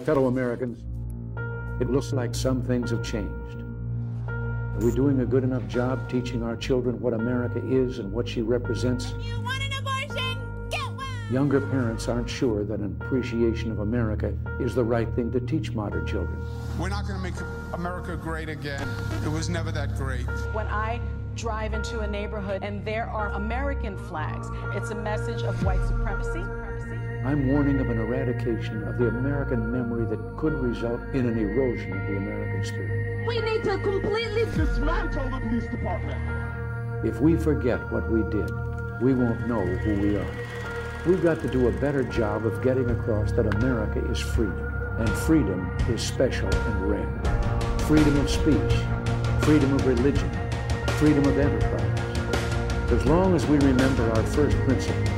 fellow Americans, it looks like some things have changed. Are we doing a good enough job teaching our children what America is and what she represents? You want an abortion? Get one! Younger parents aren't sure that an appreciation of America is the right thing to teach modern children. We're not going to make America great again. It was never that great. When I drive into a neighborhood and there are American flags, it's a message of white supremacy. I'm warning of an eradication of the American memory that could result in an erosion of the American spirit. We need to completely dismantle the police department. If we forget what we did, we won't know who we are. We've got to do a better job of getting across that America is freedom, and freedom is special and rare. Freedom of speech, freedom of religion, freedom of enterprise. As long as we remember our first principle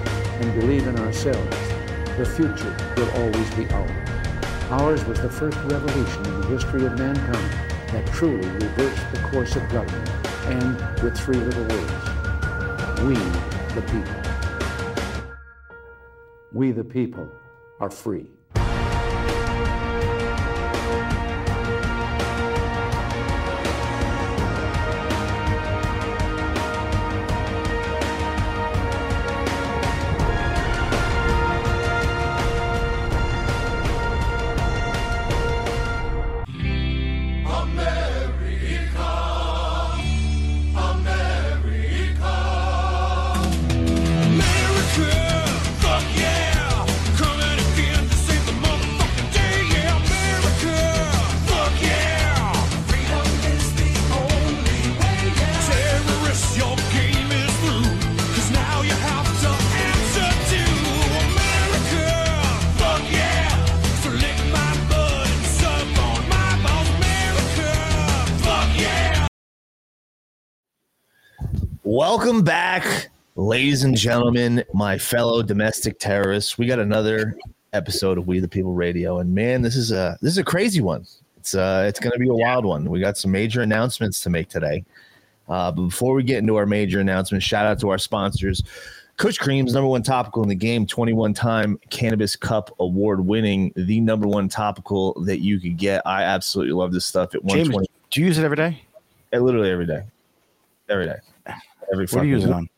and believe in ourselves, the future will always be ours. Ours was the first revolution in the history of mankind that truly reversed the course of government, and with three little words, we the people. We the people are free. Welcome back, ladies and gentlemen, my fellow domestic terrorists. We got another episode of We the People Radio, and man, this is a this is a crazy one. It's uh it's going to be a wild one. We got some major announcements to make today. Uh, but before we get into our major announcements, shout out to our sponsors. Kush Creams, number one topical in the game, 21 time Cannabis Cup award winning, the number one topical that you could get. I absolutely love this stuff at 120. James, do you use it every day? literally every day. Every day. Every What do you use it on?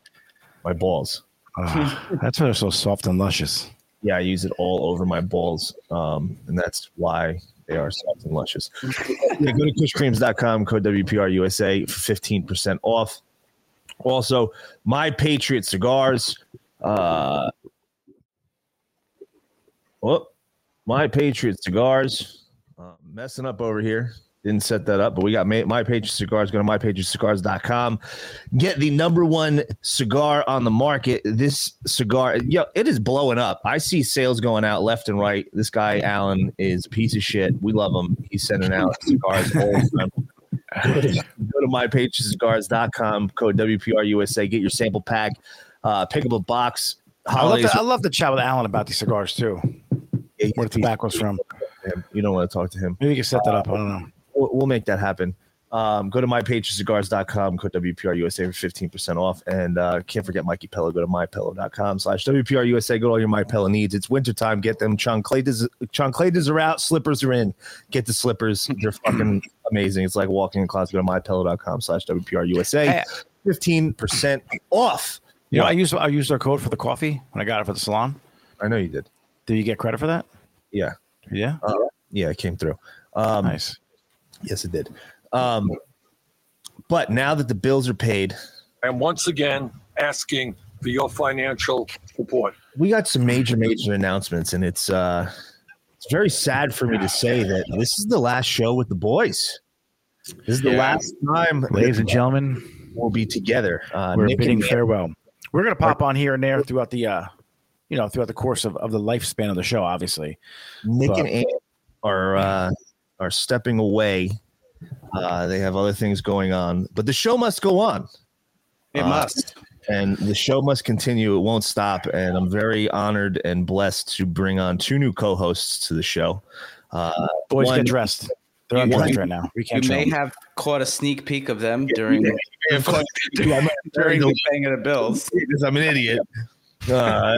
My balls. Ah, that's why they're so soft and luscious. Yeah, I use it all over my balls. Um, and that's why they are soft and luscious. yeah, go to kushcreams.com, code WPRUSA for 15% off. Also, My Patriot Cigars. Uh, oh, My Patriot Cigars. Uh, messing up over here. Didn't set that up, but we got my, my Patriot Cigars. Go to mypatriotcigars.com. Get the number one cigar on the market. This cigar, yo, it is blowing up. I see sales going out left and right. This guy, Alan, is a piece of shit. We love him. He's sending out cigars all the time. Go to, go to mypatriotcigars.com, code WPRUSA. Get your sample pack. Uh, pick up a box. I love, to, I love to chat with Alan about these cigars too. Where the tobacco's from. You don't want to talk to him. Maybe you can set that up. I don't know. We'll, we'll make that happen. Um, go to mypatriotcigars.com, code WPRUSA for 15% off. And uh, can't forget My Pillow. Go to mypillow.com slash WPRUSA. Go to all your My Pillow needs. It's wintertime. Get them. Chancletas, chancletas are out. Slippers are in. Get the slippers. They're fucking amazing. It's like walking in closet. Go to mypillow.com slash WPRUSA. 15% off. You know, I used I used our code for the coffee when I got it for the salon. I know you did. Did you get credit for that? Yeah. Yeah. Uh, yeah, it came through. Um, nice. Yes, it did. Um, but now that the bills are paid, And once again, asking for your financial support. we got some major, major announcements, and it's uh, it's very sad for me to say that this is the last show with the boys. This is the Yeah. last time, Ladies and gentlemen, we'll be together. Uh, we're Nick bidding and- farewell. We're gonna pop on here and there throughout the uh you know throughout the course of, of the lifespan of the show, obviously. Nick But- and Ann are uh, are stepping away. Uh, they have other things going on, but the show must go on. It Uh, must. and the show must continue. It won't stop. And I'm very honored and blessed to bring on two new co-hosts to the show. Uh, Boys one- get dressed. They're You- undressed right now. We You can't show may them. have caught a sneak peek of them during Yeah, of course. Yeah, during the paying of the bills. because I'm an idiot. Uh,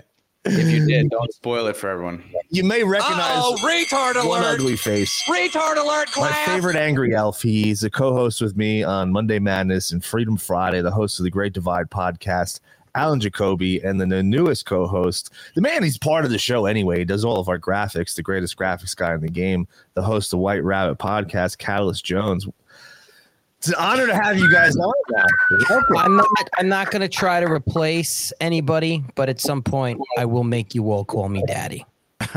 If you did, don't spoil it for everyone. You may recognize Oh, retard one alert! ugly face. Retard alert, My favorite angry elf. He's a co-host with me on Monday Madness and Freedom Friday, the host of the Great Divide podcast. Alan Jacoby, and then the newest co-host, the man. He's part of the show anyway. He does all of our graphics. The greatest graphics guy in the game. The host of White Rabbit podcast, Catalyst Jones. It's an honor to have you guys on. Welcome. I'm not. I'm not going to try to replace anybody, but at some point, I will make you all call me daddy.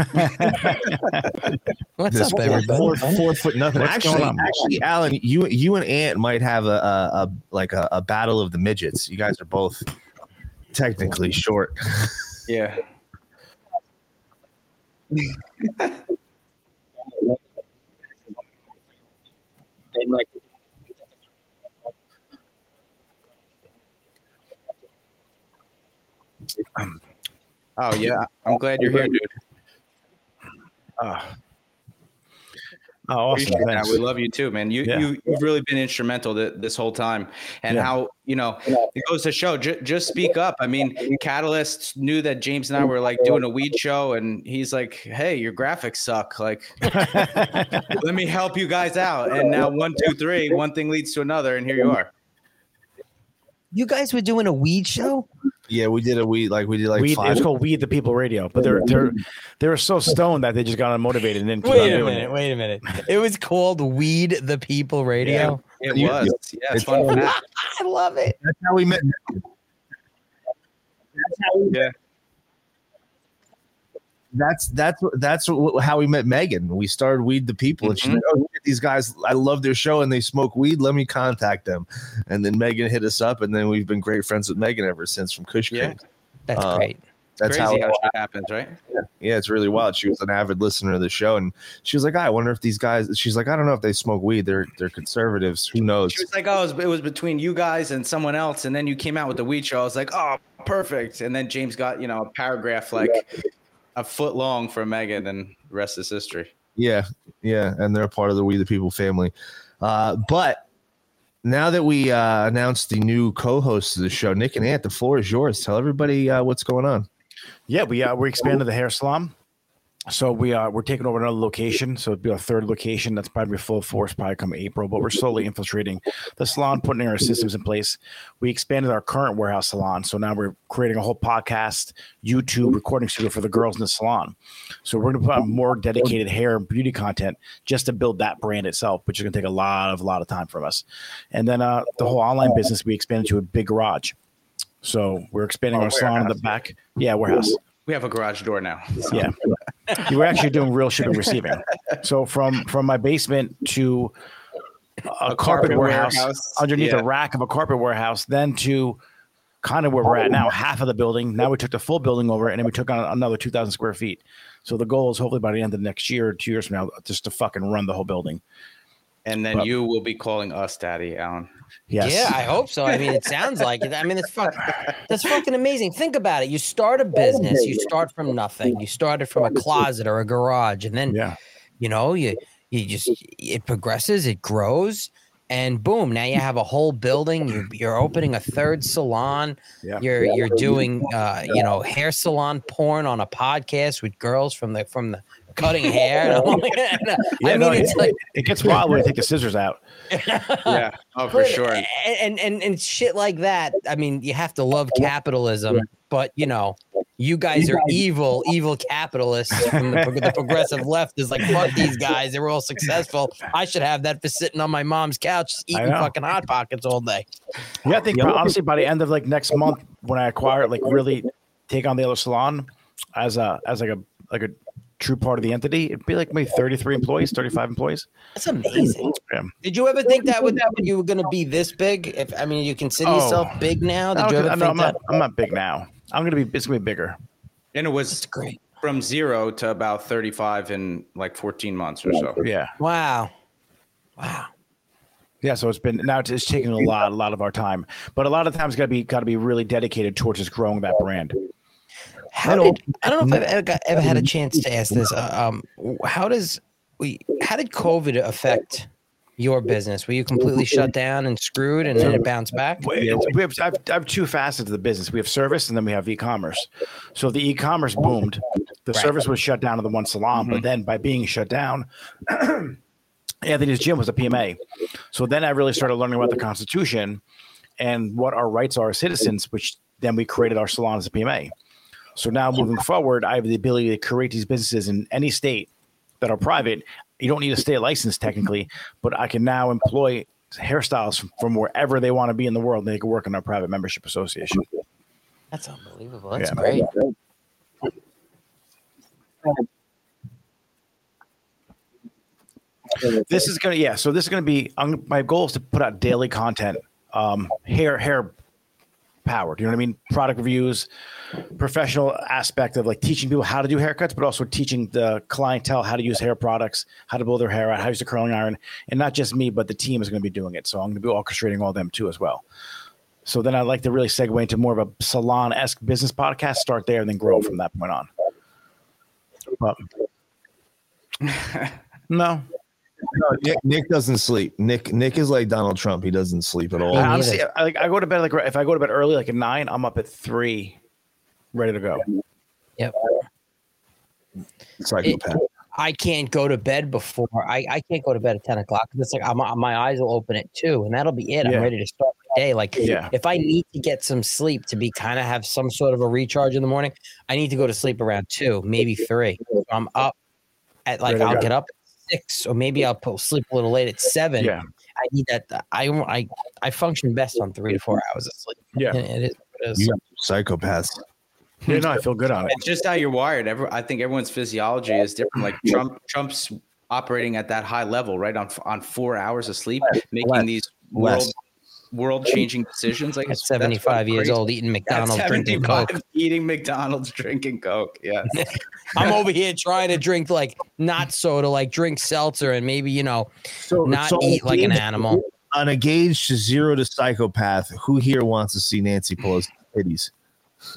What's This up, everybody? four, four foot nothing. What's actually, actually, Alan, you you and Ant might have a, a, a like a, a battle of the midgets. You guys are both technically short. Yeah. Oh yeah, I'm glad you're here, dude. Ah. Oh, awesome. Appreciate. Thanks. We love you too, man. You Yeah. you you've really been instrumental th- this whole time, and Yeah. how you know it goes to show. Ju- just speak up. I mean, Catalyst knew that James and I were like doing a weed show, and he's like, "Hey, your graphics suck. Like, let me help you guys out." And now one, two, three, one thing leads to another, and here you are. You guys were doing a weed show. Yeah, we did a we like we did like Weed, it was called Weed the People Radio, but they're they're they were so stoned that they just got unmotivated and didn't keep on Wait a doing minute. it. Wait a minute. It was called Weed the People Radio. It was. Yeah, it's it's fun all- I love it. That's how we met. Yeah. That's that's that's how we met Megan. We started Weed the People, and she's like, "Oh, look at these guys! I love their show, and they smoke weed. Let me contact them." And then Megan hit us up, and then we've been great friends with Megan ever since from Kush Yeah. King. That's Uh, great. That's Crazy how. it happens, right? Yeah, yeah, it's really wild. She was an avid listener of the show, and she was like, "I wonder if these guys." She's like, "I don't know if they smoke weed. They're they're conservatives. Who knows?" She was like, "Oh, it was, it was between you guys and someone else," and then you came out with the weed show. I was like, "Oh, perfect." And then James got you know a paragraph like a foot long for Megan, and the rest is history. Yeah, yeah, and they're a part of the We the People family. Uh, but now that we uh, announced the new co-hosts of the show, Nick and Ant, the floor is yours. Tell everybody uh, what's going on. Yeah, we uh, we expanded the hair salon. So we uh we're taking over another location. So it'll be a third location that's probably full force probably come April, but we're slowly infiltrating the salon, putting our systems in place. We expanded our current warehouse salon. So now we're creating a whole podcast, YouTube recording studio for the girls in the salon. So we're gonna put on more dedicated hair and beauty content just to build that brand itself, which is gonna take a lot of a lot of time from us. And then uh the whole online business we expanded to a big garage. So we're expanding Oh, our salon in the back. Yeah, warehouse. We have a garage door now. So. Yeah. You were actually doing real shipping receiving. So from from my basement to a, carpet, carpet warehouse, warehouse, underneath yeah. a rack of a carpet warehouse, then to kind of where we're at now, half of the building. Now we took the full building over, and then we took on another two thousand square feet. So the goal is hopefully by the end of next year, two years from now, just to fucking run the whole building. And then But- you will be calling us daddy, Alan. Yes. Yeah, I hope so. I mean, it sounds like it. I mean, it's fuck, that's fucking amazing. Think about it. You start a business. You start from nothing. You started from a closet or a garage, and then Yeah. you know you you just it progresses, it grows, and boom, now you have a whole building. You you're opening a third salon. Yeah. You're you're doing uh, you know hair salon porn on a podcast with girls from the from the cutting hair. And I'm like, Yeah, I mean, no, it's it, like it gets wild when you take the scissors out. Yeah. Oh, for but- sure. And, and and shit like that. I mean, you have to love capitalism, but you know, you guys are evil, evil capitalists from the, the progressive left. Is like fuck these guys. They were all successful. I should have that for sitting on my mom's couch eating fucking hot pockets all day. Yeah, I think pro- honestly by the end of like next month, when I acquire it, like really take on the other salon as a as like a like a true part of the entity, it'd be like maybe thirty three employees, thirty five employees. That's amazing. Yeah. Did you ever think that would that you were going to be this big? If I mean, you consider Oh. yourself big now. Did I you don't- ever I know think I'm that? not I'm not big now. I'm gonna be it's gonna be bigger. And it was That's great. from zero to about 35 in like 14 months or so. Yeah. Wow. Wow. Yeah, so it's been now it's, it's taking a lot, a lot of our time, but a lot of times got to be got to be really dedicated towards just growing that brand. How did I don't know if I've ever, got, ever had a chance to ask this. Uh, um, how does we? How did COVID affect your business? Were you completely shut down and screwed, and then it bounced back? We we have, I have, I have two facets of the business. We have service and then we have e-commerce. So the e-commerce boomed. The service was shut down to the one salon, but then by being shut down, Anthony's gym was a PMA. So then I really started learning about the Constitution and what our rights are as citizens, which then we created our salon as a PMA. So now moving forward, I have the ability to create these businesses in any state that are private. You don't need a state license technically, but I can now employ hairstylists from, from wherever they want to be in the world. And they can work in our private membership association. That's unbelievable. That's Yeah. great. this is gonna yeah so this is gonna be um, my goal is to put out daily content um hair hair powered you know what i mean product reviews professional aspect of like teaching people how to do haircuts but also teaching the clientele how to use hair products how to blow their hair out how to use the curling iron and not just me but the team is going to be doing it so i'm going to be orchestrating all them too as well so then i'd like to really segue into more of a salon-esque business podcast start there and then grow from that point on but no No, Nick, Nick doesn't sleep. Nick Nick is like Donald Trump. He doesn't sleep at all. Honestly. I, like I go to bed like if I go to bed early, like at nine, I'm up at three, ready to go. Yep. Psychopath. I can't go to bed before I, I can't go to bed at 10 o'clock. It's like I'm, my eyes will open at two and that'll be it. Yeah. I'm ready to start my day. Like Yeah. if I need to get some sleep to be kind of have some sort of a recharge in the morning, I need to go to sleep around two, maybe three. I'm up at like, Ready I'll go. get up at six or maybe I'll put, sleep a little late at seven. Yeah, I need that. I, I, I function best on three to four hours of sleep. yeah, it is. It is. You psychopaths. Yeah. No, I feel good on it. It's just how you're wired. Every, I think everyone's physiology is different. Like Trump, Trump's operating at that high level, right on on four hours of sleep, making Less. these Less. world world changing decisions. Like At 75 years crazy. old, eating McDonald's, drinking 75, Coke. eating McDonald's, drinking Coke. Yeah, I'm over here trying to drink like not soda, like drink seltzer and maybe, you know, So not so eat like an animal. On a gauge to zero to psychopath, who here wants to see Nancy Pelosi titties?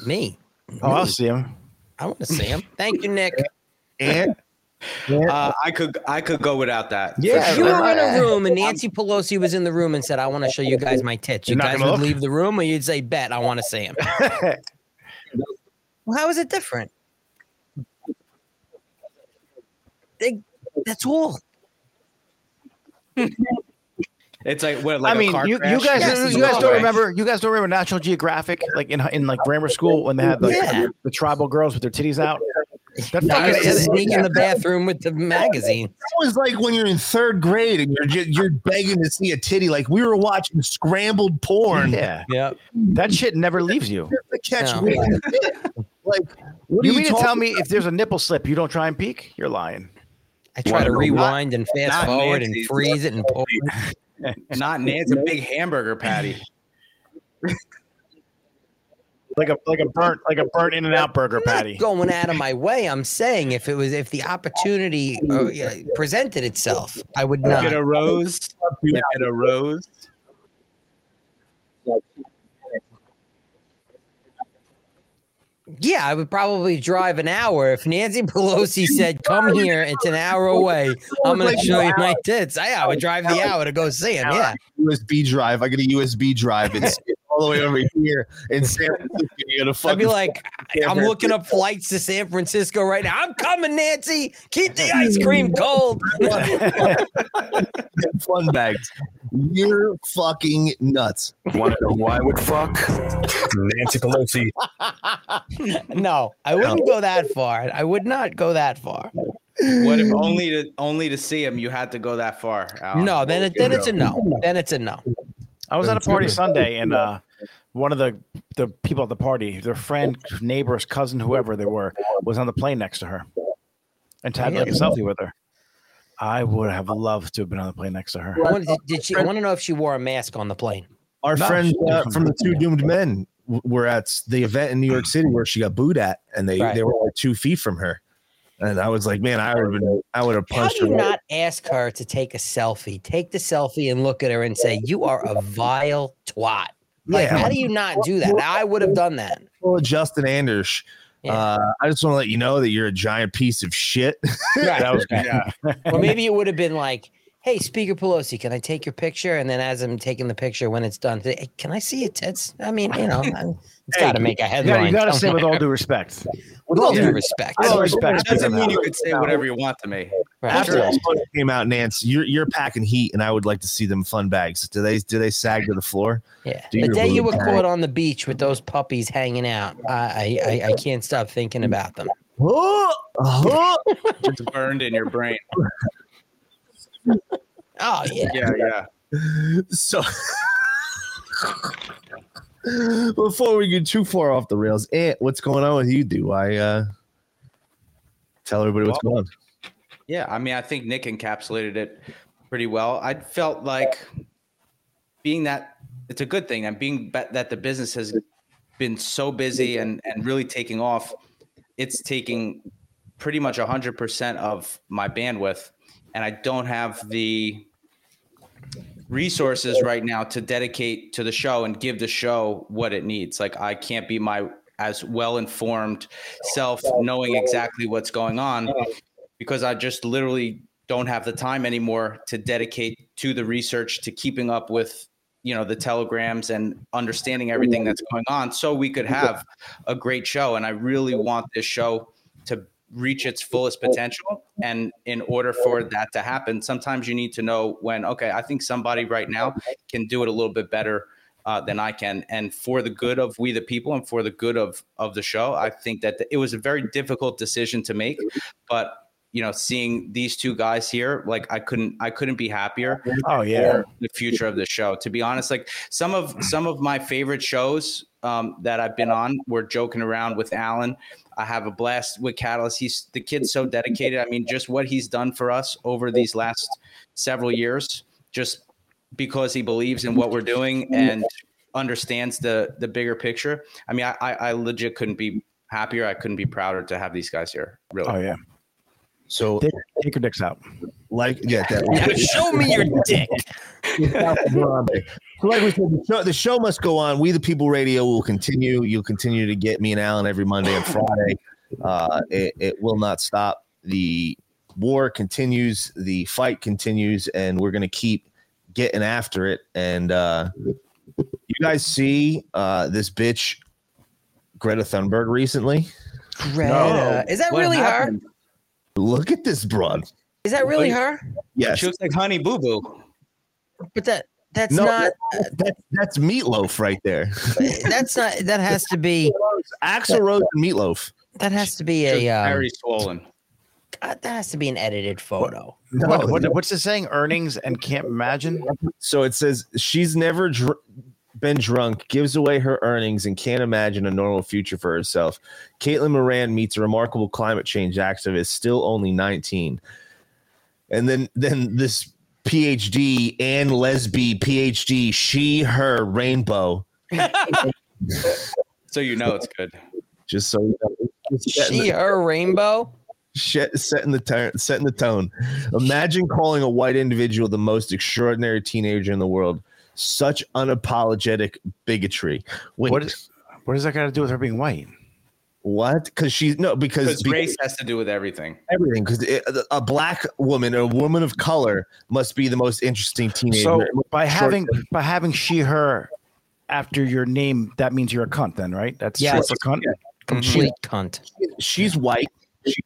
Me. Oh, I'll see him. I want to see him. Thank you, Nick. And uh, I could I could go without that. Yeah, If you were in a room and Nancy Pelosi was in the room and said, I want to show you guys my tits, you You're guys would look? leave the room or you'd say, Bet, I want to see him. well, how is it different? They, that's all. It's like what? Like I a mean, car you, you guys, Yes, you guys don't all remember. You guys don't remember National Geographic, like in in like grammar school when they had like Yeah. the tribal girls with their titties out. That I fucking used to sneak in the bathroom with the magazine. That was like when you're in third grade and you're just, you're begging to see a titty. Like we were watching scrambled porn yeah, Yep. that shit never leaves you. catch No. Like, what You are you mean to talking tell me if there's a nipple slip, you don't try and peek? You're lying. I try to Not- rewind and fast not forward and freeze it and pull. not Nan's a big hamburger patty. Like a like a burnt like a burnt In-N-Out burger patty. going out of my way. I'm saying if it was if the opportunity uh, presented itself, I would not Get a rose. Get a rose. Yeah, I would probably drive an hour if Nancy Pelosi said, "Come here, it's an hour away. I'm going to show you my tits." I, I would drive the hour to go see him. Yeah, USB drive? I got a USB drive. It's all the way over here in San Francisco. You gotta I'd be like, I'm looking up flights to San Francisco right now. I'm coming, Nancy. Keep the ice cream cold. fun bags. You're fucking nuts. Want to know why I would fuck? Nancy Pelosi. no, I wouldn't go that far. I would not go that far. What if only to only to see him you had to go that far? Alan? No, then it, then it's a no. Then it's a no. I was at a party Sunday, and uh, one of the the people at the party, their friend, neighbors, cousin, whoever they were, was on the plane next to her, and tagged like a selfie with her. I would have loved to have been on the plane next to her. I wanted to- did she? I want to know if she wore a mask on the plane. Our No, friend uh, from the two doomed men were at the event in New York City where she got booed at, and they Right. they were like two feet from her. And I was like, man, I would have been, I would have How punched do you her. not ask her to take a selfie? Take the selfie and look at her and say, "You are a vile twat." Like, Yeah. how do you not do that? I would have done that. Well, Justin Anders. Yeah. Uh, I just want to let you know that you're a giant piece of shit. That was. Yeah. or maybe it would have been like, "Hey, Speaker Pelosi, can I take your picture?" And then as I'm taking the picture, when it's done, say, hey, "Can I see your tits?" I mean, you know, I'm- it's got to make a headline. gotta, you gotta say with all due respect. with all Yeah. due respect. With all respect. Doesn't mean you Speaker could say whatever you want to me. Right. After Sure. this photo came out, Nance, you're you're packing heat, and I would like to see them fun bags. Do they do they sag to the floor? Yeah. Do The day you were boob caught on the beach with those puppies hanging out, I I, I, I can't stop thinking about them. It's burned in your brain. Oh yeah. Yeah, yeah. So before we get too far off the rails, Ant, what's going on with you? Do I uh tell everybody what's going on? Yeah, I mean, I think Nick encapsulated it pretty well. I felt like being that it's a good thing, and being that the business has been so busy and and really taking off, it's taking pretty much hundred percent of my bandwidth, and I don't have the resources right now to dedicate to the show and give the show what it needs. Like I can't be my as well informed self knowing exactly what's going on because I just literally don't have the time anymore to dedicate to the research to keeping up with you know the telegrams and understanding everything that's going on so we could have a great show and I really want this show reach its fullest potential and in order for that to happen sometimes you need to know when okay I think somebody right now can do it a little bit better uh, than I can. And for the good of we the people and for the good of of the show, I think that it was a very difficult decision to make. But you know, seeing these two guys here, like I couldn't I couldn't be happier Oh yeah. the future of the show. To be honest, like some of some of my favorite shows um, that I've been on were joking around with Alan. I have a blast with Catalyst. He's the kid's so dedicated. I mean, just what he's done for us over these last several years, just because he believes in what we're doing and understands the the bigger picture. I mean, I I, I legit couldn't be happier. I couldn't be prouder to have these guys here. Really. Oh yeah. So Take, take your dicks out. like yeah, that, Now show me your dick. So like we said, the show, the show must go on. We the People Radio will continue. You'll continue to get me and Alan every Monday and Friday. Uh, it, it will not stop. The war continues. The fight continues, and we're gonna keep getting after it. And uh, you guys see uh, this bitch Greta Thunberg recently? Greta. Is that What really happened? her? Look at this broad. Is that really her? Yes, She looks like Honey Boo Boo. But that that's No, not that's that's meatloaf right there. that's not that has to be Axl Rose and Meat Loaf. that has to be a um, very swollen. God, that has to be an edited photo. No, What, what, what's it saying? Earnings and can't imagine. So it says she's never dr- been drunk, gives away her earnings, and can't imagine a normal future for herself. Caitlin Moran meets a remarkable climate change activist, still only 19. And then, then this PhD and lesbian PhD, she, her, rainbow. So you know it's good. Just so you know, just She the- her rainbow. Shit, setting the tone, setting the tone. Imagine calling a white individual the most extraordinary teenager in the world. Such unapologetic bigotry. When, What is what does that got to do with her being white? What? Because she's no because, Because because race has to do with everything. everything. Because a black woman, a woman of color, must be the most interesting teenager. So by Short- having by having she her after your name, that means you're a cunt, then, right? That's yeah, short for cunt. Complete cunt. she's white. She-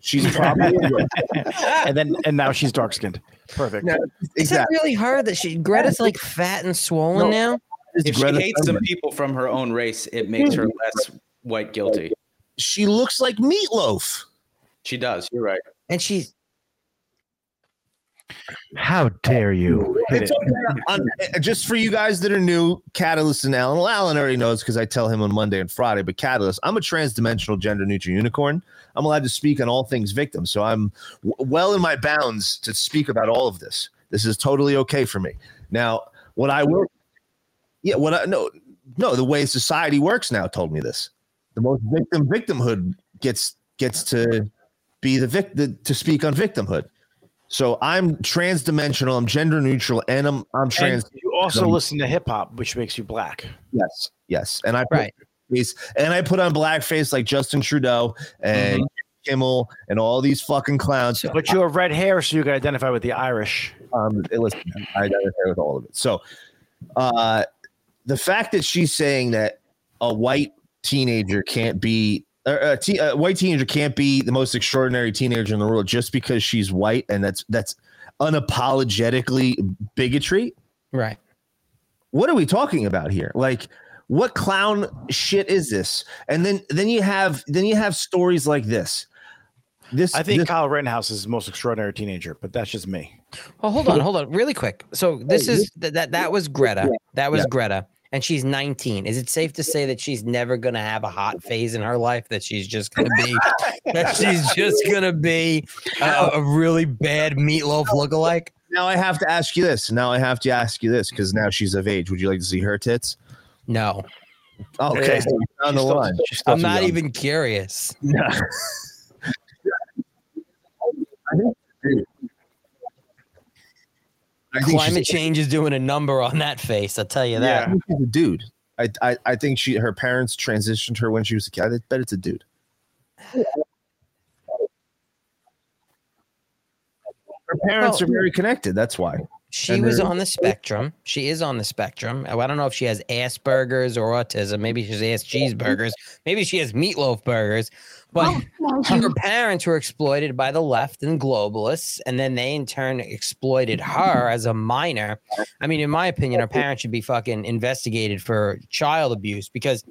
she's probably and then and now she's dark skinned. Perfect. No, Is that exactly. really hard That she Greta's like fat and swollen now. It's If she Greta hates some people from her own race, it makes her less white guilty. she looks like meatloaf. She does. You're right. And she's How dare you? It's okay. On- uh, just for you guys that are new, Catalyst and Alan. Well, Alan already knows because I tell him on Monday and Friday. But Catalyst, I'm a trans-dimensional gender neutral unicorn. I'm allowed to speak on all things victim, so I'm w- well in my bounds to speak about all of this. This is totally okay for me. Now, what I will, yeah, what I no, no, the way society works now told me this. The most victim victimhood gets gets to be the victim to speak on victimhood. So I'm trans-dimensional. I'm gender neutral, and I'm I'm trans. And you also listen to hip hop, which makes you black. Yes, yes, and I put Right. face and I put on blackface like Justin Trudeau, and Kimmel and all these fucking clowns. But you have red hair, so you can identify with the Irish. Um, listen, I identify with all of it. So, uh, the fact that she's saying that a white teenager can't be or a, te- a white teenager can't be the most extraordinary teenager in the world just because she's white, and that's that's unapologetically bigotry. Right. What are we talking about here? Like, what clown shit is this? And then then you have then you have stories like this. This I think this- Kyle Rittenhouse is the most extraordinary teenager, but that's just me. Well, hold on, hold on, really quick. So this is that that that was Greta. That was Greta, and she's 19. Is it safe to say that she's never gonna have a hot phase in her life? That she's just gonna be that she's just gonna be a, a really bad meatloaf lookalike? now I have to ask you this. Now I have to ask you this because now she's of age. Would you like to see her tits? No, Oh, okay, Yeah. so you're on the still- line. I'm not young. even curious. No. I think Climate change is doing a number on that face. I'll tell you I that. think she's a dude. I, I I think she her parents transitioned her when she was a kid. I bet it's a dude. Her parents Well- are very connected. That's why. She And was on the spectrum. She is on the spectrum. I don't know if she has Asperger's or autism. Maybe she has cheeseburgers. Maybe she has meatloaf burgers. But oh, her parents were exploited by the left and globalists, and then they in turn exploited her as a minor. I mean, in my opinion, her parents should be fucking investigated for child abuse because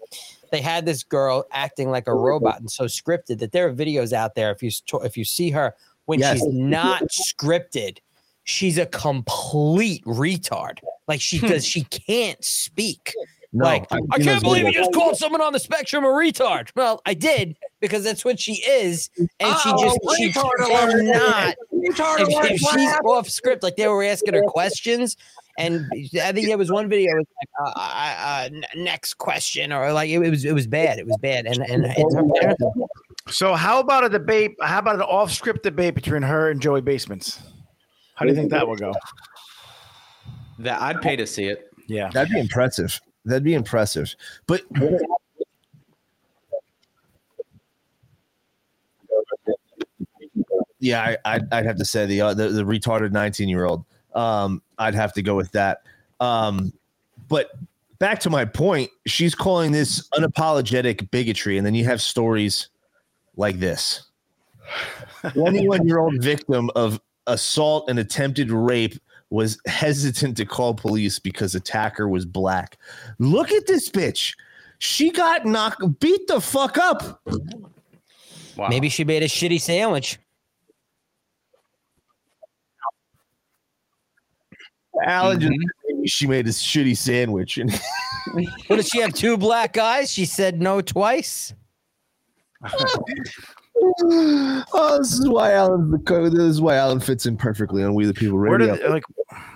they had this girl acting like a robot and so scripted that there are videos out there. If you if you see her when Yes. she's not scripted, she's a complete retard. Like she does, she can't speak. No, like I've I can't believe you videos. just called someone on the spectrum a retard. Well, I did because that's what she is, and she just she cannot. If, if she's off script, like they were asking her questions, and I think there was one video. Was like, uh, uh, uh, next question, or like it, was it was bad. It was bad, and and, and her parents. So how about a debate? How about an off-script debate between her and Joey Basements? How do you think that will go? That I'd pay to see it. Yeah. That'd be impressive. That'd be impressive. But yeah, I, I'd, I'd have to say the, uh, the the retarded nineteen year old. Um, I'd have to go with that. Um, but back to my point, she's calling this unapologetic bigotry, and then you have stories like this. 21 year old victim of assault and attempted rape was hesitant to call police because attacker was black. Look at this bitch. She got knocked, beat the fuck up. Wow. Maybe she made a shitty sandwich. Alan just maybe she made a shitty sandwich. And What did she have? Two black eyes? She said no twice. oh, this is why Alan. This is why Alan fits in perfectly on We the People Where Radio. did like?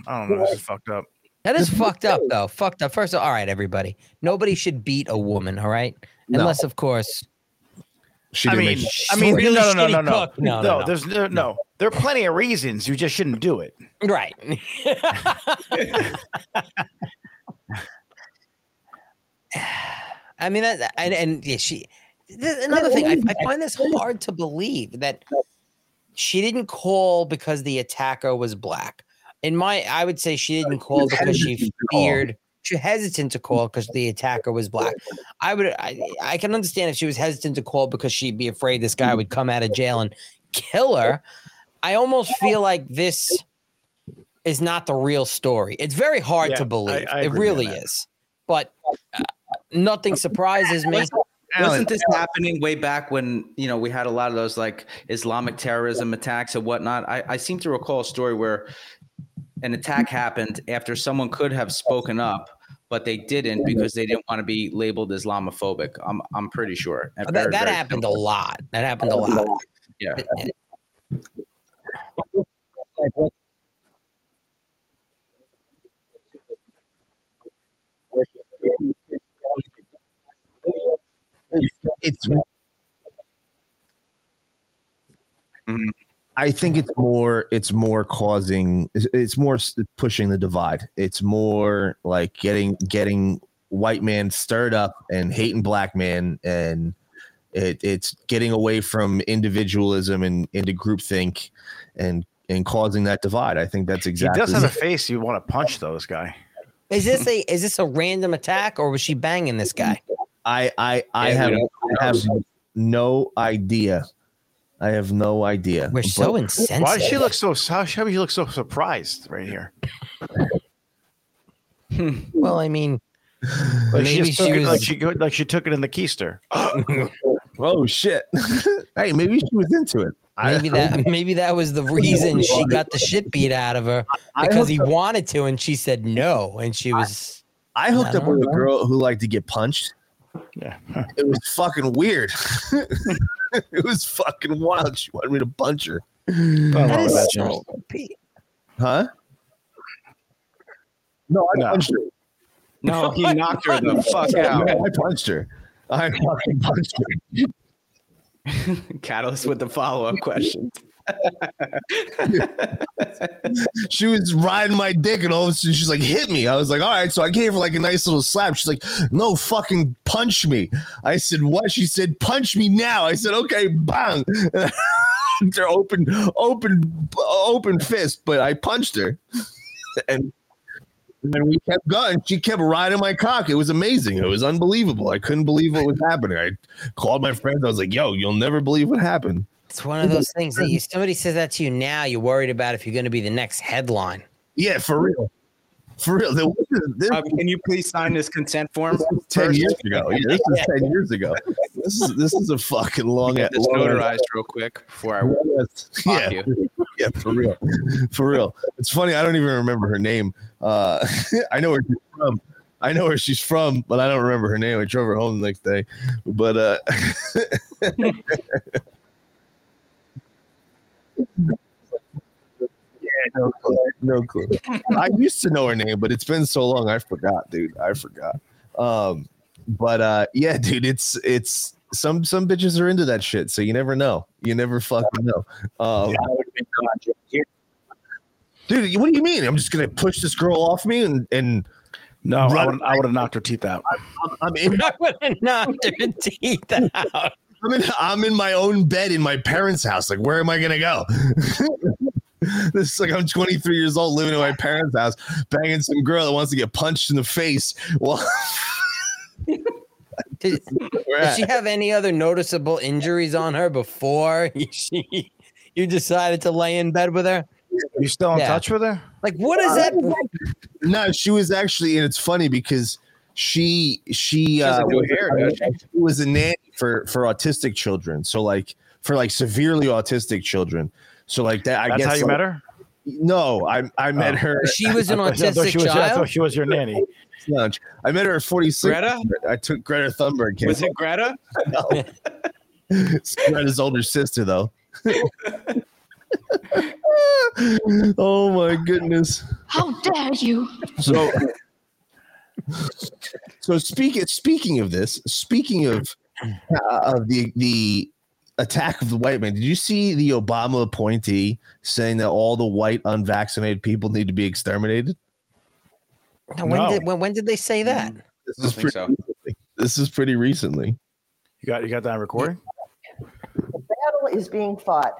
I don't know. This is fucked up. That is fucked up, though. Fucked up. First of all, all right, everybody. Nobody should beat a woman, all right? No. Unless, of course, she I mean, I mean, really no, no, no, no, no. No, no, no. There's no, no. There are plenty of reasons you just shouldn't do it. right. I mean, that, and, and yeah, she. Th- Another thing, I, I find this hard to believe that she didn't call because the attacker was black. In my, I would say she didn't call because she hesitant to call. feared. She hesitant to call because the attacker was black. I would, I, I can understand if she was hesitant to call because she'd be afraid this guy would come out of jail and kill her. I almost feel like this is not the real story. It's very hard Yeah, to believe. I it really is. But uh, nothing surprises me. Wasn't this happening way back when you know we had a lot of those like Islamic terrorism attacks and whatnot? I, I seem to recall a story where an attack happened after someone could have spoken up, but they didn't because they didn't want to be labeled Islamophobic. I'm I'm pretty sure. Oh, that, Very, that very happened a lot. That happened a lot. Yeah. It's Mhm. I think it's more it's more causing it's- it's more pushing the divide. It's more like getting getting white man stirred up and hating black man and It, it's getting away from individualism and into groupthink, and and causing that divide. I think that's exactly. He does have a face you want to punch, though. This guy. Is this a is this a random attack or was she banging this guy? I I I Yeah, have I have no idea. I have no idea. We're so But- insensitive. Why does she look so? How how does she look so surprised right here? well, I mean, Like Maybe she, she took it, like was- she like she took it in the keister. Oh shit! hey, maybe she was into it. Maybe that maybe that was the reason she got the shit beat out of her because he up- wanted to, and she said no, and she was. I hooked I up don't with a girl who liked to get punched. Yeah. It was fucking weird. it was fucking wild. She wanted me to punch her. That That is is so Pete. Huh? No, I No. punched her. No, he knocked her the fuck out. I punched her. I fucking punched her. Catalyst with the follow up question. She was riding my dick, and all of a sudden she's like, "Hit me!" I was like, "All right." So I gave her like a nice little slap. She's like, "No, fucking punch me." I said, "What?" She said, "Punch me now." I said, "Okay." Bang. They're open, open, open fist, but I punched her, and then we kept going. She kept riding my cock. It was amazing. It was unbelievable. I couldn't believe what was happening. I called my friends. I was like, "Yo, you'll never believe what happened." It's one of those things that you somebody says that to you now, you're worried about if you're going to be the next headline. Yeah, for real, for real. There this- Um, can you please sign this consent form? ten first? years ago. Yeah, this is ten years ago. This is this is a fucking long. Get this long- notarized real quick before I Yeah, fuck you. yeah, for real, for real. It's funny. I don't even remember her name. Uh, I know where she's from. I know where she's from, but I don't remember her name. I drove her home the next day. But uh, yeah, no clue. No clue. I used to know her name, but it's been so long, I forgot, dude. I forgot. Um, but uh, yeah, dude, it's it's some some bitches are into that shit, so you never know. You never fucking know. Um, dude, what do you mean? I'm just gonna push this girl off me and and No, I would I would have knocked her teeth out. I'm, I'm in I would have knocked her teeth out. I'm in I'm in my own bed in my parents' house. Like, where am I gonna go? this is like I'm 23 years old living in my parents' house, banging some girl that wants to get punched in the face. Well, Did, where did she have any other noticeable injuries on her before she, you decided to lay in bed with her? You still in Yeah. touch with her? Like, what is that? no, she was actually, and it's funny because she she uh, was, hair, does she? she was a nanny for for autistic children. So like for like severely autistic children. So like that, I That's guess how you like- met her. No, I I met Oh. her. She was an I thought- I autistic she was, I thought child. she was your nanny. lunch. I met her at 46. Greta? I took Greta Thunberg. kid. Was it Greta? No. It's Greta's older sister, though. oh my goodness. How dare you? So, so speaking speaking of this, speaking of uh, of the the attack of the white man, did you see the Obama appointee saying that all the white unvaccinated people need to be exterminated? Now, when No. did when, when did they say that? This is pretty so. recently. This is pretty recently. You got you got that on recording? The battle is being fought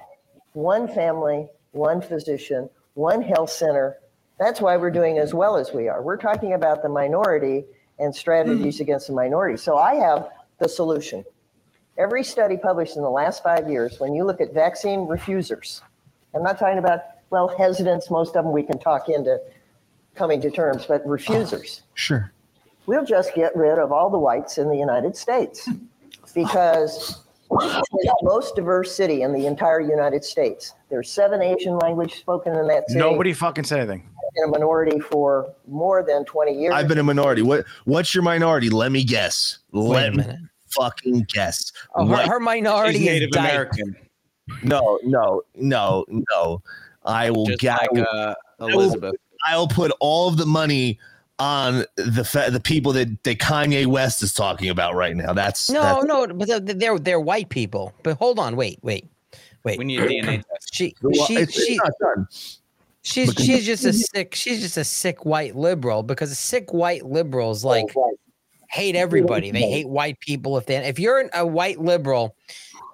one family, one physician, one health center. That's why we're doing as well as we are. We're talking about the minority and strategies against the minority. So I have the solution. Every study published in the last five years, when you look at vaccine refusers, I'm not talking about, well, hesitants, most of them we can talk into coming to terms, but refusers Sure. we'll just get rid of all the whites in the United States because it's the most diverse city in the entire United States. There's seven Asian languages spoken in that city. Nobody fucking said anything. In a minority for more than 20 years. I've been a minority. What what's your minority? Let me guess. Wait Let a me minute. fucking guess. Oh, her, her minority She's is Native. American, no, no, no, no. I will just get. like uh, Elizabeth. I'll put all of the money on the fa- the people that, that Kanye West is talking about right now. That's No, that's, no, but they're- they're they're white people. But hold on, wait, wait, wait. We need a DNA test. She Well, she it's, it's she not done. she's she's just a mm-hmm. sick she's just a sick white liberal because sick white liberals like hate everybody. They hate white people. If they if you're a white liberal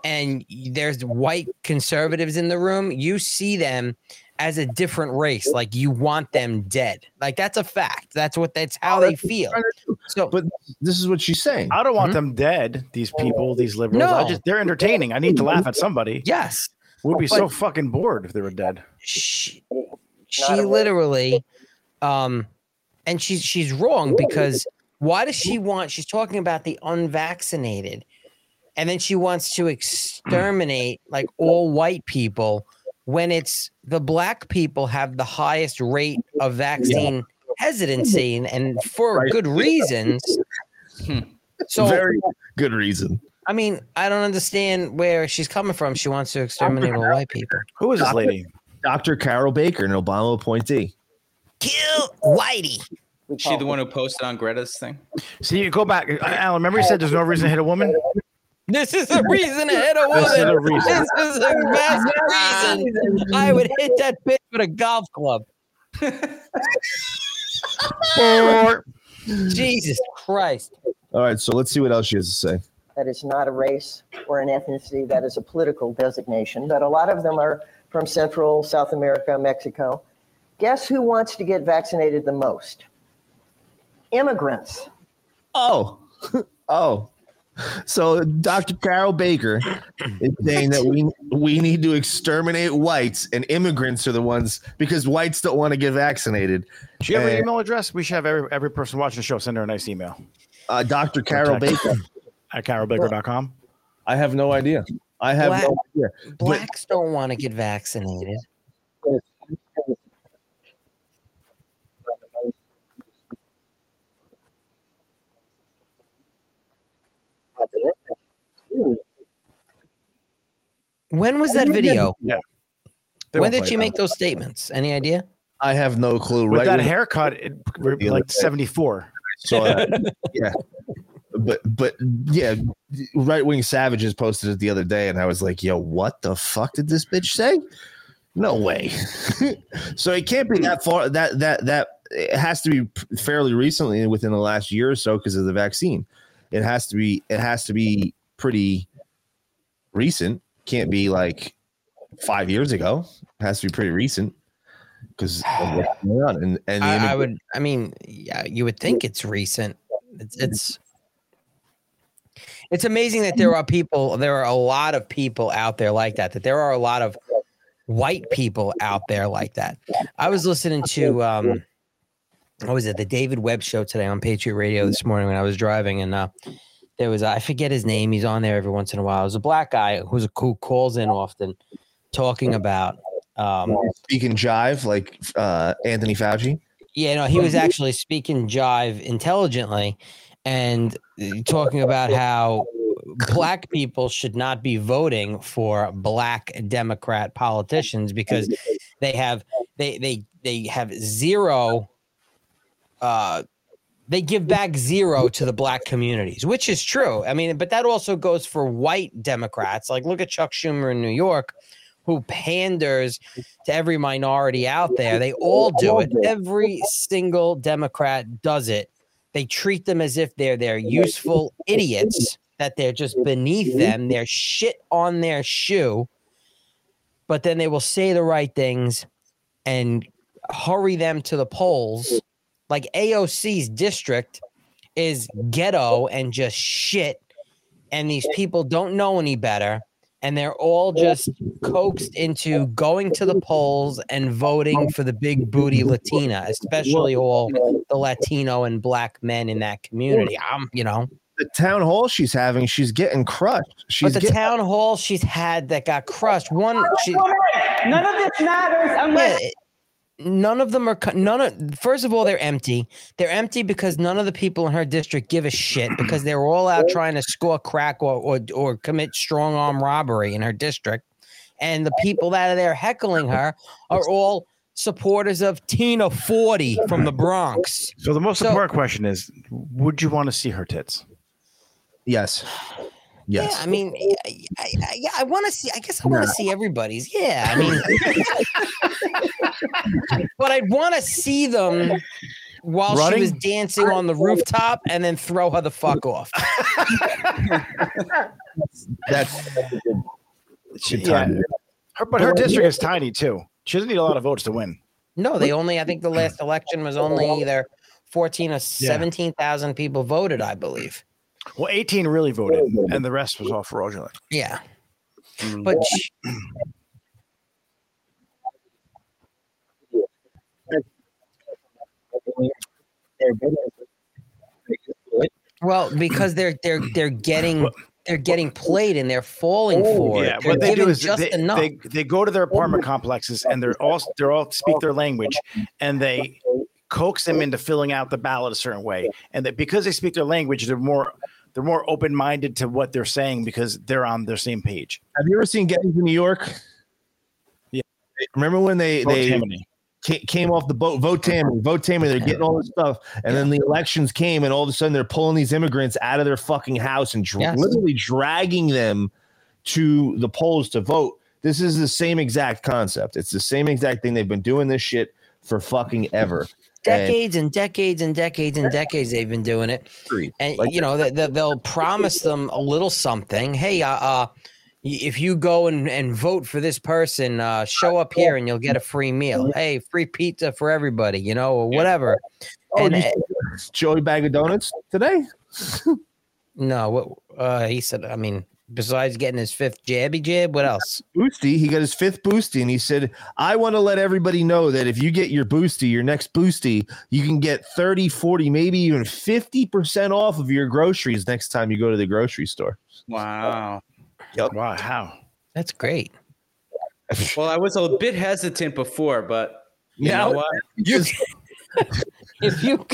and there's white conservatives in the room, you see them as a different race. Like you want them dead. Like that's a fact. That's what that's how oh, they feel. So, but this is what she's saying. I don't want hmm? them dead. These oh. people, these liberals. I No. just they're entertaining. I need to laugh at somebody. Yes. We'd be so fucking bored if they were dead. she, she literally um and she's she's wrong because why does she want she's talking about the unvaccinated and then she wants to exterminate like all white people when it's the black people have the highest rate of vaccine hesitancy and, and for Right. good reasons so Very good reason. i mean i don't understand where she's coming from she wants to exterminate all white people Who is this lady? Dr. Carol Baker, an Obama appointee. kill whitey Is she the one who posted on Greta's thing? See, you go back. Alan, remember you said there's no reason to hit a woman? This is a reason to hit a woman. This is a reason. This is a massive reason. I would hit that bitch with a golf club. Jesus Christ. All right, so let's see what else she has to say. That is not a race or an ethnicity. That is a political designation. But a lot of them are from Central, South America, Mexico. Guess who wants to get vaccinated the most? Immigrants. Oh, oh. So Dr. Carol Baker is saying that we we need to exterminate whites and immigrants are the ones because whites don't want to get vaccinated. Do you have an email address? We should have every, every person watching the show send her a nice email Uh, Dr. Carol Text. Baker. at carolbaker.com. I have no idea. I have Black- no idea. But Blacks don't want to get vaccinated. When was that video? Yeah. When did play she make those statements? Any idea? I have no clue. With Right that when- haircut, it, we're The other like 74. So that. yeah. But but yeah, right wing savages posted it the other day, and I was like, "Yo, what the fuck did this bitch say? No way." so it can't be that far. That that that it has to be fairly recently, within the last year or so, because of the vaccine. It has to be. It has to be pretty recent. Can't be like five years ago. It has to be pretty recent because what's. And and I, I would. I mean, yeah, you would think it's recent. It's it's it's amazing that there are people. There are a lot of people out there like that. That there are a lot of white people out there like that. I was listening to um, what was it? The David Webb show today on Patriot Radio this morning when I was driving, and uh, there was I forget his name. He's on there every once in a while. It was a black guy who's a who calls in often, talking about um, speaking jive like uh Anthony Fauci. yeah, no, he was actually speaking jive intelligently and talking about how black people should not be voting for black Democrat politicians because they have they they they have zero uh they give back zero to the black communities, which is true. I mean, but that also goes for white Democrats. Like look at Chuck Schumer in New York who panders to every minority out there. They all do it. Every single Democrat does it. They treat them as if they're they're useful idiots, that they're just beneath them. They're shit on their shoe. But then they will say the right things and hurry them to the polls. Like AOC's district is ghetto and just shit. And these people don't know any better and they're all just coaxed into going to the polls and voting for the big booty Latina, especially all the Latino and black men in that community. I'm, you know, The town hall she's having, she's getting crushed. She's but the getting, town hall she's had that got crushed. One, she, None of this matters unless yeah, none of them are co- none of. First of all, they're empty. They're empty because none of the people in her district give a shit because they're all out trying to score crack or or, or commit strong arm robbery in her district, and the people that are there heckling her are all supporters of Tina Forty from the Bronx. So the most So- important question is would you want to see her tits? yes. Yes. Yeah, I mean, I, I, I, yeah, I want to see. I guess I want to see everybody's. Yeah, I mean, but I'd want to see them while Running? she was dancing on the rooftop and then throw her the fuck off. That's She- yeah. Her, but her district is tiny too. She doesn't need a lot of votes to win. No, they only, I think the last election was only either 14 or 17,000 people voted, I believe. Well, 18 really voted, and the rest was all fraudulent. Yeah. Mm. But sh- well, because they're they're they're getting they're getting played and they're falling oh, for Yeah, it. They're what they do giving is just they, enough. they they go to their apartment complexes and they're all they're all speak their language and they coax them into filling out the ballot a certain way. And that because they speak their language, they're more they're more open minded to what they're saying because they're on their same page. Have you ever seen Gangs in New York? Yeah. Remember when they Vote they Tammany. came off the boat, vote Tammany, vote Tammany. They're getting all this stuff, and then the elections came, and all of a sudden they're pulling these immigrants out of their fucking house and dr- Yes. literally dragging them to the polls to vote. This is the same exact concept. It's the same exact thing. They've been doing this shit for fucking ever. Decades and decades and decades and decades they've been doing it. And Like- you know they, they, they'll promise them a little something. Hey uh, uh if you go and, and vote for this person uh show up here and you'll get a free meal. Hey free pizza for everybody you know or whatever. Oh, and Joey bag of donuts today. no what uh he said i mean besides getting his fifth jabby jab what else Boosty. He got his fifth boosty, and he said, I want to let everybody know that if you get your boosty, your next boosty, you can get 30, 40, maybe even 50% off of your groceries next time you go to the grocery store. Wow. Wow, how? that's great Well, I was a bit hesitant before, but you Now- know what? You, if you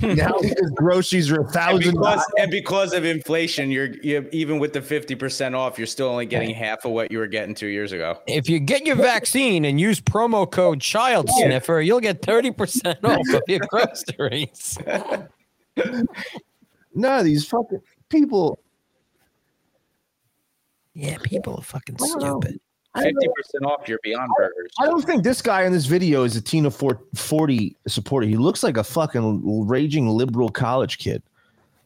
now because groceries are a And thousand because, and because of inflation, you're, you're even with the fifty percent off, you're still only getting half of what you were getting two years ago. if you get your vaccine and use promo code child sniffer you'll get 30% off of your groceries. No, these fucking people. yeah people are fucking stupid Fifty percent off your Beyond Burgers. I don't think this guy in this video is a Tina Fort- 40 supporter. He looks like a fucking raging liberal college kid.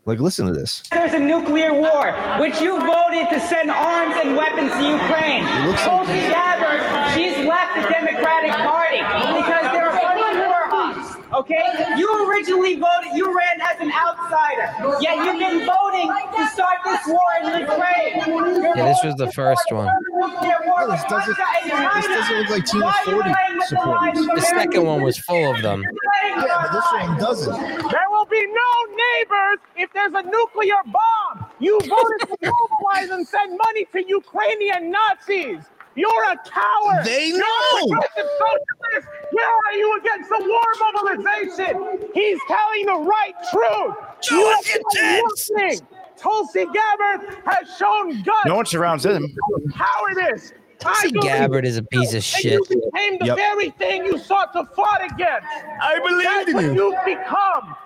Like, listen to this. There's a nuclear war, which you voted to send arms and weapons to Ukraine. Tulsi Gabbard, she's left the Democratic Party because there are funny war hawks. Okay, you originally voted, you ran as an outsider, yet you've been voting to start this war in Ukraine. You're Yeah, this was the first one. nuclear war This doesn't- this doesn't look like Tina Why are you 40 playing the supporters. The second one was full of them. Yeah, but this one doesn't. There will be no neighbors if there's a nuclear bomb. You voted to mobilize and send money to Ukrainian Nazis. You're a coward. They know. You're know. a socialist. Where are you against the war mobilization? He's telling the right truth. Show You us have your done tits. nothing. Tulsi Gabbard has shown guts. No one surrounds him. cowardice. I Tulsi believe Gabbard is a piece of shit. You became the Yep. very thing you sought to fight against. I believe That's in what you. you've become.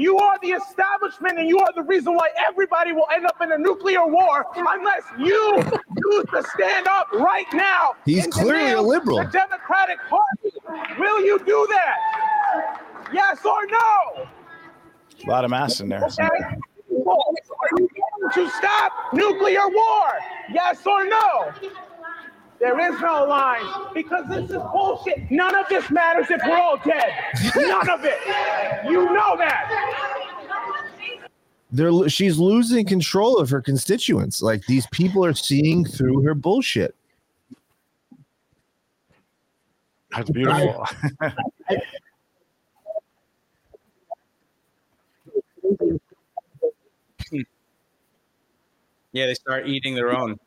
You are the establishment, and you are the reason why everybody will end up in a nuclear war unless you choose to stand up right now. He's clearly a liberal. The Democratic Party. Will you do that? Yes or no? A lot of mass in there. Okay. Are you going to stop nuclear war? Yes or no? There is no line because this is bullshit. None of this matters if we're all dead. None of it. You know that. They're she's losing control of her constituents. Like these people are seeing through her bullshit. That's beautiful. Yeah, they start eating their own.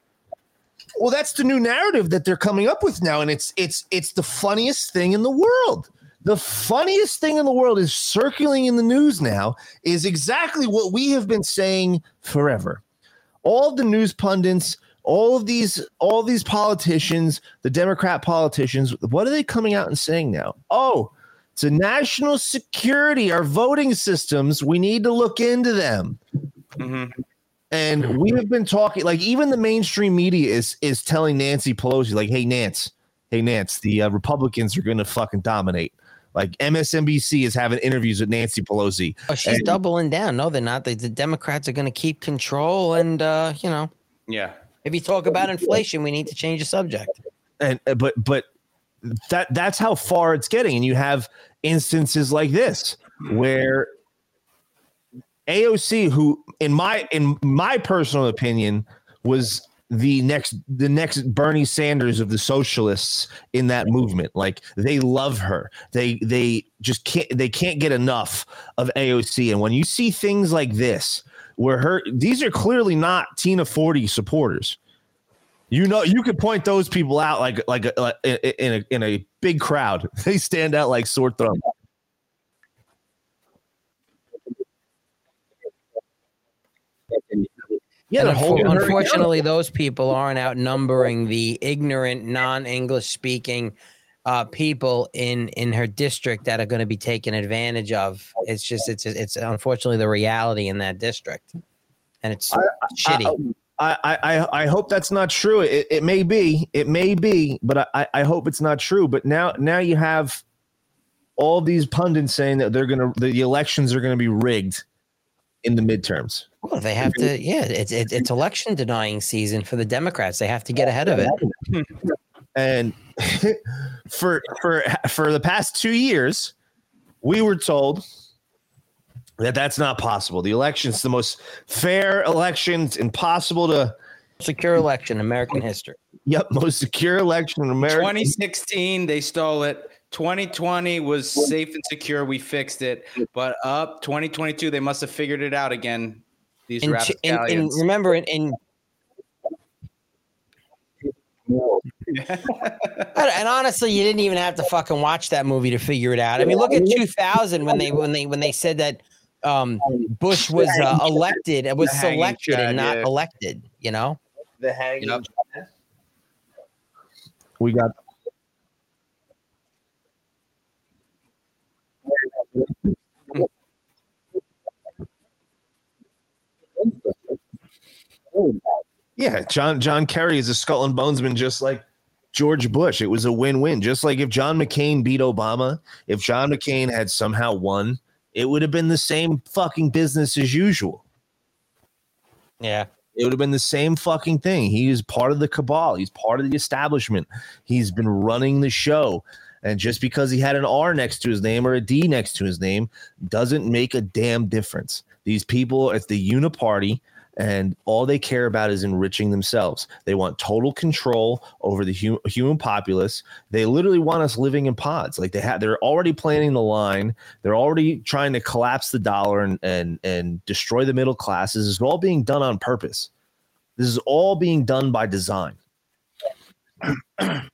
Well, that's the new narrative that they're coming up with now, and it's it's it's the funniest thing in the world. The funniest thing in the world is circling in the news now is exactly what we have been saying forever. All the news pundits, all of these all these politicians, the Democrat politicians, what are they coming out and saying now? Oh, it's a national security, our voting systems, we need to look into them. Mm-hmm. And we have been talking, like even the mainstream media is is telling Nancy Pelosi, like, "Hey, Nance, hey, Nance, the uh, Republicans are going to fucking dominate. Like MSNBC is having interviews with Nancy Pelosi. Oh, she's And- doubling down. No, they're not. The, the Democrats are going to keep control, and uh, you know, Yeah. if you talk about inflation, we need to change the subject. and uh, but but that that's how far it's getting and you have instances like this where AOC who in my in my personal opinion was the next the next Bernie Sanders of the socialists in that movement like they love her they they just can't they can't get enough of AOC and when you see things like this where her these are clearly not Tina 40 supporters you know, you could point those people out like like, like in in a in a big crowd. They stand out like sore thumb. Yeah, And they're holding unfor- her unfortunately, those people aren't outnumbering the ignorant, non-English speaking uh, people in in her district that are going to be taken advantage of. It's just it's it's unfortunately the reality in that district, and it's shitty. I, I, I, I hope that's not true. It, it may be, it may be, but I, I hope it's not true. But now, now you have all these pundits saying that they're gonna the elections are gonna be rigged in the midterms. Well, they have to. Yeah, it's it's, it's election denying season for the Democrats. They have to get ahead of it. and for for for the past two years, we were told that that's not possible. The election's the most fair elections impossible to secure election in American history. Yep, most secure election in America. 2016, they stole it. 2020 was safe and secure. We fixed it. But up 2022, they must have figured it out again. These And, and, and remember, in, in and and honestly, you didn't even have to fucking watch that movie to figure it out. I mean, look at 2000 when they when they when they said that um, Bush was uh, elected, it was The hanging selected and not yeah. elected. You know, the hanging. We got. Yeah, John John Kerry is a skull and bonesman, just like George Bush. It was a win-win. Just like if John McCain beat Obama, if John McCain had somehow won, it would have been the same fucking business as usual. Yeah. It would have been the same fucking thing. He is part of the cabal. He's part of the establishment. He's been running the show. And just because he had an R next to his name or a D next to his name doesn't make a damn difference. These people, it's the uniparty, and all they care about is enriching themselves. They want total control over the hu- human populace. They literally want us living in pods. Like they have, they're already planning the line. They're already trying to collapse the dollar and and and destroy the middle classes. Is all being done on purpose. This is all being done by design.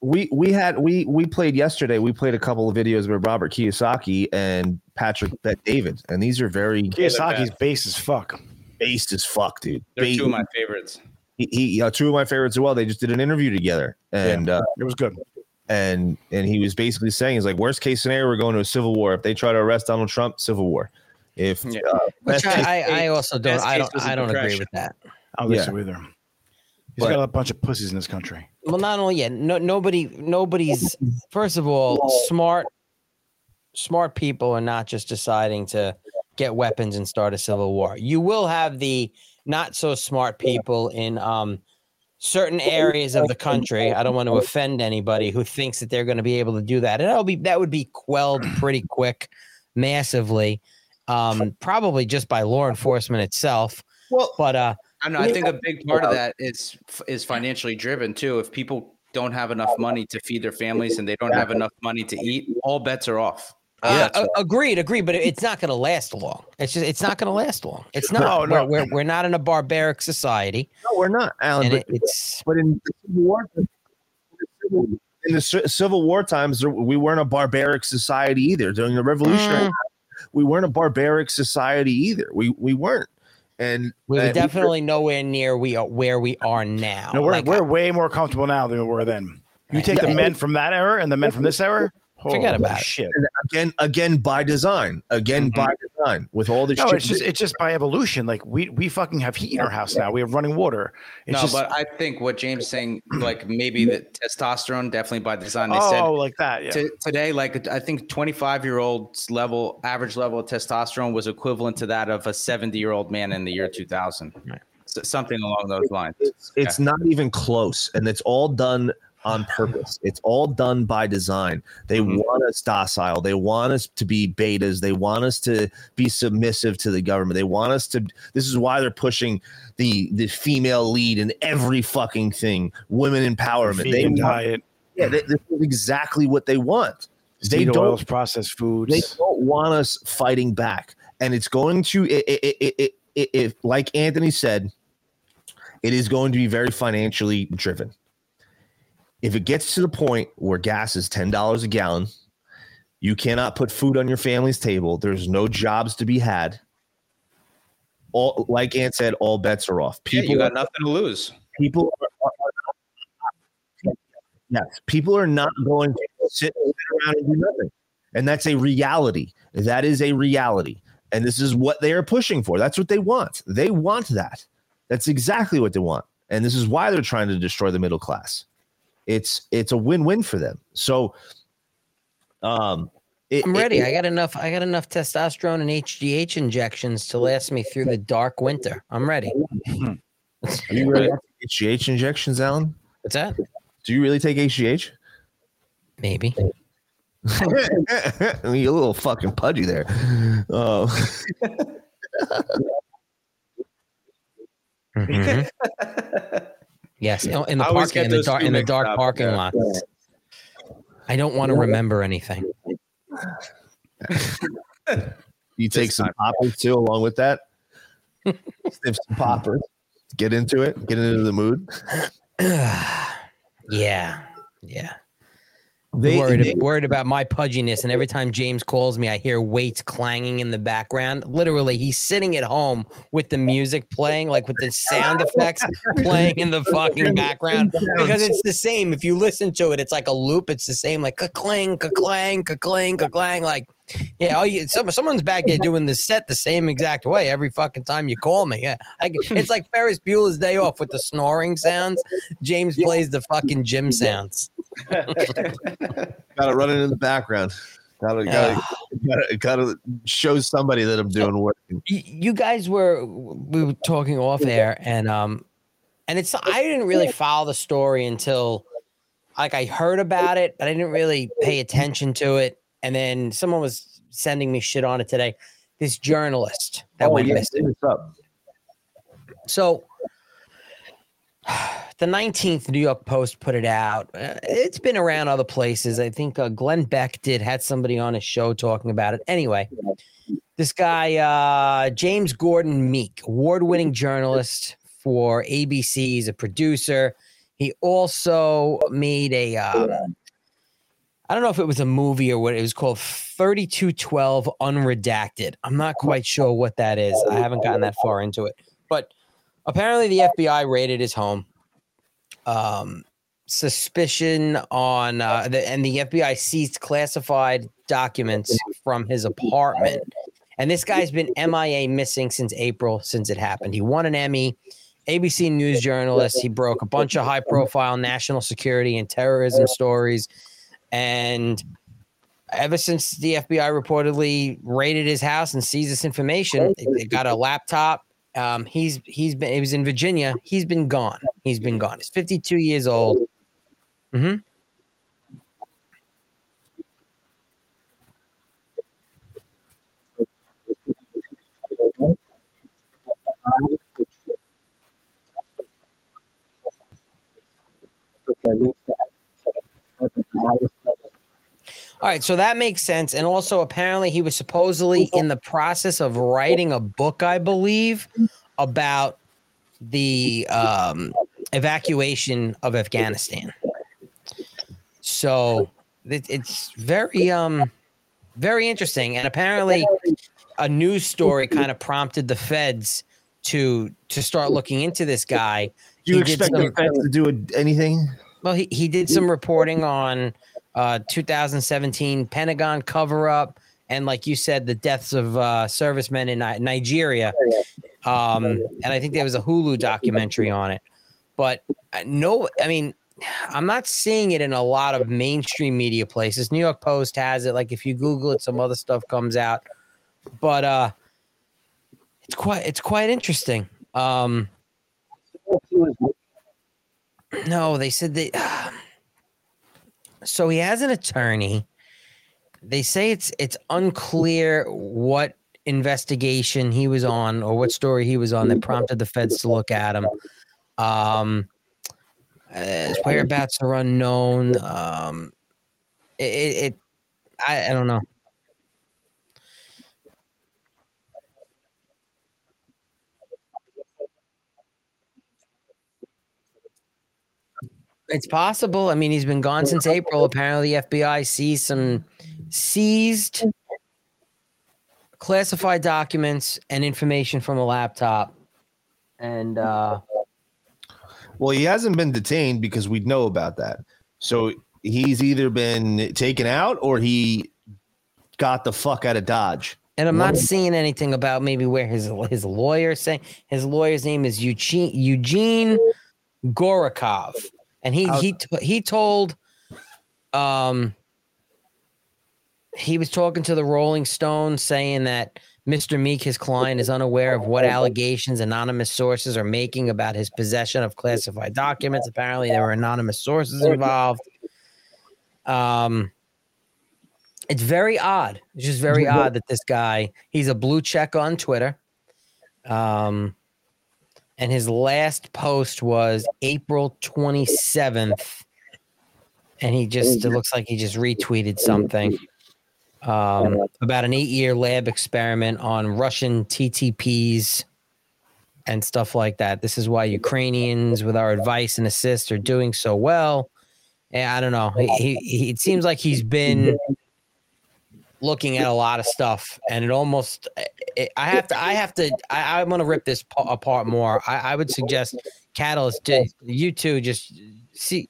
we we had we we played yesterday. We played a couple of videos with Robert Kiyosaki and Patrick Bet David, and these are very Kiyosaki's bass as fuck. based as fuck, dude. They're Ba- two of my favorites. he, he uh, two of my favorites as well. They just did an interview together, and uh, it was good. And and he was basically saying, "He's like, worst case scenario, we're going to a civil war. If they try to arrest Donald Trump, civil war. If uh, which best case- I, I, I also don't. I don't. was a I don't agree with that. I don't think Yeah. so either. He's But- got a bunch of pussies in this country. Well, not only yet. No, nobody. Nobody's. First of all, smart. Smart people are not just deciding to get weapons and start a civil war. You will have the not so smart people in um, certain areas of the country. I don't want to offend anybody who thinks that they're going to be able to do that, and that'll be that would be quelled pretty quick, massively, um, probably just by law enforcement itself. Well, but uh, I know. I think a big part of that is is financially driven too. If people don't have enough money to feed their families and they don't have enough money to eat, all bets are off. Uh, a- agreed, agreed, but it's not going to last long. It's just it's not going to last long. It's not. No, no. We're, we're we're not in a barbaric society. No, we're not, Alan. But, it- it's but in the Civil War, in the Civil War times, we weren't a barbaric society either. During the Revolutionary, Mm. We weren't a barbaric society either. We we weren't. And we're and- definitely nowhere near we are where we are now. No, we're, Like, we're way more comfortable now than we were then. You take the men from that era and the men from this era. Forget Holy about it. shit. And again, again by design, again Mm-hmm. by design, with all this No, shit. it's just it's just by evolution. Like we we fucking have heat in our house now. We have running water. It's no, just but I think what James is saying, like maybe the testosterone, definitely by design. They oh, said like that. Yeah. to, today, like I think 25 year old's level, average level of testosterone was equivalent to that of a 70 year old man in the year 2000. So, something along those lines. it's not even close and it's all done on purpose. It's all done by design. They Mhm. want us docile. They want us to be betas. They want us to be submissive to the government. They want us to this is why they're pushing the the female lead in every fucking thing women empowerment. They want, diet, yeah they, this is exactly what they want. They seed don't oils, processed foods. they don't want us fighting back. And it's going to it, it, it, it, it, it, it- like anthony said it is going to be very financially driven if it gets to the point where gas is $10 a gallon you cannot put food on your family's table. There's no jobs to be had. All like ant said all bets are off. Yeah, people you got nothing to lose. people are, are, are not, yes people are not going to sit around and do nothing. And that's a reality. That is a reality. And this is what they are pushing for. That's what they want. They want that. That's exactly what they want. And this is why they're trying to destroy the middle class it's it's a win-win for them so um it- I'm it- ready. I got enough. I got enough testosterone and HGH injections to last me through the dark winter. I'm ready. are you really take hgh injections alan What's that? do you really take hgh Maybe. I mean, you're a little fucking pudgy there. Oh, Mhm. yes, in in the I parking in the those dark in the dark up, parking yeah. lot. I don't want to remember anything. you take some poppers too, along with that. Sniff some poppers. Get into it. Get into the mood. yeah, yeah. They- worried, they- worried about my pudginess, and every time James calls me, I hear weights clanging in the background. Literally, he's sitting at home with the music playing, like with the sound effects playing in the fucking background, because it's the same. If you listen to it, it's like a loop. It's the same, like ka clang, ka clang, ka clang, ka clang. Like, yeah, oh, you, some, someone's back there doing the set the same exact way every fucking time you call me. Yeah, I, it's like Ferris Bueller's Day Off with the snoring sounds. James plays the fucking gym sounds. Gotta run it in the background. Gotta, gotta, gotta, gotta show somebody that I'm doing work. You guys were we were talking off air and um and it's i didn't really follow the story until like i heard about it but i didn't really pay attention to it and then someone was sending me shit on it today this journalist that Oh, went yeah, missing up? so the 19th New York Post put it out. Uh, it's been around other places. I think uh, Glenn Beck did had somebody on his show talking about it. Anyway, this guy uh, James Gordon Meek, award-winning journalist for ABC, he's a producer. He also made a um, I don't know if it was a movie or what it was called 3212 Unredacted. I'm not quite sure what that is. I haven't gotten that far into it. But apparently the FBI raided his home. Um, suspicion on uh, the, and the FBI seized classified documents from his apartment. And this guy's been MIA missing since April, since it happened. He won an Emmy, ABC News journalist. He broke a bunch of high profile national security and terrorism stories. And ever since the FBI reportedly raided his house and seized this information, they- got a laptop. Um, he's he's been he was in Virginia. He's been gone. He's been gone. He's 52 years old. hmm All right, so that makes sense. And also, apparently, he was supposedly in the process of writing a book, I believe, about the um, evacuation of Afghanistan. So it, it's very, um, very interesting. And apparently, a news story kind of prompted the feds to to start looking into this guy. Do you He expect the feds to do anything? Well, he, he did some reporting on uh, 2017 Pentagon cover up, and like you said, the deaths of uh, servicemen in Ni- Nigeria. Um, and I think there was a Hulu documentary on it. But uh, no, I mean, I'm not seeing it in a lot of mainstream media places. New York Post has it. Like if you Google it, some other stuff comes out. But uh, it's quite it's quite interesting. Um, no, they said they. so he has an attorney. They say it's it's unclear what investigation he was on or what story he was on that prompted the feds to look at him. Um, uh, his whereabouts are unknown. Um, it, it, I, I don't know. It's possible. I mean, he's been gone since April. Apparently, the FBI sees some seized classified documents and information from a laptop. And uh Well, he hasn't been detained because we know about that. So he's either been taken out or he got the fuck out of Dodge. and I'm not seeing anything about maybe where his his lawyer saying his lawyer's name is Eugene Eugene Gorokhov, and he he t- he told um he was talking to the Rolling Stone saying that Mr. Meek, his client, is unaware of what allegations anonymous sources are making about his possession of classified documents. Apparently, there were anonymous sources involved. Um, it's very odd. It's just very odd that this guy, he's a blue check on Twitter. Um, and his last post was April 27th. And he just, it looks like he just retweeted something um, about an eight year lab experiment on Russian TTPs and stuff like that. This is why Ukrainians, with our advice and assist, are doing so well. And I don't know. He, he, it seems like he's been looking at a lot of stuff, and it almost. It, I have to. I have to. I, I'm going to rip this pa- apart more. I, I would suggest Catalyst. You two just see.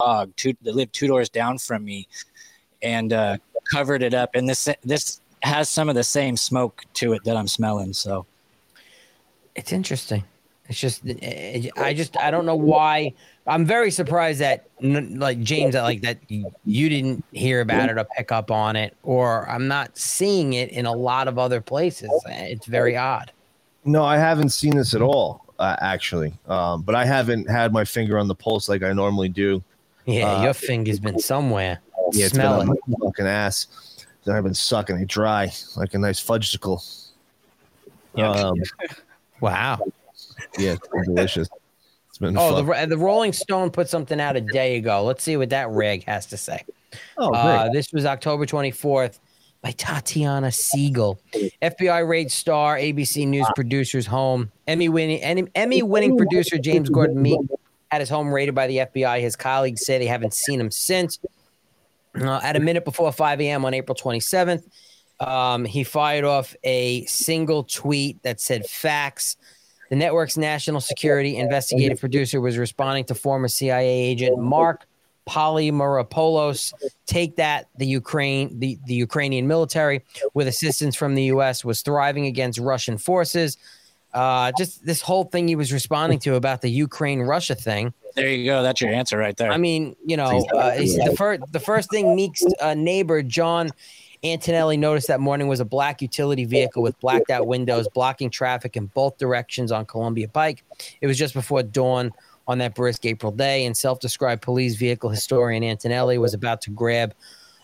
Dog two that lived two doors down from me and uh, covered it up and this this has some of the same smoke to it that i'm smelling so It's interesting. It's just eh, I just I don't know why. I'm very surprised that like James that like that you didn't hear about it or pick up on it, or I'm not seeing it in a lot of other places. It's very odd. No, I haven't seen this at all, uh, actually. Um, but I haven't had my finger on the pulse like I normally do. Yeah, Uh, your finger's been somewhere. Yeah, it's Smell been it. on my fucking ass. Then I've been sucking it dry like a nice fudgesicle. Um, wow. Yeah, it's been delicious. It's been Oh, fun. the the Rolling Stone put something out a day ago. Let's see what that rag has to say. Oh, Uh, great. this was October 24th by Tatiana Siegel. FBI raid star ABC News producer's home. Emmy winning Emmy winning producer James Gordon Meek had his home raided by the FBI. His colleagues say they haven't seen him since. Uh, at a minute before 5 a.m. on April 27th, um, he fired off a single tweet that said facts. The network's national security investigative producer was responding to former CIA agent Mark Polymeropoulos. Take that, the Ukraine, the, the Ukrainian military, with assistance from the U.S., was thriving against Russian forces. Uh, just this whole thing he was responding to about the Ukraine Russia thing. there you go that's your answer right there I mean, you know, uh, it's the first the first thing Meek's uh, neighbor John Antonelli noticed that morning was a black utility vehicle with blacked out windows blocking traffic in both directions on Columbia Pike. It was just before dawn on that brisk April day, and self-described police vehicle historian Antonelli was about to grab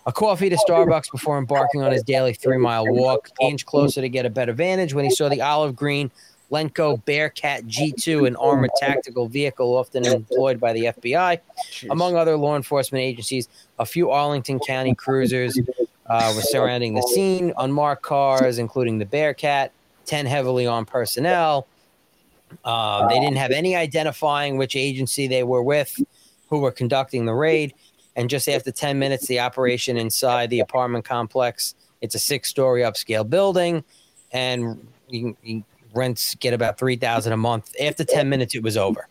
a coffee to Starbucks before embarking on his daily three-mile walk. inch closer to get a better vantage when he saw the olive green Lenco Bearcat G2, an armored tactical vehicle often employed by the FBI. Among other law enforcement agencies, a few Arlington County cruisers uh, were surrounding the scene, unmarked cars, including the Bearcat, 10 heavily armed personnel. Um, they didn't have any identifying which agency they were with, who were conducting the raid. And just after 10 minutes, the operation inside the apartment complex, it's a six story upscale building, and you, you rents get about 3000 a month. After 10 minutes, it was over.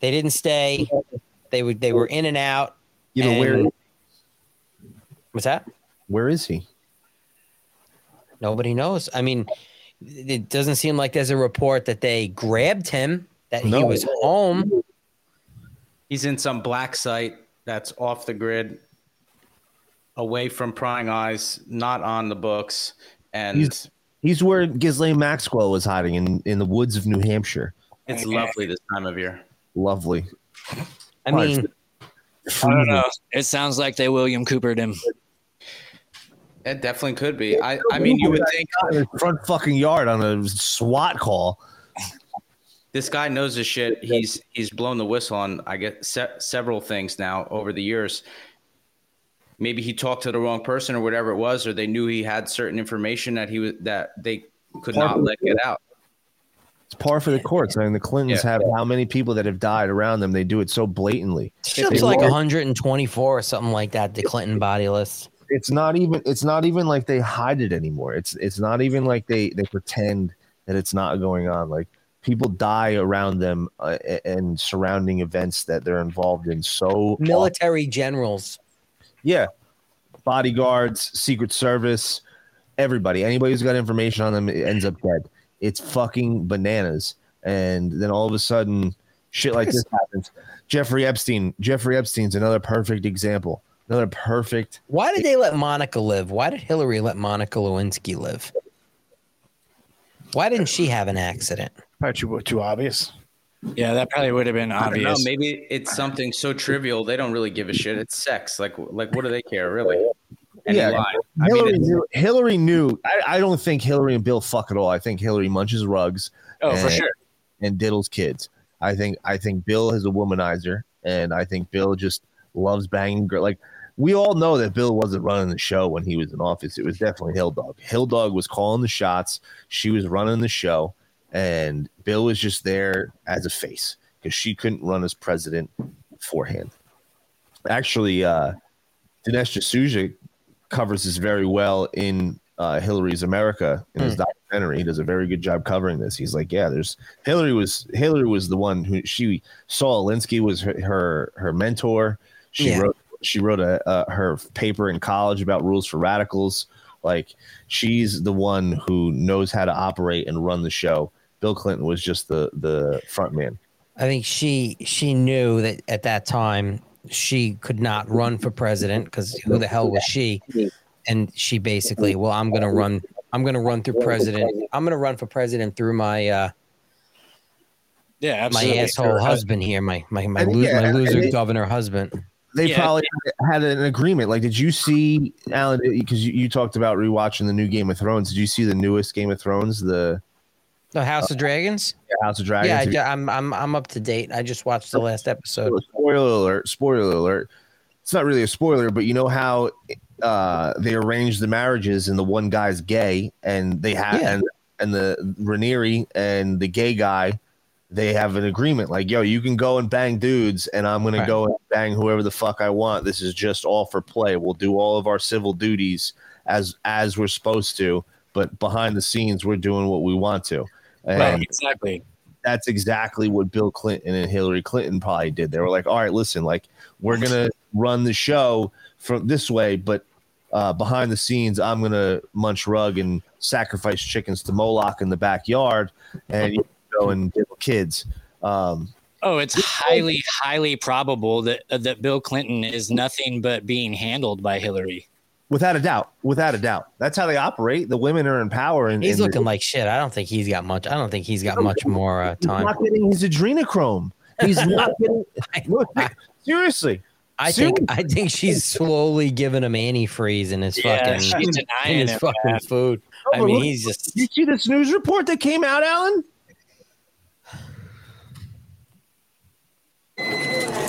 They didn't stay. They would they were in and out. You know where? and- What's that? Where is he? Nobody knows. I mean, it doesn't seem like there's a report that they grabbed him, that he was home. He's in some black site that's off the grid, away from prying eyes, not on the books, and He's he's where Ghislaine Maxwell was hiding in in the woods of New Hampshire. it's lovely this time of year. Lovely. I mean, I don't know. It sounds like they William Coopered him. It definitely could be. I, I mean, you would think front fucking yard on a SWAT call. this guy knows his shit. He's he's blown the whistle on I get se- several things now over the years. Maybe he talked to the wrong person or whatever it was, or they knew he had certain information that he was that they could not let get out. It's par for the course. I mean, the Clintons Yeah. have how many people that have died around them? They do it so blatantly. It's like 124 or something like that, the Clinton body list. It's not even. It's not even like they hide it anymore. It's it's not even like they they pretend that it's not going on. Like people die around them uh, and surrounding events that they're involved in. So Military generals. Yeah. Bodyguards, Secret Service, everybody. Anybody who's got information on them ends up dead. It's fucking bananas. And then all of a sudden, shit like this happens. Jeffrey Epstein. Jeffrey Epstein's another perfect example. Another perfect. Why did they let Monica live? Why did Hillary let Monica Lewinsky live? Why didn't she have an accident? Probably too, too obvious. Yeah, that probably would have been I don't know. obvious. Maybe it's something so trivial they don't really give a shit. It's sex. Like like what do they care really? Any yeah, lie. I mean, Hillary, knew, Hillary knew. I, I don't think Hillary and Bill fuck at all. I think Hillary munches rugs. Oh, for and- sure. And diddles kids. I think I think Bill is a womanizer, and I think Bill just loves banging girl. Like we all know that Bill wasn't running the show when he was in office. It was definitely Hill Dog. Hill Dog was calling the shots. She was running the show, and Bill was just there as a face because she couldn't run as president beforehand. Actually, uh, Dinesh D'Souza covers this very well in uh, Hillary's America in his Hmm. documentary. He does a very good job covering this. He's like, yeah, there's Hillary was Hillary was the one who she Saul Alinsky was her her, her mentor. She Yeah. wrote she wrote a uh, her paper in college about rules for radicals. Like she's the one who knows how to operate and run the show. Bill Clinton was just the the front man. I think she she knew that at that time she could not run for president because who the hell was she? And she basically, well, I'm gonna run. I'm gonna run through president. I'm gonna run for president through my uh Yeah, my absolutely. asshole husband here, my my my, lo- yeah, my loser they- governor husband. They Yeah. probably had an agreement. Like, did you see Alan? Because you, you talked about rewatching the new Game of Thrones. Did you see the newest Game of Thrones, the The House of Dragons. Yeah, House of Dragons? Yeah, I, Have you- ju- I'm I'm I'm up to date. I just watched the last episode. spoiler alert! Spoiler alert! It's not really a spoiler, but you know how uh, they arranged the marriages, and the one guy's gay, and they have Yeah. and and the Rhaenyra and the gay guy, they have an agreement. Like, yo, you can go and bang dudes, and I'm gonna Right. go and bang whoever the fuck I want. This is just all for play. We'll do all of our civil duties as as we're supposed to, but behind the scenes, we're doing what we want to. And Right, exactly. that's exactly what Bill Clinton and Hillary Clinton probably did. They were like, all right, listen, like we're gonna run the show from this way, but uh, behind the scenes, I'm gonna munch rug and sacrifice chickens to Moloch in the backyard, and you go and kids. Um, Oh, it's highly, highly probable that uh, that Bill Clinton is nothing but being handled by Hillary. Without a doubt, without a doubt, that's how they operate. The women are in power, and He's and looking like shit. I don't think he's got much. I don't think he's got much more uh, he's time. not getting his adrenochrome. He's not getting. Look, seriously. I think I think she's slowly giving him antifreeze in his Yeah, fucking she's in denying his it, fucking man. food. I mean, look- he's just Did you see this news report that came out, Alan?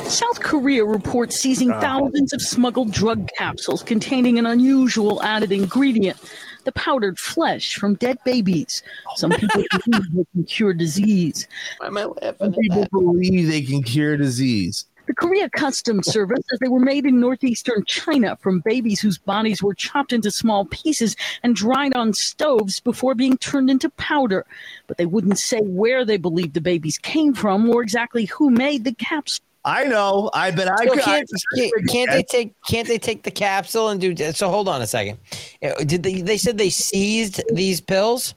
South Korea reports seizing ah. thousands of smuggled drug capsules containing an unusual added ingredient. the powdered flesh from dead babies. Some people believe they can cure disease. Why am I Some people believe they can cure disease. The Korea Customs Service says they were made in northeastern China from babies whose bodies were chopped into small pieces and dried on stoves before being turned into powder. But they wouldn't say where they believe the babies came from or exactly who made the capsule. I know. I bet I So could. can't, can't, can't they take can't they take the capsule and do so hold on a second Uh, did they they said they seized these pills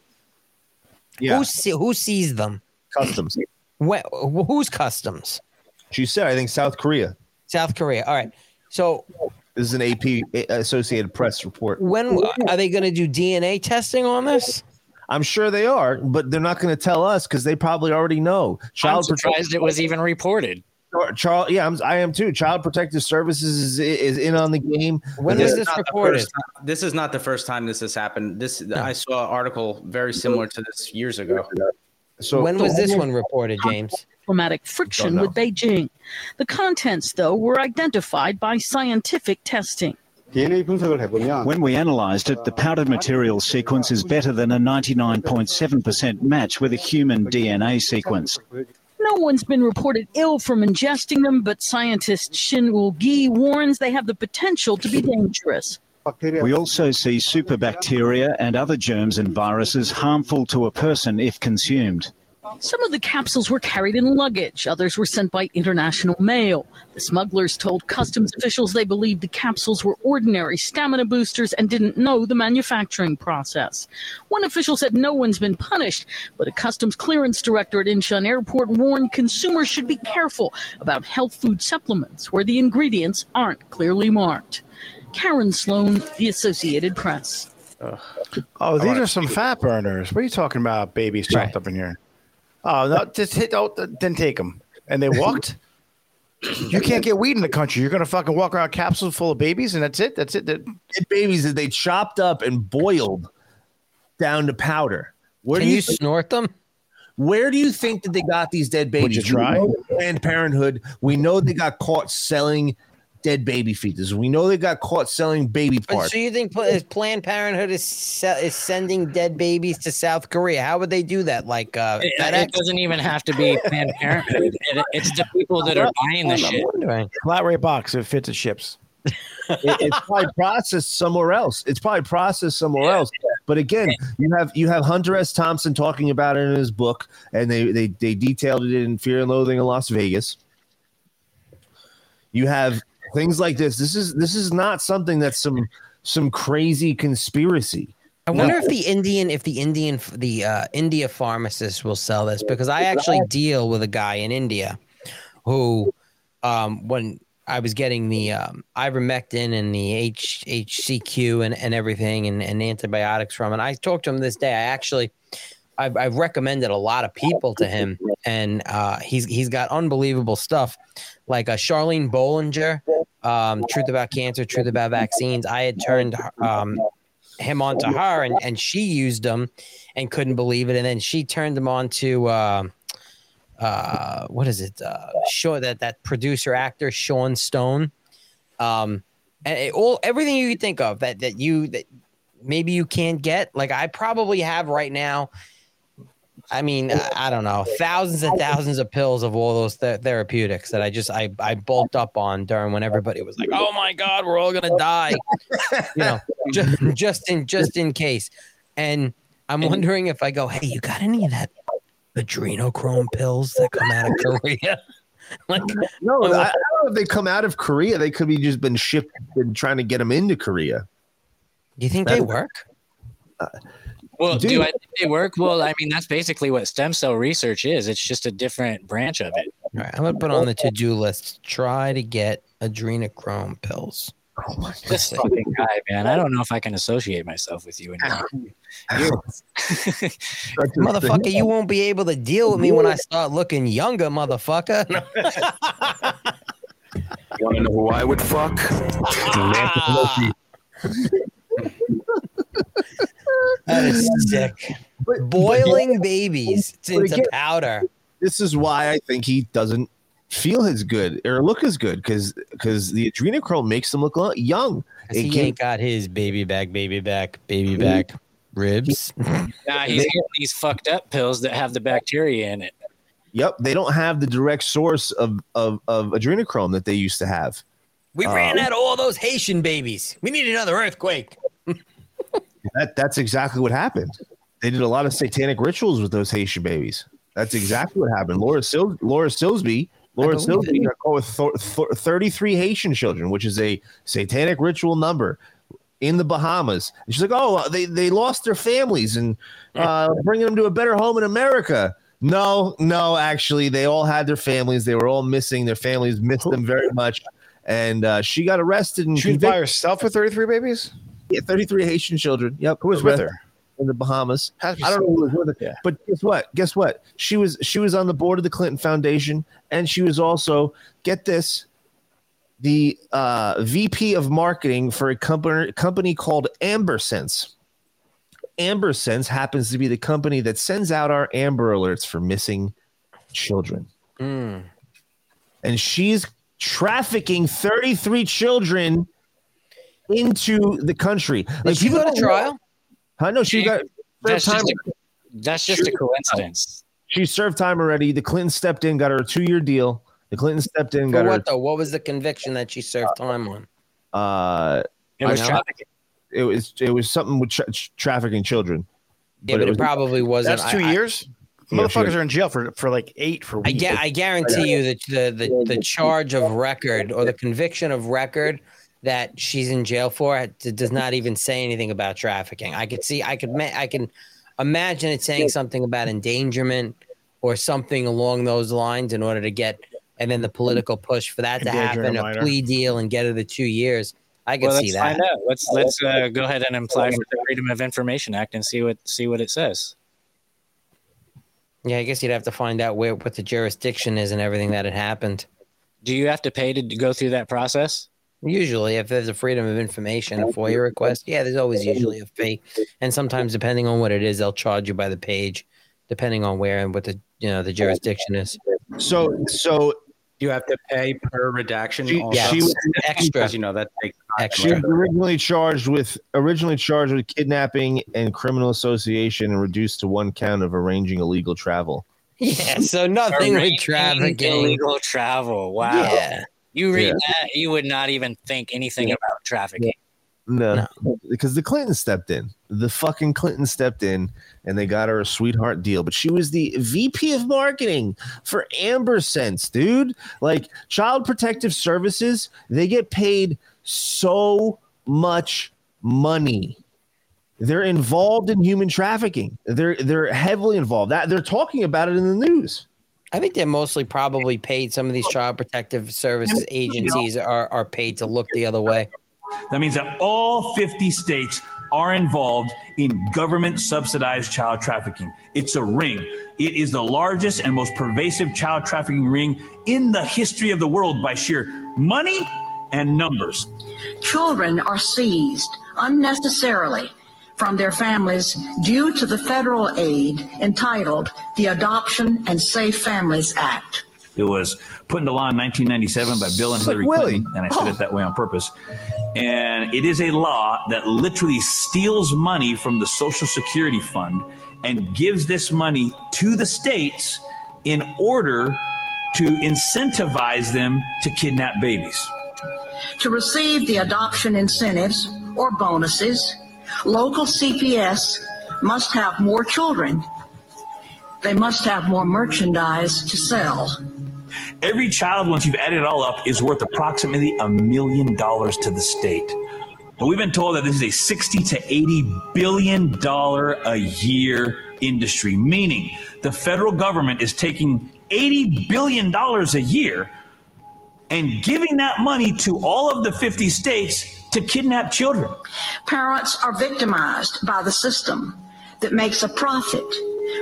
Yeah. who, se- who seized them Customs. Wh- who's customs She said, I think South Korea. south korea all right so This is an AP Associated Press report. when are they going to do dna testing on this I'm sure they are, but they're not going to tell us because they probably already know. I'm Child surprised it was even reported. Charles, yeah, I'm, I am too. Child Protective Services is, is in on the game. When But was they're- this not the reported? time- this is not the first time this has happened. This I saw an article very similar to this years ago. So when was this one reported james diplomatic friction with Beijing. The contents, though, were identified by scientific testing. When we analysed it, the powdered material sequence is better than a 99.7% match with a human DNA sequence. No one's been reported ill from ingesting them, but scientist Shin Ul Gi warns they have the potential to be dangerous. We also see superbacteria and other germs and viruses harmful to a person if consumed. Some of the capsules were carried in luggage, others were sent by international mail. The smugglers told customs officials they believed the capsules were ordinary stamina boosters and didn't know the manufacturing process. One official said no one's been punished, but a customs clearance director at Incheon Airport warned consumers should be careful about health food supplements where the ingredients aren't clearly marked. Karen Sloan, The Associated Press. Oh, these are some fat burners. What are you talking about? Babies chopped up in here. Oh no, just hit. Oh, then take them. And they walked. you can't get weed in the country. You're gonna fucking walk around capsules full of babies, and that's it. That's it. That, Dead babies that they chopped up and boiled down to powder. Where Can do you think- snort them? Where do you think that they got these dead babies? you try? We know Planned Parenthood. We know they got caught selling dead baby fetuses. We know they got caught selling baby But parts. so you think Planned Parenthood is se- is sending dead babies to South Korea? How would they do that? Like uh, It, it doesn't even have to be Planned Parenthood. It, it's the people that are buying the shit. flat rate box. It fits. It ships. It- it's probably processed somewhere else. It's probably processed somewhere else. But again, you have you have Hunter S. Thompson talking about it in his book, and they they they detailed it in Fear and Loathing in Las Vegas. You have things like this. This is this is not something that's some some crazy conspiracy. I wonder if the Indian, if the Indian, the uh, India pharmacist will sell this because I actually deal with a guy in India who, um, when I was getting the um, ivermectin and the H, HCQ and, and everything and, and antibiotics from, and I talked to him this day. I actually, I've, I've recommended a lot of people to him, and uh, he's he's got unbelievable stuff, like uh, Charlene Bollinger, um, Truth About Cancer, Truth About Vaccines. I had turned um, him onto her, and, and she used them and couldn't believe it, and then she turned him on to uh, uh, what is it? Uh, that that producer actor Sean Stone. Um, and it, all everything you think of that that you that maybe you can't get. Like I probably have right now. I mean, I, I don't know, thousands and thousands of pills of all those th- therapeutics that I just I I bulked up on during when everybody was like, "Oh my God, we're all gonna die," you know, just, just in just in case. And I'm wondering if I go, "Hey, you got any of that adrenochrome pills that come out of Korea?" like, No, I, I don't know if they come out of Korea. They could be just been shipped and trying to get them into Korea. Do you think they work? Uh, Well, Dude. do I think they work? Well, I mean, that's basically what stem cell research is. It's just a different branch of it. All right, I'm gonna put on the to-do list. Try to get adrenochrome pills. Oh my God. This fucking guy, man. I don't know if I can associate myself with you anymore. You're- Motherfucker, you won't be able to deal with me when I start looking younger, motherfucker. Want to know who I would fuck? Nancy Pelosi. that is sick. Boiling babies But into again- powder. This is why I think he doesn't feel as good or look as good because because the adrenochrome makes him look young. It he ain't got his baby back, baby back, baby back ribs. Nah, he's getting these fucked up pills that have the bacteria in it. Yep, they don't have the direct source of of, of adrenochrome that they used to have. We Uh, ran out of all those Haitian babies. We need another earthquake. That that's exactly what happened. They did a lot of satanic rituals with those Haitian babies. That's exactly what happened. Laura Sil- Laura Silsby, Laura Silsby got caught with th- th- 33 Haitian children, which is a satanic ritual number in the Bahamas. And she's like, "Oh, they they lost their families and uh, bringing them to a better home in America." No, no, actually, they all had their families. They were all missing. Their families missed them very much. And uh, she got arrested and She was by herself with 33 babies? Yeah, 33 Haitian children. Yep. Who was with her? In the Bahamas. Has to be I don't know who was with her. But guess what? Guess what? She was she was on the board of the Clinton Foundation, and she was also, get this, the uh, VP of marketing for a company company called AmberSense. AmberSense happens to be the company that sends out our Amber Alerts for missing children. Mm. And she's trafficking 33 children into the country. Did she people go to don't know- trial? I know she got That's time. just a, that's just a coincidence. She served time already. The Clinton stepped in, got her a two-year deal. The Clinton stepped in, For got what though? What was the conviction that she served time on? Uh, It was trafficking. it was it was something with tra- trafficking children. Yeah, but, it, was- probably wasn't. That's two I- I- years? Yeah, Motherfuckers sure. are in jail for, for like eight for I, weed. ga- I guarantee you that the, the the charge of record or the conviction of record that she's in jail for it does not even say anything about trafficking. I could see, I could, I can imagine it saying something about endangerment or something along those lines in order to get, and then the political push for that to happen, a a plea deal, and get her the two years. I could Well, see that. find out. Let's let's uh, go ahead and apply for the Freedom of Information Act and see what see what it says. Yeah, I guess you'd have to find out where what the jurisdiction is and everything that had happened. Do you have to pay to go through that process? Usually, if there's a freedom of information, a FOIA request, yeah, there's always usually a fee, and sometimes depending on what it is, they'll charge you by the page, depending on where and what the you know the jurisdiction is. So so You have to pay per redaction. She- also. yeah, she was- extra. You know that takes time. she was originally charged with originally charged with kidnapping and criminal association and reduced to one count of arranging illegal travel. Yeah, so nothing with Arranging trafficking. illegal travel. Wow. Yeah. You read Yeah. that, you would not even think anything about trafficking. No, because the Clinton stepped in. The fucking Clinton stepped in and they got her a sweetheart deal. But she was the VP of marketing for Amber Sense, dude. Like Child Protective Services, they get paid so much money. They're involved in human trafficking. They're they're heavily involved. That they're talking about it in the news. I think they're mostly probably paid. Some of these child protective services agencies are are paid to look the other way. That means that all 50 states are involved in government subsidized child trafficking. It's a ring. It is the largest and most pervasive child trafficking ring in the history of the world by sheer money and numbers. Children are seized unnecessarily from their families due to the federal aid entitled the Adoption and Safe Families Act. It was put into law in 1997 by Bill and Hillary Willie. Clinton, and I said it that way on purpose. And it is a law that literally steals money from the Social Security Fund and gives this money to the states in order to incentivize them to kidnap babies. To receive the adoption incentives or bonuses, local CPS must have more children. They must have more merchandise to sell. Every child, once you've added it all up, is worth approximately a million dollars to the state. But we've been told that this is a 60 to 80 billion dollar a year industry, meaning the federal government is taking 80 billion dollars a year and giving that money to all of the 50 states to kidnap children. Parents are victimized by the system that makes a profit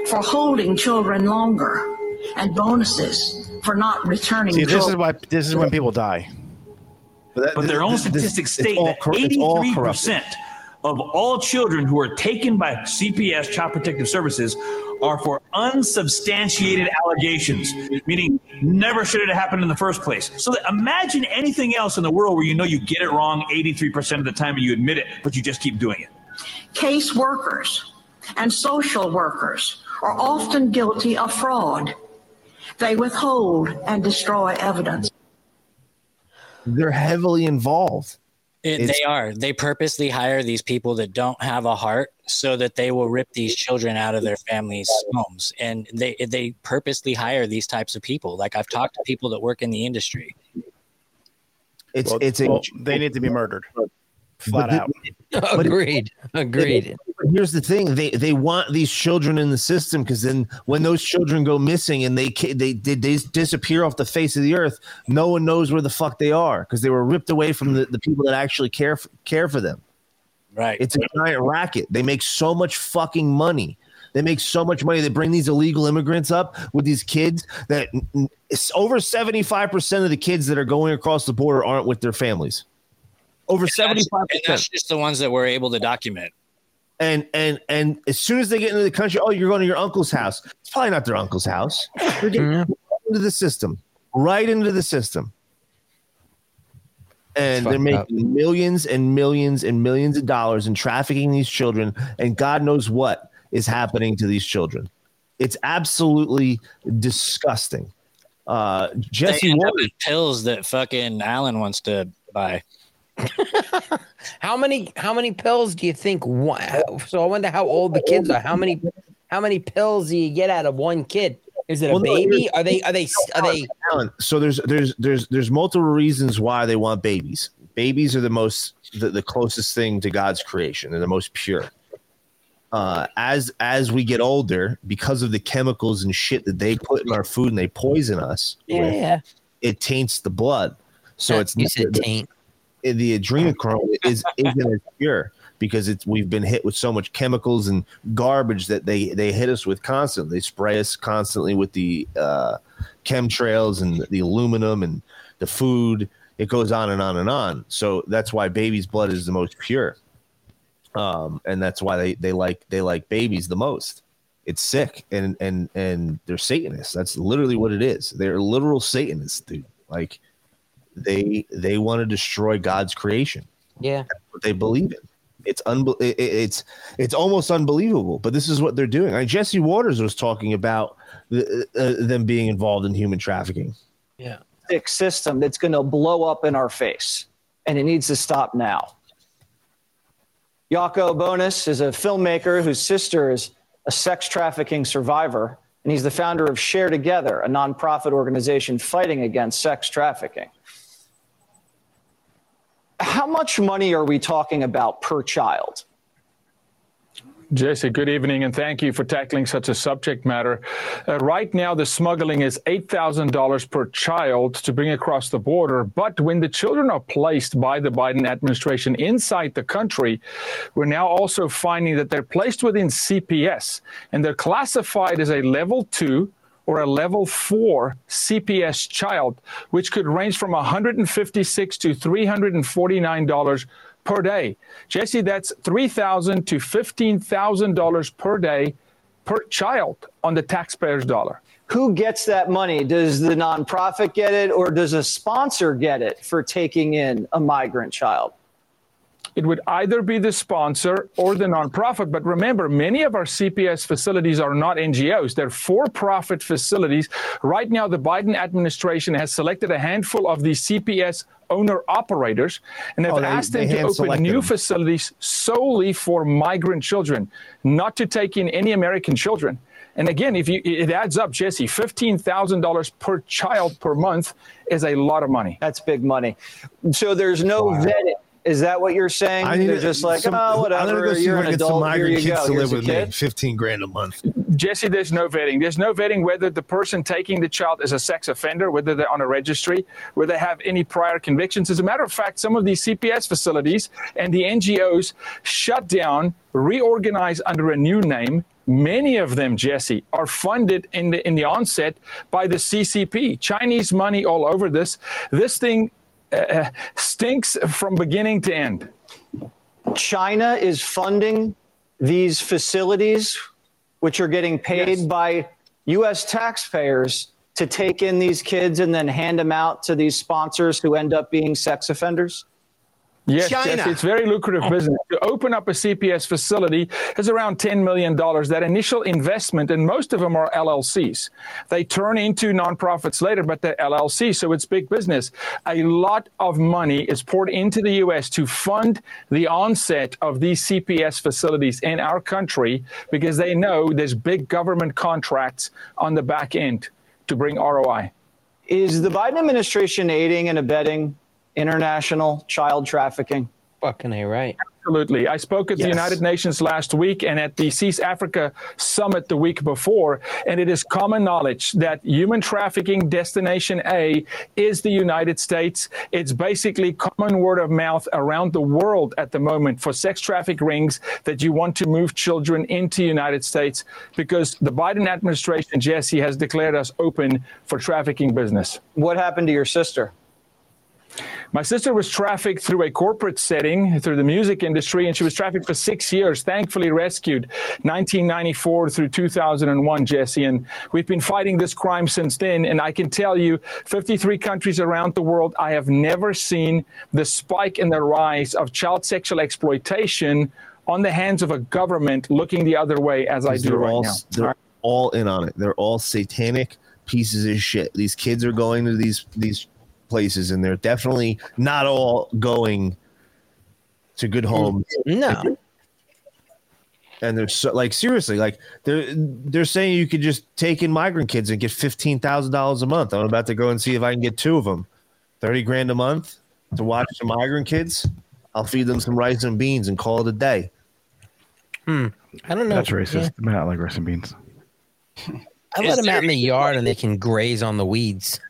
for holding children longer and bonuses for not returning See, this is why this is when people die. But their own statistics state that 83% of all children who are taken by CPS, Child Protective Services, are for unsubstantiated allegations, meaning never should it have happened in the first place. So that imagine anything else in the world where you know you get it wrong 83% of the time and you admit it, but you just keep doing it. Case workers and social workers are often guilty of fraud. They withhold and destroy evidence. They're heavily involved. It, they are. They purposely hire these people that don't have a heart so that they will rip these children out of their families' homes. And they they purposely hire these types of people. Like I've talked to people that work in the industry. It's Well, it's a well, they need to be murdered. Flat But the- out. Agreed. Agreed. But here's the thing: they they want these children in the system because then when those children go missing and they they, they they disappear off the face of the earth, no one knows where the fuck they are because they were ripped away from the, the people that actually care f- care for them. Right. It's a giant racket. They make so much fucking money. They make so much money. They bring these illegal immigrants up with these kids that n- n- it's over 75% of the kids that are going across the border aren't with their families. Over 75%. That's just the ones that we're able to document. and and and as soon as they get into the country, oh, you're going to your uncle's house. It's probably not their uncle's house. They're getting right into the system, right into the system, and they're making up. millions and millions and millions of dollars in trafficking these children, and God knows what is happening to these children. It's absolutely disgusting. Uh, Jesse They end up Warren, pills that fucking Alan wants to buy. How many how many pills do you think one, so I wonder how old the kids are. How many how many pills do you get out of one kid? Is it a Well, no, baby? here's- Are they are they are they so there's there's there's there's multiple reasons why they want babies. Babies are the most the, the closest thing to God's creation. They're the most pure. Uh, as as we get older, because of the chemicals and shit that they put in our food and they poison us, Yeah, with, yeah. it taints the blood. So it's you said taint. The adrenochrome is isn't as pure because it's we've been hit with so much chemicals and garbage that they they hit us with constantly. They spray us constantly with the uh, chemtrails and the aluminum and the food. It goes on and on and on. So that's why baby's blood is the most pure, um, and that's why they they like they like babies the most. It's sick and and and they're Satanists. That's literally what it is. They're literal Satanists, dude. Like they they want to destroy God's creation. Yeah. That's what they believe in. It's unbe- it- it- it's it's almost unbelievable, but this is what they're doing. I mean, Jesse Watters was talking about the, uh, them being involved in human trafficking. Yeah. sick system that's going to blow up in our face, and it needs to stop now. Jaco Booyens is a filmmaker whose sister is a sex trafficking survivor, and he's the founder of Share Together, a nonprofit organization fighting against sex trafficking. How much money are we talking about per child? Jesse, good evening, and thank you for tackling such a subject matter. Uh, right now, the smuggling is $8,000 per child to bring across the border. But when the children are placed by the Biden administration inside the country, we're now also finding that they're placed within CPS and they're classified as a level two or a level four CPS child, which could range from $156 to 349 dollars per day. Jesse, that's $3,000 to fifteen thousand dollars per day per child on the taxpayer's dollar. Who gets that money? Does the nonprofit get it, or does a sponsor get it for taking in a migrant child? It would either be the sponsor or the nonprofit. But remember, many of our CPS facilities are not NGOs, they're for profit facilities. Right now, the Biden administration has selected a handful of these CPS owner operators and have Oh, they- asked them to open new them. facilities solely for migrant children, not to take in any American children. And again, if you it adds up, Jesse, fifteen thousand dollars per child per month is a lot of money. That's big money. So there's no vetting. Is that what you're saying? I need They're to- just like, some- oh, I'm whatever. gonna go see if You're I an get some adult. Here migrant you kids go. to Here's live a with me. Fifteen grand a month. Jesse, there's no vetting. There's no vetting whether the person taking the child is a sex offender, whether they're on a registry, whether they have any prior convictions. As a matter of fact, some of these CPS facilities and the NGOs shut down, reorganize under a new name. Many of them, Jesse, are funded in the in the onset by the CCP. Chinese money all over this. This thing uh, stinks from beginning to end. China is funding these facilities, which are getting paid by U.S. taxpayers to take in these kids and then hand them out to these sponsors who end up being sex offenders? Yes, China. yes, it's very lucrative oh. business. To open up a CPS facility is around $10 million. That initial investment, and most of them are LLCs. They turn into nonprofits later, but they're LLC, so it's big business. A lot of money is poured into the U.S. to fund the onset of these CPS facilities in our country because they know there's big government contracts on the back end to bring ROI. Is the Biden administration aiding and abetting international child trafficking? Fucking A, right. Absolutely. I spoke at the United Nations last week and at the Cease Africa Summit the week before, and it is common knowledge that human trafficking destination A is the United States. It's basically common word of mouth around the world at the moment for sex traffic rings that you want to move children into the United States because the Biden administration, Jesse, has declared us open for trafficking business. What happened to your sister? My sister was trafficked through a corporate setting, through the music industry, and she was trafficked for six years, thankfully rescued 1994 through 2001, Jesse. And we've been fighting this crime since then. And I can tell you, 53 countries around the world, I have never seen the spike in the rise of child sexual exploitation on the hands of a government looking the other way as I do right all, now. They're all in on it. They're all satanic pieces of shit. These kids are going to these these places, and they're definitely not all going to good homes. No. And they're so like seriously, like they're they're saying you could just take in migrant kids and get fifteen thousand dollars a month. I'm about to go and see if I can get two of them, thirty grand a month to watch some migrant kids. I'll feed them some rice and beans and call it a day. Hmm. I don't know. That's racist. I mean, I like rice and beans. I let them out in the yard and they can graze on the weeds.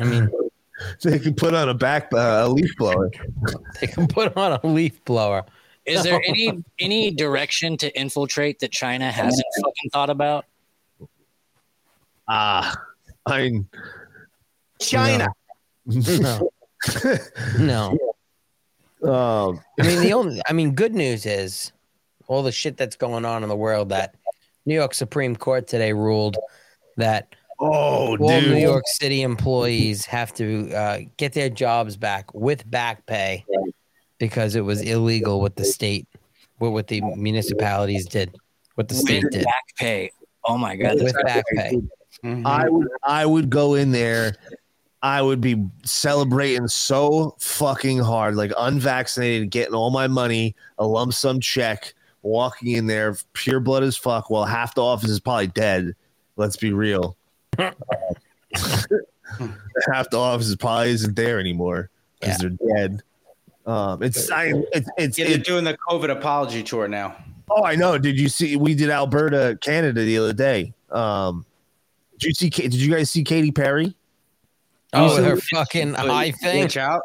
I mean, so they can put on a back uh, a leaf blower. They can put on a leaf blower. Is there any any direction to infiltrate that China hasn't fucking thought about? Ah, I mean, China. No. no. Um, I mean, the only, I mean, good news is all the shit that's going on in the world that New York Supreme Court today ruled that oh, all dude. New York City employees have to uh, get their jobs back with back pay because it was illegal what the state, what, what the municipalities did, what the state With did. back pay. Oh my god. With back pay. I would I would go in there. I would be celebrating so fucking hard, like unvaccinated, getting all my money, a lump sum check, walking in there, pure blood as fuck. While half the office is probably dead. Let's be real. half the office probably isn't there anymore because they're dead. Um, it's I, it's it's Yeah, they're it- doing the COVID apology tour now. Oh, I know. Did you see? We did Alberta, Canada the other day. Um, did you see? Did you guys see Katy Perry? Oh, her fucking Wait, eye thing. Out.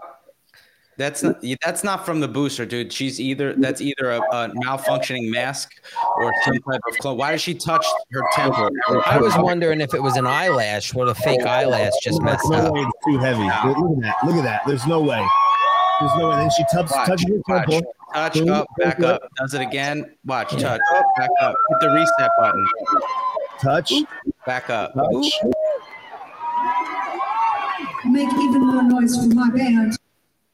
That's not, that's not from the booster, dude. She's either that's either a, a malfunctioning mask or some type of clone. Why does she touch her temple? I was wondering if it was an eyelash, what a fake oh, oh, eyelash just There's messed no up. way it's too heavy. Look look at that. Look at that. There's no way. There's no way. Then she touches Watch, touches her watch. temple. Touch Boom, up, back up. Does it again. Watch, touch up, back up. Hit the reset button. Touch. Back up. Touch. Make even more noise for my band.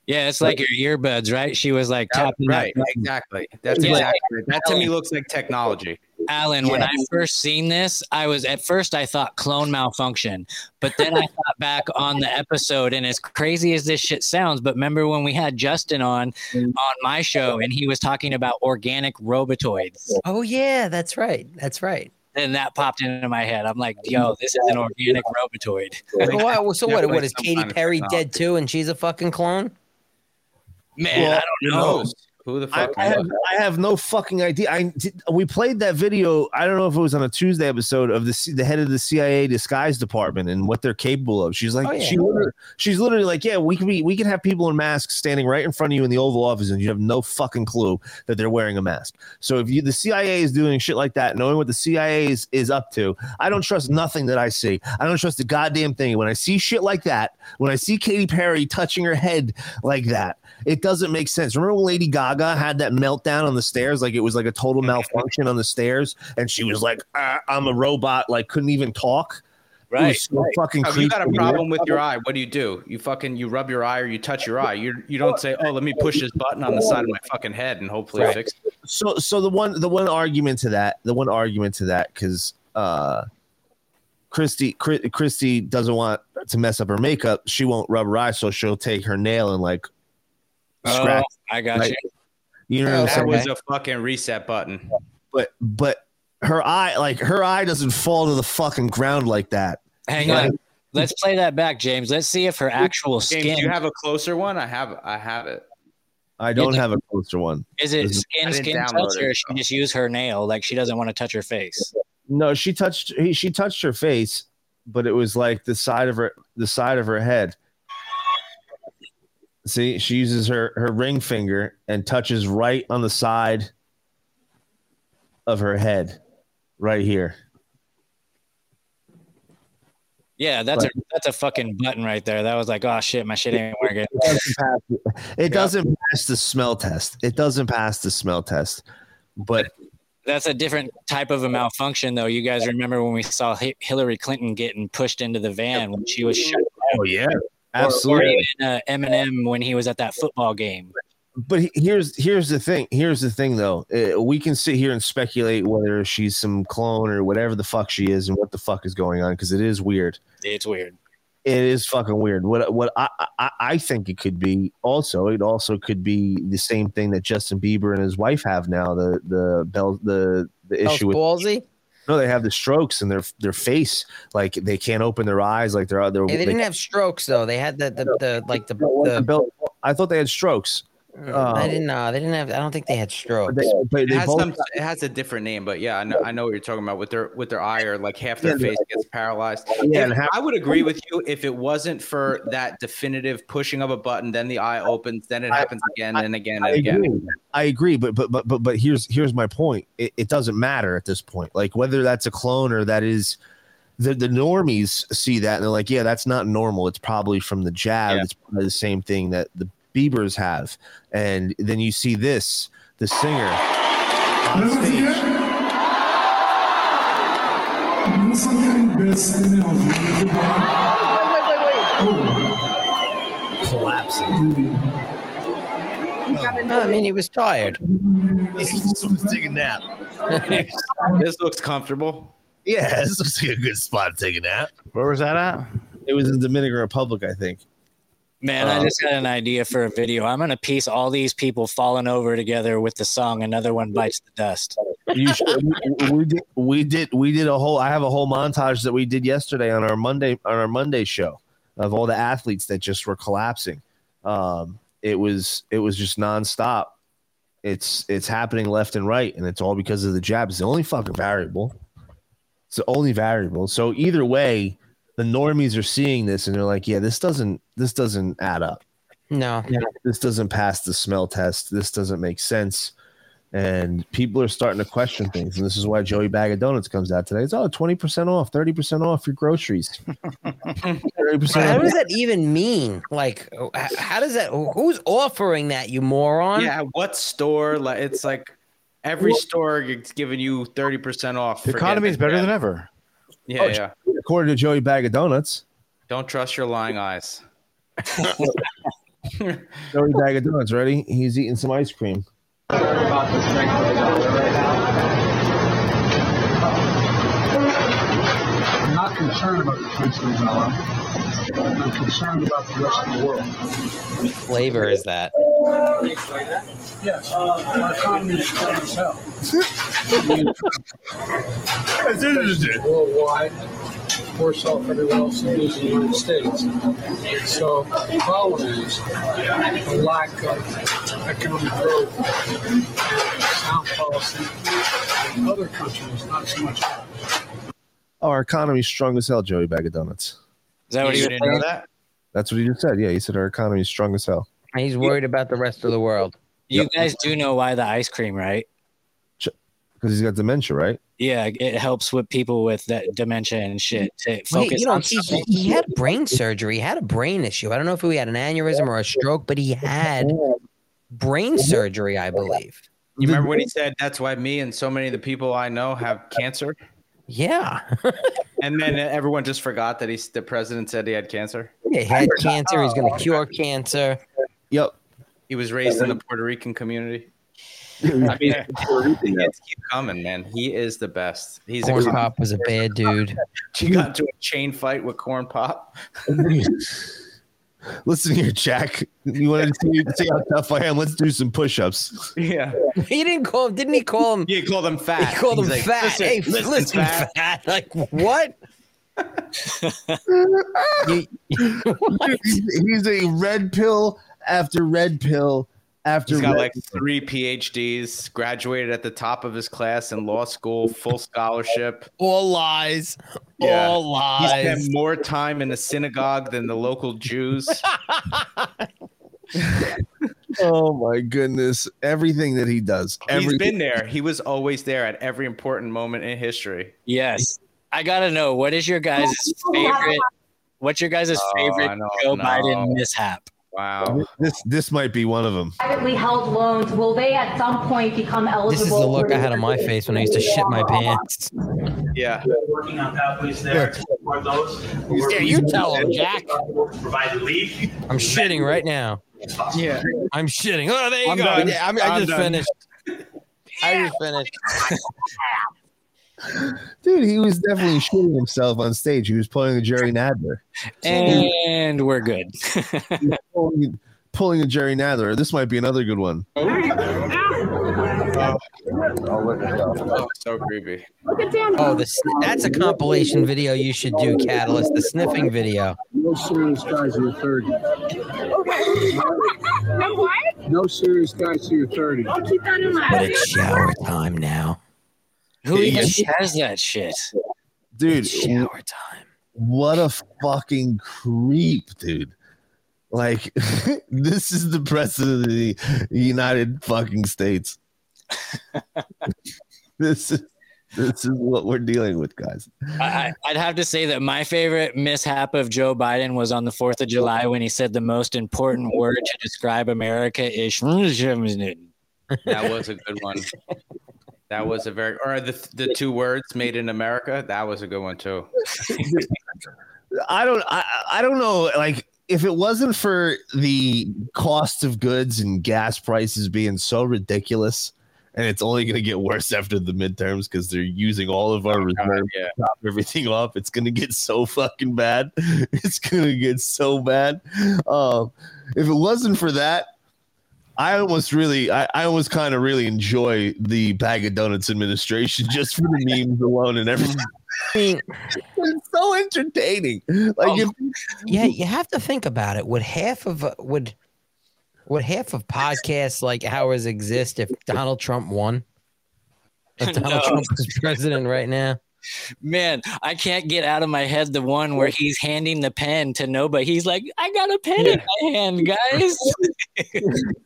Yeah, it's like your earbuds, right? She was like tapping Right, button. exactly. That's Yeah. exactly. That to me looks like technology. Alan, when I first seen this, I was at first I thought clone malfunction, but then I thought back on the episode, and as crazy as this shit sounds, but remember when we had Justin on on my show and he was talking about organic robotoids, Oh yeah, that's right. That's right. and that popped into my head. I'm like, yo, this is an organic robotoid. So oh, what, so what, what is some Katy Perry dead too and she's a fucking clone? Man, I don't know. Who the I, fuck? I have I have no fucking idea. I did- we played that video. I don't know if it was on a Tuesday episode of the the head of the CIA disguise department and what they're capable of. She's like Oh, yeah. she literally, she's literally like, yeah, we can be we can have people in masks standing right in front of you in the Oval Office and you have no fucking clue that they're wearing a mask. So if you the CIA is doing shit like that, knowing what the CIA is is up to, I don't trust nothing that I see. I don't trust a goddamn thing. When I see shit like that, when I see Katy Perry touching her head like that, it doesn't make sense. Remember Lady Gaga Gaga had that meltdown on the stairs, like it was like a total malfunction on the stairs, and she was like, "Ah, "I'm a robot," like couldn't even talk. It was Right. fucking Oh, you got a problem with your eye. What do you do? You fucking you rub your eye or you touch your eye. You you don't say, "Oh, let me push this button on the side of my fucking head and hopefully Right. fix it." So, so the one, the one argument to that, the one argument to that, because uh, Christy, Christy doesn't want to mess up her makeup. She won't rub her eye, so she'll take her nail and like Oh, scratch. I got like- you. You know what I'm that saying? was a fucking reset button. but but her eye, like her eye, doesn't fall to the fucking ground like that. Hang Like, on. Let's play that back, James. Let's see if her actual James, skin do you have a closer one? I have I have it. I don't have a closer one. is it Is it- skin skin download touch or she just use her nail like she doesn't want to touch her face. No, she touched he, she touched her face, but it was like the side of her the side of her head. See, she uses her her ring finger and touches right on the side of her head, right here. Yeah, that's a that's a fucking button right there. That was like, oh shit, my shit ain't working. It doesn't pass the smell test. It doesn't pass the smell test. But That's a different type of a malfunction, though. You guys remember when we saw Hillary Clinton getting pushed into the van when she was shut? Oh yeah, Or, or absolutely. even uh, Eminem when he was at that football game. but here's here's the thing. Here's the thing, though. Uh, we can sit here and speculate whether she's some clone or whatever the fuck she is and what the fuck is going on because it is weird. It's weird. It is fucking weird. What what I, I I think it could be also it also could be the same thing that Justin Bieber and his wife have now the the bell the the Bell's issue with palsy? No they have the strokes in their their face like they can't open their eyes like they're they're they didn't have strokes though. They had the the, the like the, the. I thought they had strokes. Um, I didn't know. They didn't have. I don't think they had strokes. They, but It they has, both some, it has a different name, but yeah, I know I know what you're talking about with their with their eye or like half their Yeah, face gets paralyzed. Yeah, and half- I would agree with you if it wasn't for that definitive pushing of a button, then the eye opens, then it happens again and again and I again. agree. I agree, but but but but but here's here's my point. It, it doesn't matter at this point. Like whether that's a clone or that is the the normies see that and they're like, yeah, that's not normal. It's probably from the jab. It's probably the same thing that the Biebers have. And then you see this, the singer on stage. collapsing. No, I mean, he was tired. He's taking a nap. this looks comfortable. Yeah, this looks like a good spot to take a nap. Where was that at? It was in Dominican Republic, I think. Man, I Uh, just had an idea for a video. I'm gonna piece all these people falling over together with the song "Another One Bites the Dust." You should, we, we did we did we did a whole I have a whole montage that we did yesterday on our Monday on our Monday show of all the athletes that just were collapsing. Um, it was it was just nonstop. It's it's happening left and right, and it's all because of the jab. It's the only fucking variable. It's the only variable. So either way, the normies are seeing this and they're like, yeah, this doesn't this doesn't add up. No, this doesn't pass the smell test. This doesn't make sense. And people are starting to question things. And this is why Joey Bag of Donuts comes out today. It's oh, 20% off, 30% off your groceries. 30% How off. does that even mean? Like, how does that? Who's offering that? You moron! Yeah, what store? Like it's like every store is giving you thirty percent off. The economy is better it. than ever. Yeah, Oh, yeah. According to Joey Bag of Donuts. Don't trust your lying eyes. Joey Bag of Donuts, ready? He's eating some ice cream. I'm not concerned about the Prince of Bella. I'm concerned about the rest of the world. What flavor is that? Yes, our economy is strong as hell. That's interesting. Worldwide, worse off everyone else is in the United States. So the problem is the lack of economic growth, sound policy. In other countries, not so much. Oh, our economy's strong as hell, Joey Bag of Donuts. Is that what You he didn't know that? That's what he just said. Yeah, he said our economy is strong as hell. He's worried about the rest of the world. You guys do know why the ice cream, right? Because he's got dementia, right? Yeah, it helps with people with that dementia and shit to Wait, focus you know, on he, he had brain surgery. He had a brain issue. I don't know if he had an aneurysm or a stroke, but he had brain surgery, I believe. You remember when he said that's why me and so many of the people I know have cancer? Yeah. and then everyone just forgot that he's the president said he had cancer. Yeah, he had cancer. He's going to cure cancer. Yep. He was raised in the Puerto Rican community. I mean, kids keep coming, man. He is the best. He's Corn a Pop was a bad dude. She got into a chain fight with Corn Pop. Listen here, Jack. You want to see, see how tough I am? Let's do some push-ups. Yeah. He didn't call him. Didn't he call him? He called him fat. He called He's him like, fat. "Listen, hey, listen, listen, fat." fat. Like what? he's, he's a red pill after red pill after He's got red like three PhDs, graduated at the top of his class in law school, full scholarship. All lies. All lies. He lies. spent more time in the synagogue than the local Jews. Oh my goodness! Everything that he does, He's everything. been there. He was always there at every important moment in history. Yes. I gotta know what is your guys' favorite what's your guys' Oh, favorite I don't Joe know. Biden mishap? Wow. This this might be one of them. privately held loans, will they at some point become eligible? This is the look I had on my face when I used to shit my pants. Yeah. Working on pathways there to support those. Yeah, you tell him, Jack. Provide relief. I'm shitting right now. Yeah. I'm shitting. Oh, there you I'm go. done. I'm, I I'm just finished. I just finished. Dude, he was definitely shooting himself on stage. He was pulling a Jerry Nadler. And we're good. pulling, pulling a Jerry Nadler. This might be another good one. Oh, so creepy. Oh, the, that's a compilation video you should do, Catalyst. The sniffing video. No serious guys in your 30s. No what? No serious guys in your 30s. I'll keep that in mind. But it's shower time now. Who even Yeah. has that shit? Dude, shower time. What a fucking creep, dude. Like, this is the president of the United fucking States. this is this is what we're dealing with, guys. I, I'd have to say that my favorite mishap of Joe Biden was on the 4th of July when he said the most important word to describe America is That was a good one. That was a very, or the the two words "made in America." That was a good one too. I don't I, I don't know like if it wasn't for the cost of goods and gas prices being so ridiculous and it's only going to get worse after the midterms because they're using all of our reserves yeah. to top everything off. it's going to get so fucking bad it's going to get so bad um if it wasn't for that I almost really, I, I almost kind of really enjoy the bag of donuts administration just for the memes alone and everything. it's so entertaining. Like, if, Yeah, you have to think about it. Would half of uh, would would half of podcasts like ours exist if Donald Trump won? If Donald No. Trump was president right now? Man, I can't get out of my head the one where he's handing the pen to nobody. He's like, I got a pen in my hand, guys.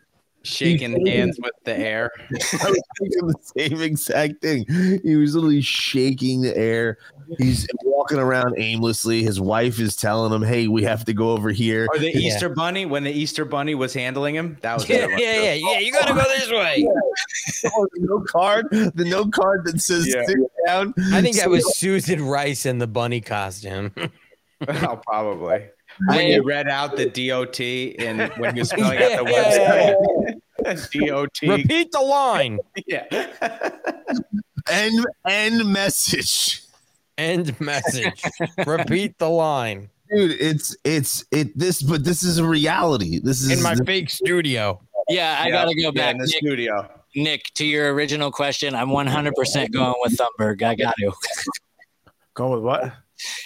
Shaking hands with the air. I was thinking the same exact thing. He was literally shaking the air. He's walking around aimlessly. His wife is telling him, "Hey, we have to go over here." Or the His- Easter Bunny when the Easter Bunny was handling him. That was a Yeah, good yeah, too. yeah, yeah. You gotta go this way. Oh, the no card, the no card that says Yeah. sit down. I think that was Susan Rice in the bunny costume. Oh, probably. When you read out the DOT and when you're spelling out the Yeah. website. DOT. Repeat the line. Yeah. End end message. End message. Repeat the line. Dude, it's it's it this but this is a reality. This is In my fake studio. Yeah, I Yeah, gotta go yeah, back. in the Nick, studio. Nick, to your original question, I'm 100% going with Thunberg. I got to. Go with what?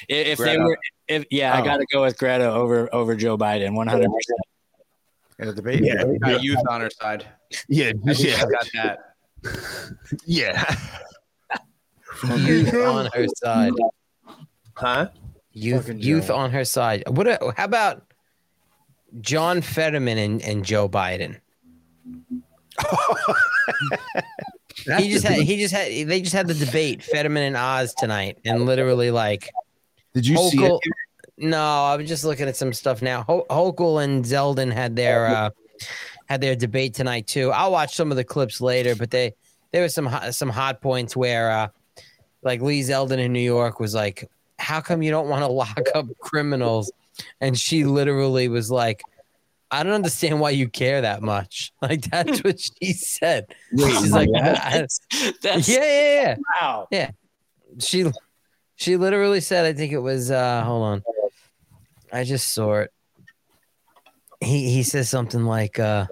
If they were, if yeah, I Oh. got to go with Greta over over Joe Biden, 100. percent In a debate? Yeah. Got youth on her side. Yeah, I yeah, she got that. yeah. Youth on her side. Huh? Youth, youth on her side. What? a- How about John Fetterman and, and Joe Biden? he just had. He just had. They just had the debate, Fetterman and Oz tonight, and literally like Did you see it? No, I'm just looking at some stuff now. Ho- Hochul and Zeldin had their uh, had their debate tonight too. I'll watch some of the clips later, but they there was some hot, some hot points where uh, like Lee Zeldin in New York was like, "How come you don't want to lock up criminals?" And she literally was like, "I don't understand why you care that much." Like that's what she said. Wait, She's like, what? I- That's- yeah, yeah, yeah. Wow. Yeah. She she literally said, I think it was uh hold on. I just saw it. He he says something like uh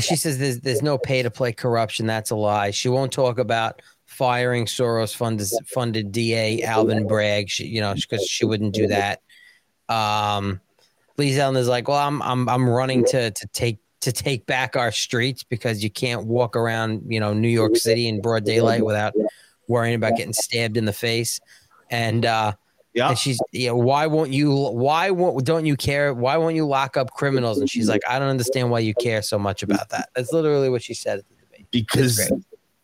she says there's there's no pay to play corruption. That's a lie. She won't talk about firing Soros funded funded DA Alvin Bragg. She, you know, because she wouldn't do that. Um, Lee Zeldin is like, well, I'm I'm I'm running to to take to take back our streets because you can't walk around, you know, New York City in broad daylight without worrying about getting stabbed in the face. And uh yeah, and she's yeah, why won't you why won't don't you care? Why won't you lock up criminals? And she's like, I don't understand why you care so much about that. That's literally what she said. because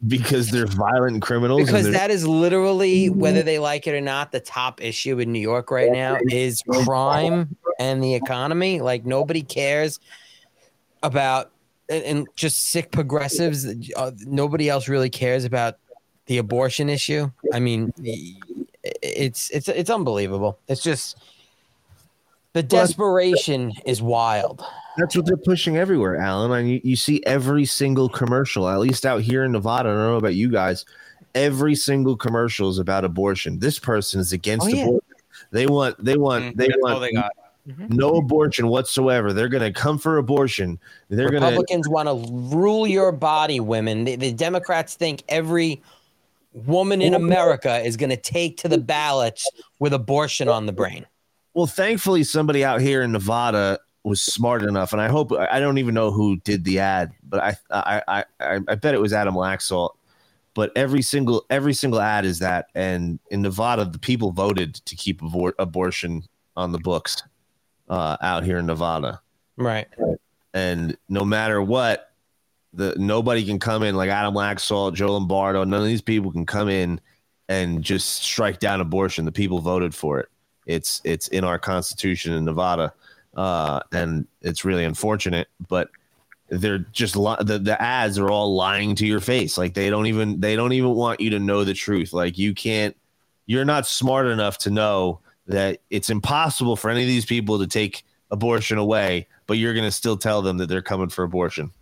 because they're violent criminals. Because that is literally whether they like it or not, the top issue in New York right now is crime and the economy. Like nobody cares about and, and just sick progressives. Uh, nobody else really cares about the abortion issue. I mean, it's it's it's unbelievable. It's just the desperation is wild. That's what they're pushing everywhere, Alan. And you, you see every single commercial, at least out here in Nevada. I don't know about you guys. Every single commercial is about abortion. This person is against Oh, yeah. abortion. They want, they want, mm-hmm. they that's want they got. Mm-hmm. no abortion whatsoever. They're going to come for abortion. They're going to. Republicans want to rule your body, women. The, the Democrats think every woman in America is going to take to the ballots with abortion on the brain. Well, thankfully, somebody out here in Nevada was smart enough, and I hope I don't even know who did the ad, but I I I I, bet it was Adam Laxalt. But every single every single ad is that, and in Nevada, the people voted to keep abor- abortion on the books uh, out here in Nevada, Right. and no matter what, the nobody can come in like Adam Laxalt, Joe Lombardo. None of these people can come in and just strike down abortion. The people voted for it. It's it's in our constitution in Nevada, uh, and it's really unfortunate. But they're just li- the the ads are all lying to your face. Like they don't even they don't even want you to know the truth. Like you can't. You're not smart enough to know that it's impossible for any of these people to take abortion away, but you're going to still tell them that they're coming for abortion.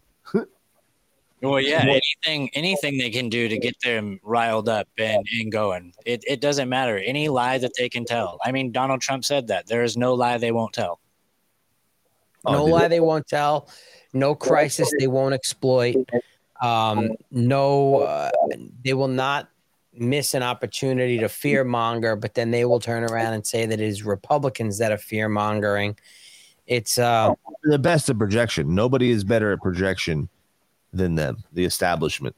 Well, yeah, anything anything they can do to get them riled up and, and going. It, it doesn't matter. Any lie that they can tell. I mean, Donald Trump said that. There is no lie they won't tell. no lie they won't tell. No crisis they won't exploit. Um, no, uh, they will not miss an opportunity to fear monger, but then they will turn around and say that it is Republicans that are fear mongering. It's uh, the best at projection. Nobody is better at projection than them, the establishment.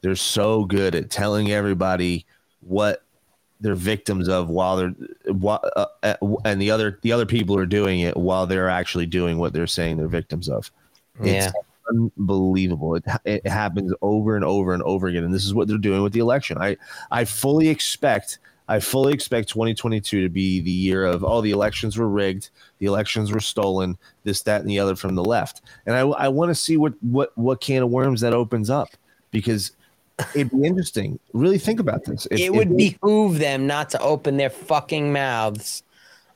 They're so good at telling everybody what they're victims of while they're uh, uh, and the other the other people are doing it while they're actually doing what they're saying they're victims of. Yeah. It's unbelievable. It, it happens over and over and over again and this is what they're doing with the election. I I fully expect I fully expect 2022 to be the year of oh the elections were rigged, the elections were stolen, this that and the other from the left. And I I want to see what what what can of worms that opens up because it'd be interesting. Really think about this. If- it if- would behoove them not to open their fucking mouths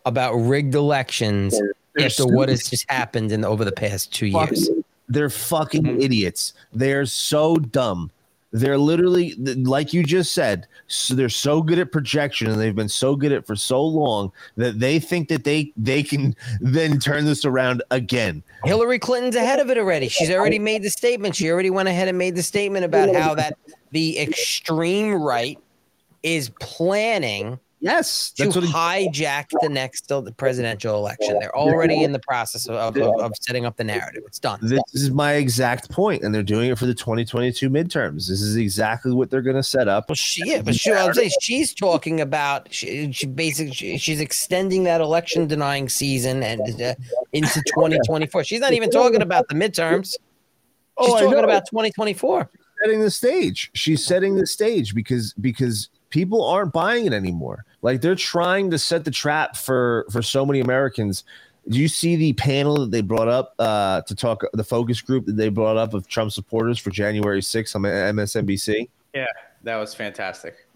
about rigged elections They're after what has just happened in over the past two fucking- years. They're fucking mm-hmm. idiots. They're so dumb. They're literally like you just said. So they're so good at projection, and they've been so good at for so long that they think that they they can then turn this around again. Hillary Clinton's ahead of it already. She's already made the statement. She already went ahead and made the statement about how that the extreme right is planning yes to that's what hijack the next the presidential election. They're already in the process of, of, of setting up the narrative. It's done. This is my exact point, and they're doing it for the 2022 midterms. This is exactly what they're going to set up. Well, she, yeah, but she, I'm saying she's talking about she, she basically she, she's extending that election denying season and uh, into 2024. She's not even talking about the midterms. She's Oh, talking about 2024. setting the stage. She's setting the stage because because people aren't buying it anymore. Like they're trying to set the trap for for so many Americans Do you see the panel that they brought up uh, to talk the focus group that they brought up of Trump supporters for January 6th on MSNBC? Yeah, that was fantastic.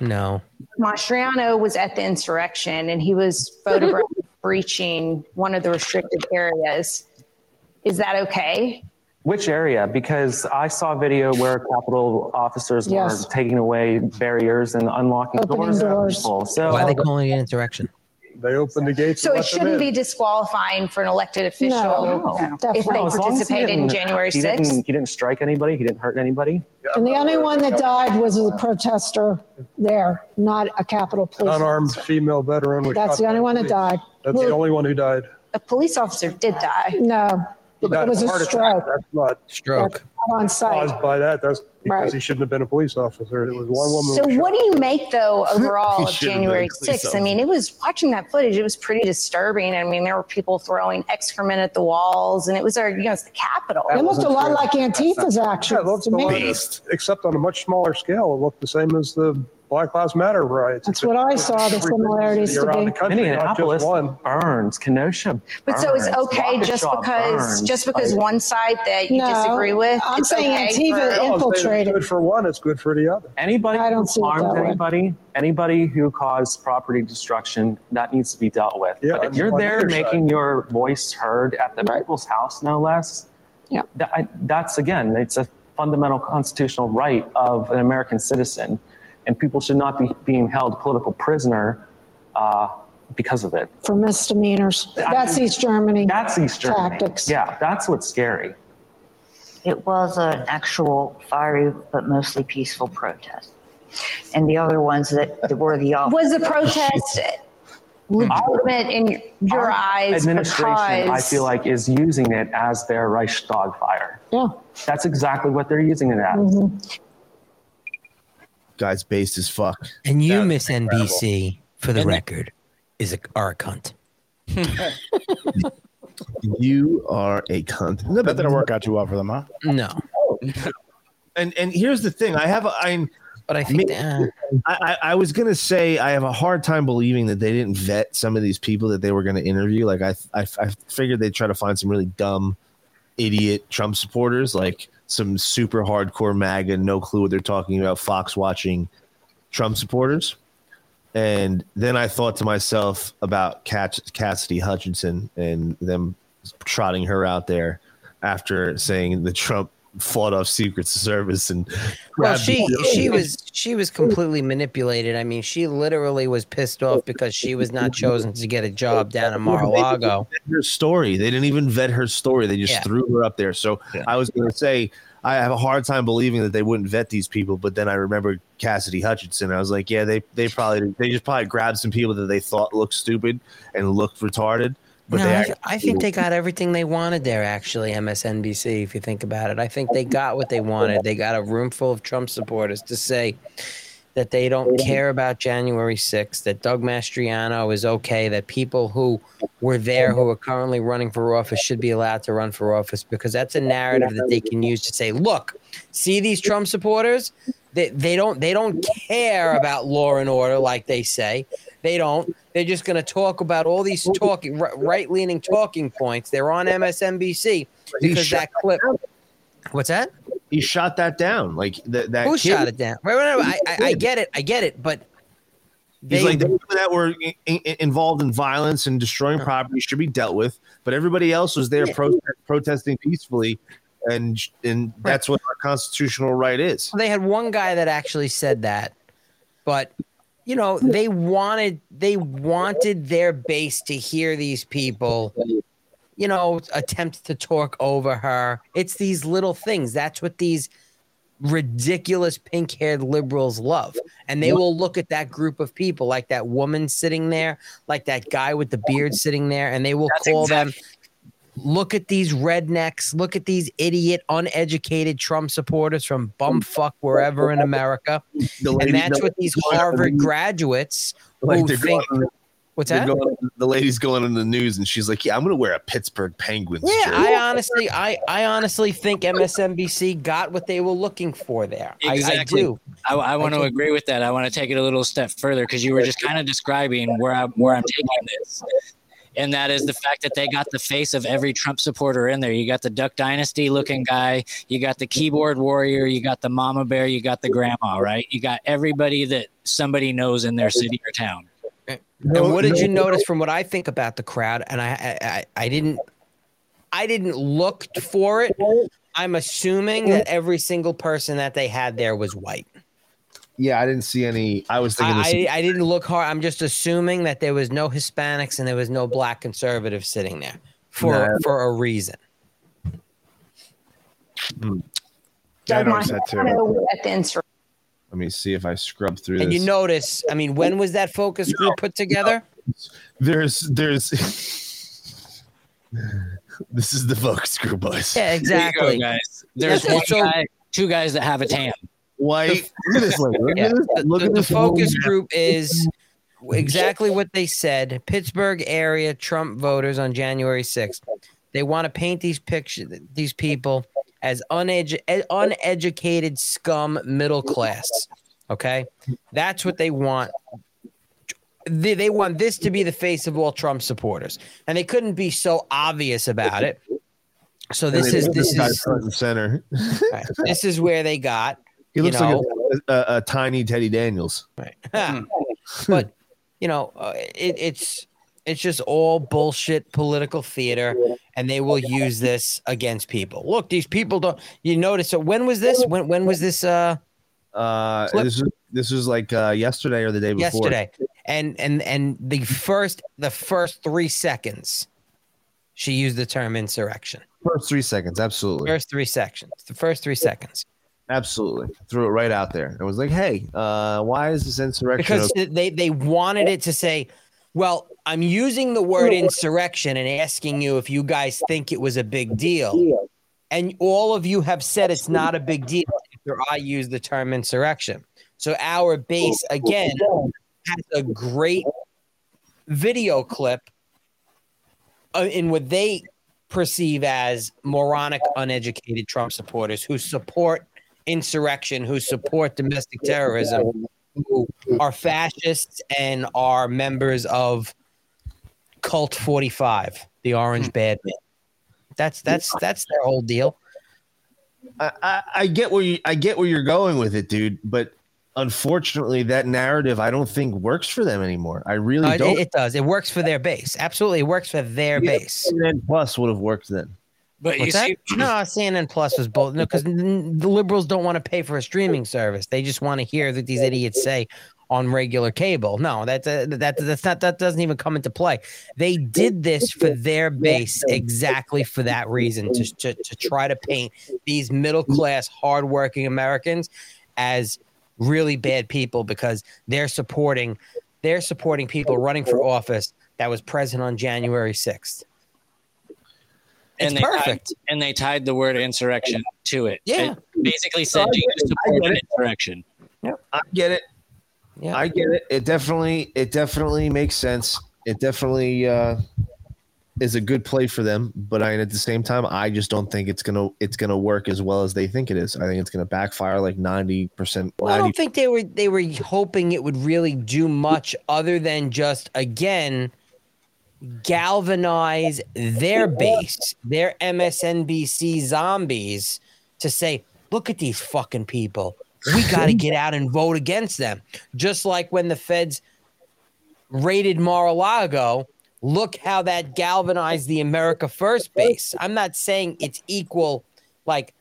No. Mastriano was at the insurrection and he was photographed breaching one of the restricted areas. Is that okay? Which area? Because I saw a video where Capitol officers Yes. were taking away barriers and unlocking Opening doors. doors. So Why are they calling it an insurrection? They opened the gates. So it shouldn't be disqualifying for an elected official if they No, as long as participated in didn't- January he 6th? Didn't, he didn't strike anybody. He didn't hurt anybody. And the only one that died was a protester there, not a Capitol police. Unarmed officer. female veteran That's the only one that police. died. That's the only one who died. A police officer did die. No, it Not was a heart attack, stroke. That's not stroke. Not on site. caused by that. That's because Right. he shouldn't have been a police officer. It was one woman. So who was what do you make though overall of should've been January a 6th? I mean, it was watching that footage, it was pretty disturbing. I mean, there were people throwing excrement at the walls and it was our, you know, it's the Capitol. It looked a lot like Antifa's Yeah, it actions looked to a lot me. of- except on a much smaller scale. It looked the same as the Black Lives Matter riots. That's what I saw, the similarities to be. the country, Minneapolis one. burns. Kenosha But so it's burns, okay just Waukesha because burns. just because Like, one side that you No, disagree with. I'm it's saying okay Antifa for- No, if It's infiltrated. good for one. It's good for the other. Anybody I don't see it harmed that way. anybody, anybody who caused property destruction, that needs to be dealt with. Yeah, but if on- you're on there either making side. your voice heard at the people's house, no less, Yeah. that, I, that's again, it's a fundamental constitutional right of an American citizen, and people should not be being held political prisoner uh, because of it. For misdemeanors. That's East Germany. That's East Germany. Tactics. Yeah, that's what's scary. It was an actual fiery but mostly peaceful protest. And the other ones that, that were the opposite. Was the protest legitimate in your eyes Administration, I feel like, is using it as their Reichstag fire. Yeah. That's exactly what they're using it as. Mhm. Guy's based as fuck. And you, Miss NBC, for the record, is a are a cunt. You are a cunt. No, That didn't work out too well for them, huh? No. Oh. And and here's the thing. I have a- I'm but I think I, I, I was gonna say I have a hard time believing that they didn't vet some of these people that they were gonna interview. Like I I, I figured they'd try to find some really dumb, idiot Trump supporters, like some super hardcore MAGA, no clue what they're talking about, Fox watching Trump supporters. And then I thought to myself about Cassidy Hutchinson and them trotting her out there after saying the Trump fought off Secret Service and Well, she she was she was completely manipulated. I mean, she literally was pissed off because she was not chosen to get a job down in Mar-a-Lago. her story. They didn't even vet her story. They just Yeah. threw her up there. So I was going to say I have a hard time believing that they wouldn't vet these people. But then I remembered Cassidy Hutchinson. I was like, yeah, they they probably they just probably grabbed some people that they thought looked stupid and looked retarded. But No, they I, actually- I think they got everything they wanted there. Actually, MSNBC. If you think about it, I think they got what they wanted. They got a room full of Trump supporters to say that they don't care about January 6th, that Doug Mastriano is okay, that people who were there who are currently running for office should be allowed to run for office because that's a narrative that they can use to say, look, see these Trump supporters? They, they don't they don't care about law and order like they say. They don't. They're just going to talk about all these talking right leaning talking points. They're on MSNBC because that clip. What's that? He shot that down. Like that. that Who kid- shot it down? Wait, wait, wait, I, I, I get it. I get it. But He's they, like the people that were i- i- involved in violence and destroying uh-huh. property should be dealt with, but everybody else was there protest, protesting peacefully, and and that's what our constitutional right is. they had one guy that actually said that, but you know they wanted they wanted their base to hear these people you know attempt to talk over her. It's these little things. That's what these ridiculous pink-haired liberals love. And they will look at that group of people like that woman sitting there like that guy with the beard sitting there and they will call them look at these rednecks, look at these idiot, uneducated Trump supporters from bumfuck wherever in America. Lady- and that's the- what these Harvard graduates Like who think. going- What's they're that? going- the lady's going in the news and she's like, "Yeah, I'm going to wear a Pittsburgh Penguins." Yeah, shirt." I honestly, I, I honestly think MSNBC got what they were looking for there. I- I, Exactly. do. I, I want to agree with that. I want to take it a little step further because you were just kind of describing where I'm where I'm taking this. And that is the fact that they got the face of every Trump supporter in there. You got the Duck Dynasty looking guy, you got the keyboard warrior, you got the mama bear, you got the grandma, right? You got everybody that somebody knows in their city or town. and what did you notice from what I think about the crowd? And I, I, I, I didn't, I didn't look for it. I'm assuming that every single person that they had there was white. Yeah, I didn't see any. I was thinking. I, same- I, I didn't look hard. I'm just assuming that there was no Hispanics and there was no black conservatives sitting there for No. for a reason. Hmm. Yeah, I noticed that too. At the insurrection. Let me see if I scrub through And this. you notice, I mean, when was that focus group put together? there's there's. this is the focus group, boys. Yeah, exactly. Go, guys. There's Yeah, one guy, two guys that have a tan. White. Look at this. Look Yeah, this. the, Look the- at the this. focus group is exactly what they said. Pittsburgh area Trump voters on January 6th. They want to paint these pictures, these people as unedu- uneducated scum middle class. Okay, that's what they want. They, they want this to be the face of all Trump supporters, and they couldn't be so obvious about it. So this is this is front and center. right, this is where they got. He looks you know, like a, a, a tiny Teddy Daniels. Right. but you know, uh, it, it's it's just all bullshit political theater, and they will use this against people. Look, these people don't. You notice? So when was this? When when was this? Uh, Uh, Flip. this was this was like uh, yesterday or the day before. yesterday, and and and the first the first three seconds, she used the term insurrection. First three seconds, absolutely, First three sections. The first three seconds. Absolutely. Threw it right out there. It was like, hey, uh, why is this insurrection? because they they wanted it to say well i'm using the word insurrection and asking you if you guys think it was a big deal and all of you have said it's not a big deal after i use the term insurrection so our base again has a great video clip uh, in what they perceive as moronic uneducated trump supporters who support insurrection who support domestic terrorism who are fascists and are members of Cult 45, the Orange Bad Man. That's that's that's their whole deal. I, I, I get where you I get where you're going with it, dude. But unfortunately, that narrative I don't think works for them anymore. I really Uh, it, don't. it does. It works for their base. Absolutely, it works for their base. CNN Plus would have worked then. But What's that? no, CNN Plus was both. No, because the liberals don't want to pay for a streaming service. They just want to hear that these idiots say on regular cable. No, that's uh, that that's not that doesn't even come into play. They did this for their base exactly for that reason to to, to try to paint these middle class, hardworking Americans as really bad people because they're supporting they're supporting people running for office that was present on January sixth. It's and they perfect. Tied, and they tied the word insurrection to it. Yeah. It basically said, I "Do you get it. I support get an it. I get it. Yeah. I get it. It definitely it definitely makes sense. It definitely uh is a good play for them, but I at the same time I just don't think it's gonna it's gonna work as well as they think it is. I think it's gonna backfire like ninety percent. Well, I don't think they were they were hoping it would really do much other than just again galvanize their base, their MSNBC zombies to say, look at these fucking people. We got to get out and vote against them. Just like when the feds raided Mar-a-Lago, look how that galvanized the America First base. I'm not saying it's equal like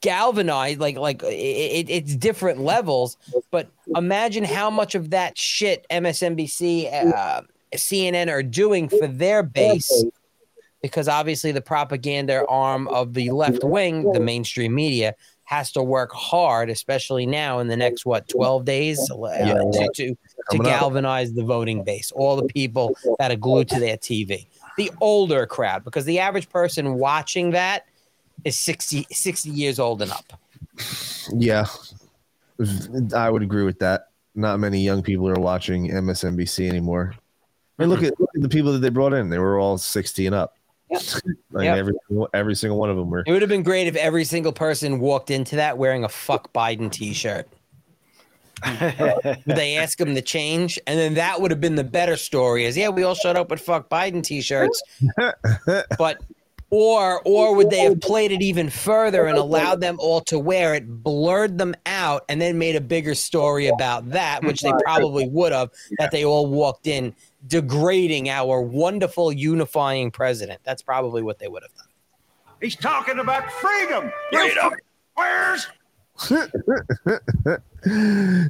galvanized like like it, it's different levels but imagine how much of that shit msnbc uh, cnn are doing for their base because obviously the propaganda arm of the left wing the mainstream media has to work hard especially now in the next what 12 days uh, to, to, to galvanize the voting base all the people that are glued to their tv the older crowd because the average person watching that is 60, 60 years old and up. Yeah, I would agree with that. Not many young people are watching MSNBC anymore. I mean, look mm-hmm. at look at the people that they brought in. They were all sixty and up. like Yep. every every single one of them were. It would have been great if every single person walked into that wearing a fuck Biden t shirt. Would they ask him to change? And then that would have been the better story is yeah, we all showed up with fuck Biden t-shirts. but or or would they have played it even further and allowed them all to wear it, blurred them out, and then made a bigger story about that, which they probably would have, that they all walked in degrading our wonderful unifying president. That's probably what they would have done. He's talking about freedom. Freedom. Where's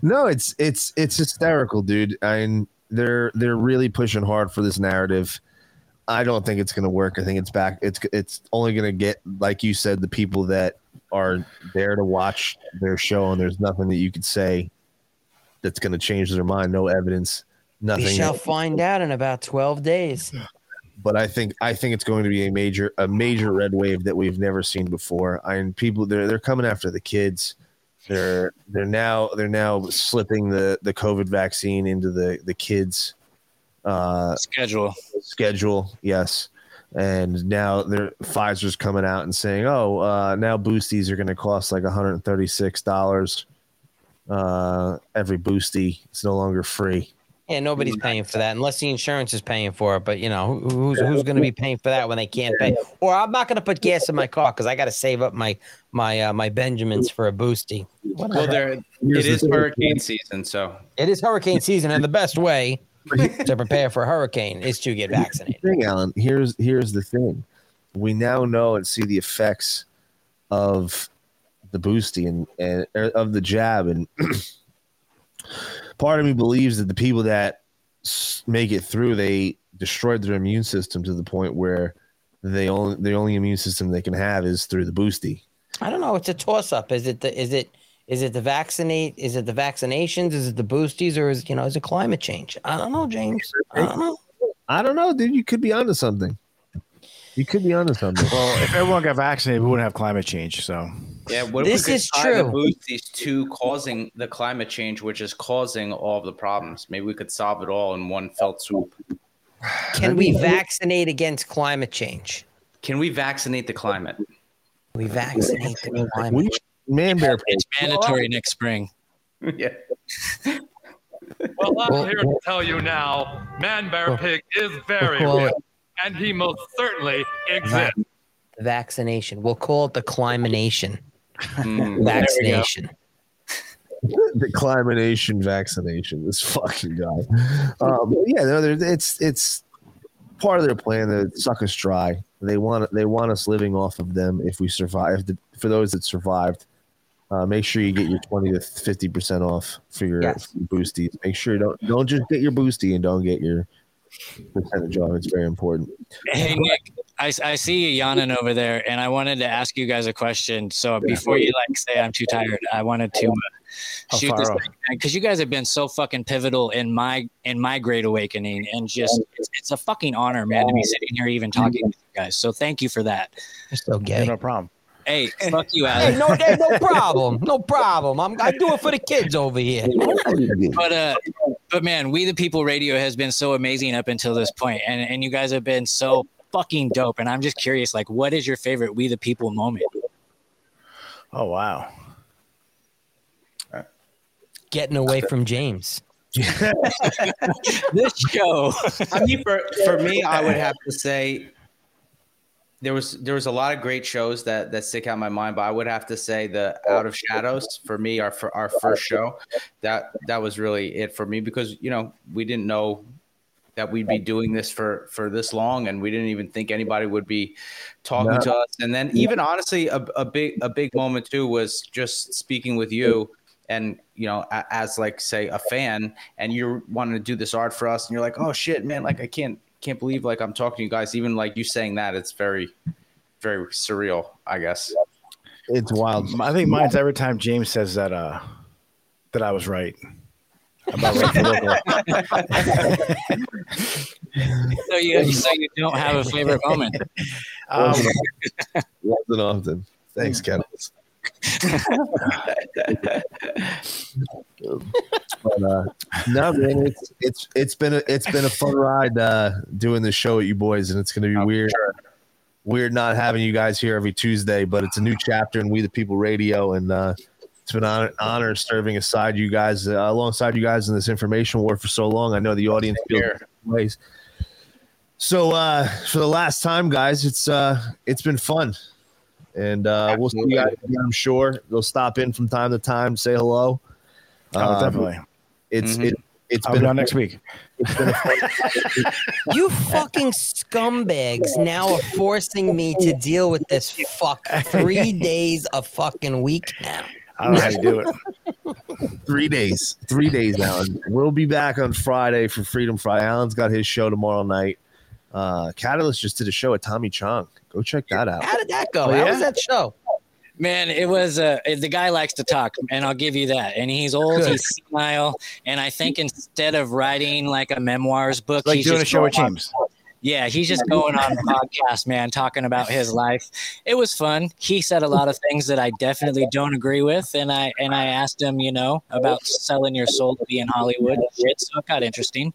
no, it's it's it's hysterical, dude. And they're they're really pushing hard for this narrative. I don't think it's going to work. I think it's back. It's it's only going to get, like you said, the people that are there to watch their show, and there's nothing that you could say that's going to change their mind. No evidence, nothing. We shall find out in about twelve days. but I think I think it's going to be a major a major red wave that we've never seen before. I mean, people they're they're coming after the kids. They're they're now they're now slipping the the COVID vaccine into the the kids uh, schedule schedule. Yes. And now they're Pfizer's coming out and saying, "Oh, uh, now boosties are going to cost like one hundred and thirty six dollars uh, every boosty. It's no longer free." Yeah, nobody's paying for that unless the insurance is paying for it. But you know, who's who's going to be paying for that when they can't pay? Or I'm not going to put gas in my car because I got to save up my my uh, my Benjamins for a boosty. Well, there it is hurricane season, so It is hurricane season, and the best way to prepare for a hurricane is to get vaccinated. thing, Alan. Here's here's the thing. We now know and see the effects of the boosty and, and er, of the jab, and part of me believes that the people that make it through, they destroyed their immune system to the point where they only the only immune system they can have is through the boosty. I don't know. It's a toss up. Is it the is it is it the vaccinate? Is it the vaccinations? Is it the boosties? Or is you know is it climate change? I don't know, James. I don't know. I don't know, dude. You could be onto something. You could be onto something. Well, if everyone got vaccinated, we wouldn't have climate change. So yeah. What This if we could is tie the true. boosties to causing the climate change, which is causing all of the problems? Maybe we could solve it all in one felt swoop. Can we vaccinate against climate change? Can we vaccinate the climate? We vaccinate the climate. Man bear It's mandatory next spring. yeah. Well, I'm Well- here to tell you now, Man Bear Well- Pig is very well- real, and he most certainly exists. The vaccination. We'll call it the climination. Mm, Vaccination. the climination vaccination. This fucking guy. Um, yeah, no, there- it's it's part of their plan to suck us dry. They want they want us living off of them if we survive. The- For those that survived, uh, make sure you get your twenty to fifty percent off for your Yes. boosties. Make sure you don't don't just get your boosty and don't get your percentage off. It's very important. Hey Nick, I, I see you yawning over there, and I wanted to ask you guys a question. So before you like say I'm too tired, I wanted to uh, shoot this because you guys have been so fucking pivotal in my in my great awakening, and just it's, it's a fucking honor, man, to be sitting here even talking to you guys. So thank you for that. You're so gay. no problem. Hey, fuck you, Hey, no, hey, no problem. No problem. I'm, I do it for the kids over here. But uh, but man, we the people radio has been so amazing up until this point, and and you guys have been so fucking dope. And I'm just curious, like, what is your favorite we the people moment? Oh wow. Getting away from James. this show. I mean, for for me, I would have to say there was there was a lot of great shows that that stick out in my mind, but I would have to say the Out of Shadows for me, our fir- our first show, that that was really it for me because you know we didn't know that we'd be doing this for for this long, and we didn't even think anybody would be talking No. to us. And then even honestly, a, a big a big moment too was just speaking with you and you know as like say a fan and you're wanting to do this art for us and you're like oh shit man like i can't can't believe like i'm talking to you guys even like you saying that it's very very surreal i guess It's wild. I think mine's every time James says that uh that I was right. About right for. So you so you don't have a favorite moment. Um, Wasn't often. Thanks, Kettles. but uh, no, man, it's it's it's been a it's been a fun ride uh, doing this show at you boys, and it's going to be weird. Weird not having you guys here every Tuesday, but it's a new chapter in We the People Radio, and uh, It's been an honor, honor serving aside you guys, uh, alongside you guys in this information war for so long. I know the audience feels different ways. So uh, for the last time, guys, it's uh, it's been fun, and uh, we'll see you guys. Again, I'm sure they'll stop in from time to time, say hello. Oh, Um, definitely. It's Mhm. it, it's I'll been be a- on next week. It's been a fun- You fucking scumbags now are forcing me to deal with this fuck three days a fucking week now. I don't know how you do it. three days, three days, Alan. We'll be back on Friday for Freedom Friday. Alan's got his show tomorrow night. Uh, Catalyst just did a show at Tommy Chong. Go check that out. How did that go? Oh, How yeah? was that show? Man, it was uh the guy likes to talk, and I'll give you that. And he's old, Good. he's senile, and I think instead of writing like a memoirs book, Like he's doing a show with going on- James. Yeah, he's just going on the podcast, man, talking about his life. It was fun. He said a lot of things that I definitely don't agree with, and I and I asked him, you know, about selling your soul to be in Hollywood and shit. So it got interesting.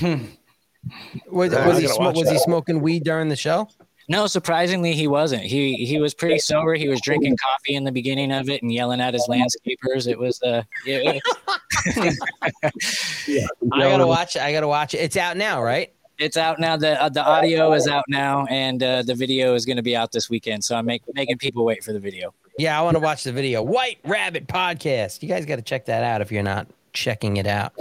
Was, was he gotta smo- watch was he smoking weed during the show? No, surprisingly, he wasn't. He he was pretty sober. He was drinking coffee in the beginning of it and yelling at his landscapers. It was uh, yeah, I gotta watch. it. I gotta watch it. It's out now, right? It's out now. The uh, the audio is out now, and uh, the video is going to be out this weekend. So I'm make, making people wait for the video. Yeah, I want to watch the video. White Rabbit Podcast. You guys got to check that out if you're not checking it out.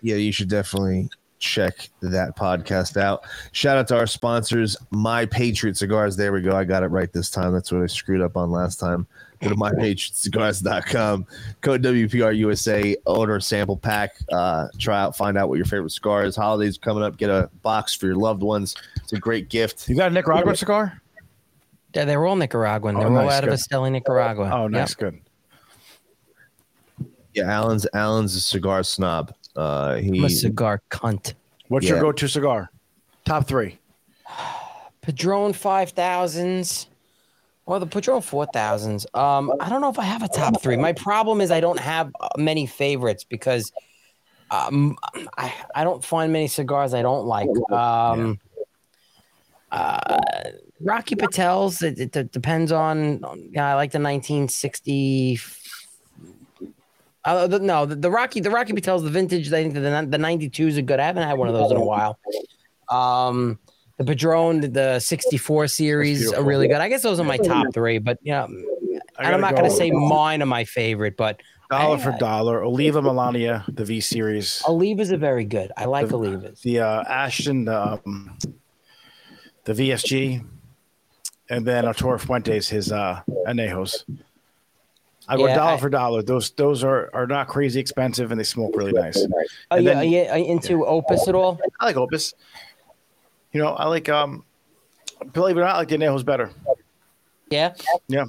Yeah, you should definitely check that podcast out. Shout out to our sponsors, My Patriot Cigars. There we go. I got it right this time. That's what I screwed up on last time. Go to mypatriotcigars.com, code WPRUSA, order a sample pack, uh, try out, find out what your favorite cigar is. Holidays coming up, get a box for your loved ones. It's a great gift. You got a Nicaraguan cigar? Yeah, they're all Nicaraguan. They're Oh, all nice, out of good. Esteli, Nicaragua. Oh, nice, Yep. good. Yeah, Alan's Alan's a cigar snob. Uh, he, I'm a cigar cunt. What's your go-to cigar? Top three. Padron 5000s or the Padron 4000s. Um, I don't know if I have a top three. My problem is I don't have uh, many favorites because um, I, I don't find many cigars I don't like. Um, uh, Rocky Patel's, it, it, it depends on, yeah, I like the 1960. Uh, the, no, the, the Rocky, the Rocky Patel's, the vintage. I think the the 92 is a good. I haven't had one of those in a while. Um, the Padron, the, the 64 series are really good. I guess those are my top three, but yeah, and I'm not going to say mine are my favorite, but Dollar I- for dollar. Oliva Melanio, the V series. Olivas are very good. I like the, Olivas. The uh, Ashton, the, um, the VSG, and then Arturo Fuentes, his uh, Anejos. I go Yeah, dollar I- for dollar. Those those are, are not crazy expensive and they smoke really nice. Are And you, then- are you- are you into Opus at all? I like Opus. You know, I like um believe it or not, I like the Anejo's better. Yeah. Yeah.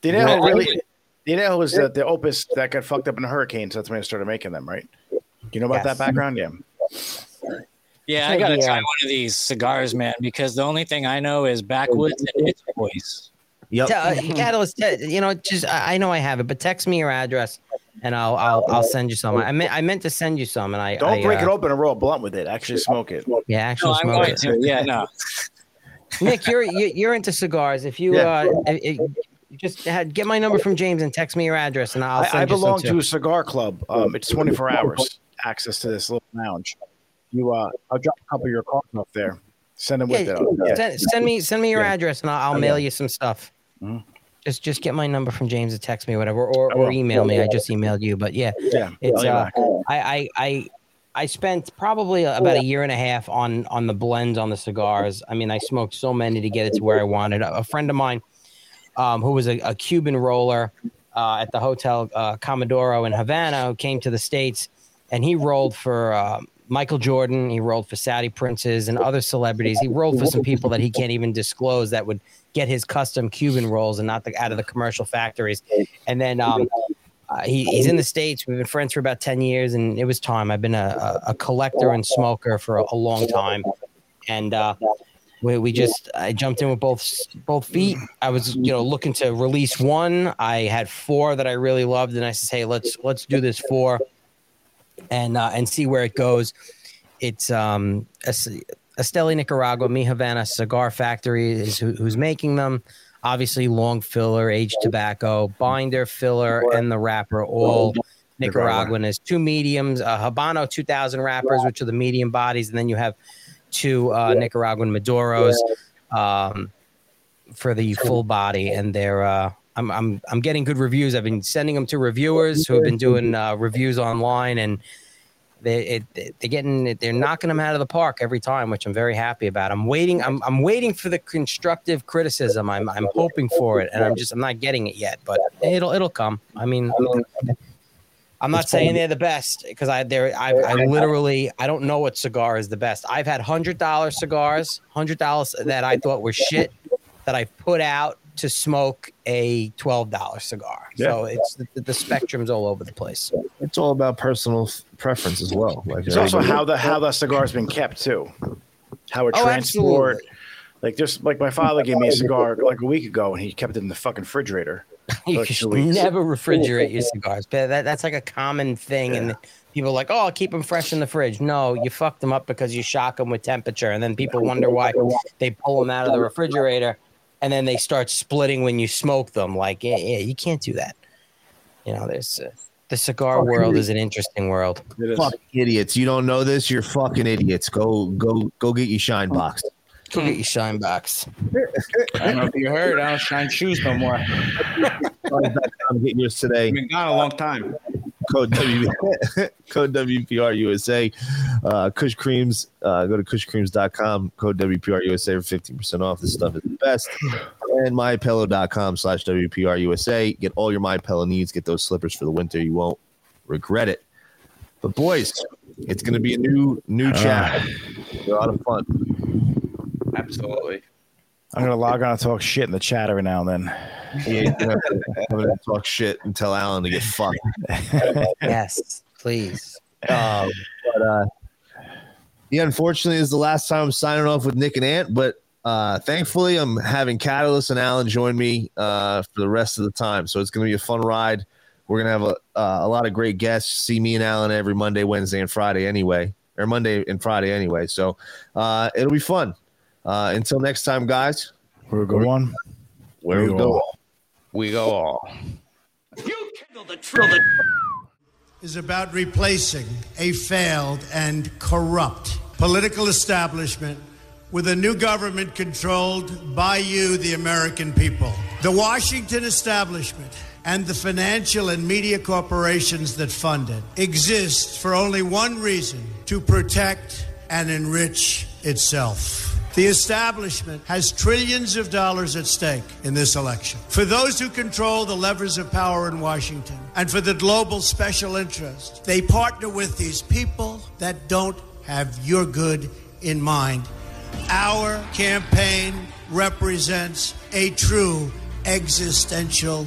The Yeah, Anejo really agree. the Anejo was the, the Opus that got fucked up in a hurricane, so that's when I started making them, right? You know about Yes. that background? Yeah. Yeah, I gotta Yeah. try one of these cigars, man, because the only thing I know is backwoods and its voice. Yep. Uh, Catalyst, you know, just I, I know I have it, but text me your address and I'll I'll, I'll send you some. I meant I meant to send you some, and I Don't I, break uh, it open and roll a blunt with it. Actually smoke it. Yeah, actually No, I'm smoke going it. to. Yeah, no. Nick, you're you- you're into cigars. If you Yeah. uh, if- if- just had, get my number from James and text me your address, and I'll I, send I you some belong too. to a cigar club. Um, it's 24 hours access to this little lounge. You, uh, I'll drop a couple of your cards off there. Send them with Yeah, it. Yeah. send, send me send me your Yeah. address, and I'll, I'll Okay. mail you some stuff. Mhm. Just just get my number from James and text me whatever, or, or email me. I just emailed you, but yeah, Yeah, it's I'll uh. I, I I I spent probably about a year and a half on on the blends on the cigars. I mean, I smoked so many to get it to where I wanted. A, a friend of mine, um, who was a, a Cuban roller uh, at the hotel uh, Comodoro in Havana, who came to the states, and he rolled for. Uh, Michael Jordan, he rolled for Saudi princes and other celebrities. He rolled for some people that he can't even disclose that would get his custom Cuban rolls and not the, out of the commercial factories. And then um, uh, he, he's in the states. We've been friends for about ten years, and it was time. I've been a, a, a collector and smoker for a, a long time, and uh, we, we just I jumped in with both both feet. I was you know looking to release one. I had four that I really loved, and I said, "Hey, let's let's do this four, and uh, and see where it goes." It's um Esteli Nicaragua, Mi Havana Cigar Factory is who, who's making them. obviously long filler, aged tobacco, binder filler, and the wrapper all Nicaraguan. There's two mediums, uh, Habano 2000 wrappers, which are the medium bodies, and then you have two uh, Nicaraguan Maduros um, for the full body, and they're. Uh, I'm, I'm I'm getting good reviews. I've been sending them to reviewers who have been doing uh, reviews online, and they it, they're getting they're knocking them out of the park every time, which I'm very happy about. I'm waiting. I'm I'm waiting for the constructive criticism. I'm I'm hoping for it, and I'm just I'm not getting it yet, but it'll it'll come. I mean. I'm not saying they're the best because I there I, I literally I don't know what cigar is the best. I've had hundred dollar cigars, hundred dollars that I thought were shit that I put out to smoke a twelve dollar cigar. So it's the, the spectrum's all over the place. It's all about personal preference as well. Like It's also how the how the cigar's been kept too, how it Oh, transport. absolutely. Like just like my father gave me a cigar like a week ago, and he kept it in the fucking refrigerator. You Like should never refrigerate your cigars. That, that's like a common thing, and people are like, "Oh, I'll keep them fresh in the fridge." No, you fuck them up because you shock them with temperature, and then people wonder why they pull them out of the refrigerator, and then they start splitting when you smoke them. Like, yeah, yeah you can't do that. You know, there's uh, the cigar world is an interesting world. Fuck idiots. You don't know this, you're fucking idiots. Go go go get your shine box. Go get your shine box. I don't know if you heard. I don't shine shoes no more. I'm getting yours today. Been gone a long time. Code W code WPR USA. Uh Kush Creams. Uh go to kushcreams.com, code WPR USA for 15% off. This stuff is the best. And mypillow.com slash WPR USA. Get all your my pillow needs. Get those slippers for the winter. You won't regret it. But boys, it's gonna be a new new chat. a lot of fun. Absolutely. I'm gonna log on and talk shit in the chat every now and then. Yeah, you have to come in and talk shit and tell Alan to get fucked. yes, please. Um, but uh, yeah, unfortunately, is the last time I'm signing off with Nick and Ant. But uh, thankfully, I'm having Catalyst and Alan join me uh, for the rest of the time. So it's going to be a fun ride. We're going to have a, uh, a lot of great guests. See me and Alan every Monday, Wednesday, and Friday anyway, or Monday and Friday anyway. So uh, it'll be fun. Uh, until next time, guys. Where we go on? Where we, We go. all. We go all. is about replacing a failed and corrupt political establishment with a new government controlled by you, the American people. The Washington establishment and the financial and media corporations that fund it exist for only one reason to protect and enrich itself. The establishment has trillions of dollars at stake in this election. For those who control the levers of power in Washington and for the global special interest, they partner with these people that don't have your good in mind. Our campaign represents a true existential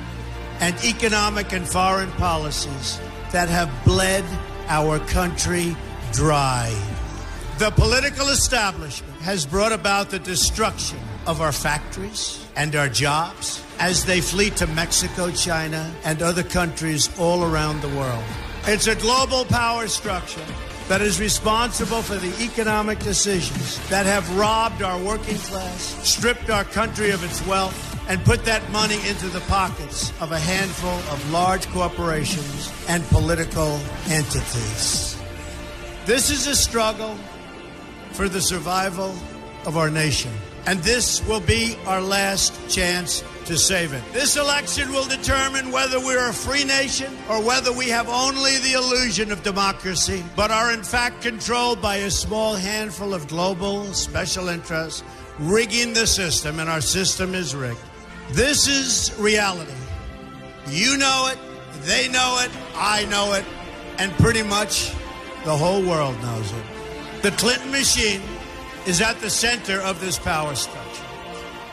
and economic and foreign policies that have bled our country dry. The political establishment has brought about the destruction of our factories and our jobs as they flee to Mexico, China, and other countries all around the world. It's a global power structure that is responsible for the economic decisions that have robbed our working class, stripped our country of its wealth, and put that money into the pockets of a handful of large corporations and political entities. This is a struggle for the survival of our nation. And this will be our last chance to save it. This election will determine whether we're a free nation or whether we have only the illusion of democracy, but are in fact controlled by a small handful of global special interests rigging the system, and our system is rigged. This is reality. You know it, they know it, I know it, and pretty much the whole world knows it. The Clinton machine is at the center of this power structure.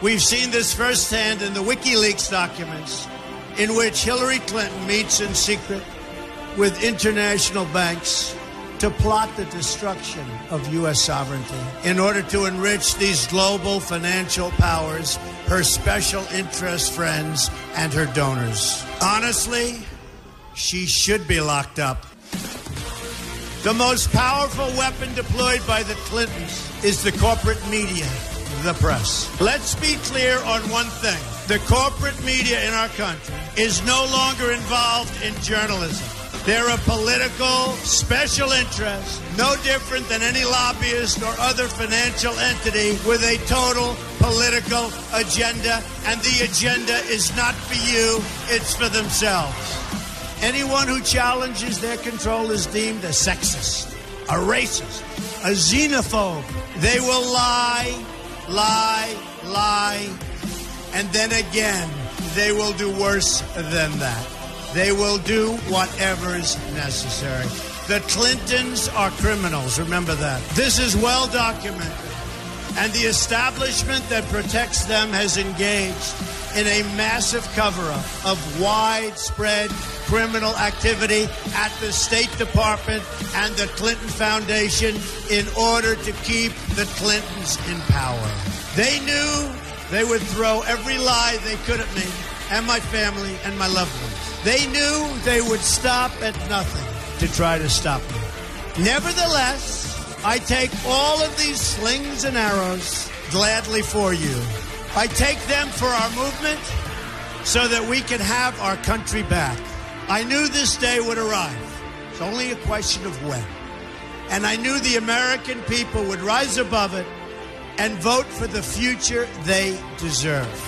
We've seen this firsthand in the WikiLeaks documents, in which Hillary Clinton meets in secret with international banks to plot the destruction of U.S. sovereignty in order to enrich these global financial powers, her special interest friends, and her donors. Honestly, she should be locked up. The most powerful weapon deployed by the Clintons is the corporate media, the press. Let's be clear on one thing the corporate media in our country is no longer involved in journalism. They're a political special interest, no different than any lobbyist or other financial entity with a total political agenda. And the agenda is not for you, it's for themselves. Anyone who challenges their control is deemed a sexist, a racist, a xenophobe. They will lie, lie, lie, and then again, they will do worse than that. They will do whatever is necessary. The Clintons are criminals, remember that. This is well documented. And the establishment that protects them has engaged in a massive cover up of widespread criminal activity at the State Department and the Clinton Foundation in order to keep the Clintons in power. They knew they would throw every lie they could at me and my family and my loved ones. They knew they would stop at nothing to try to stop me. Nevertheless, I take all of these slings and arrows gladly for you. I take them for our movement so that we can have our country back. I knew this day would arrive. It's only a question of when. And I knew the American people would rise above it and vote for the future they deserve.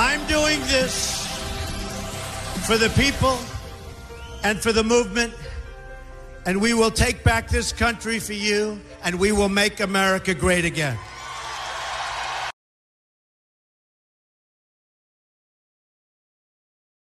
I'm doing this for the people and for the movement, and we will take back this country for you, and we will make America great again.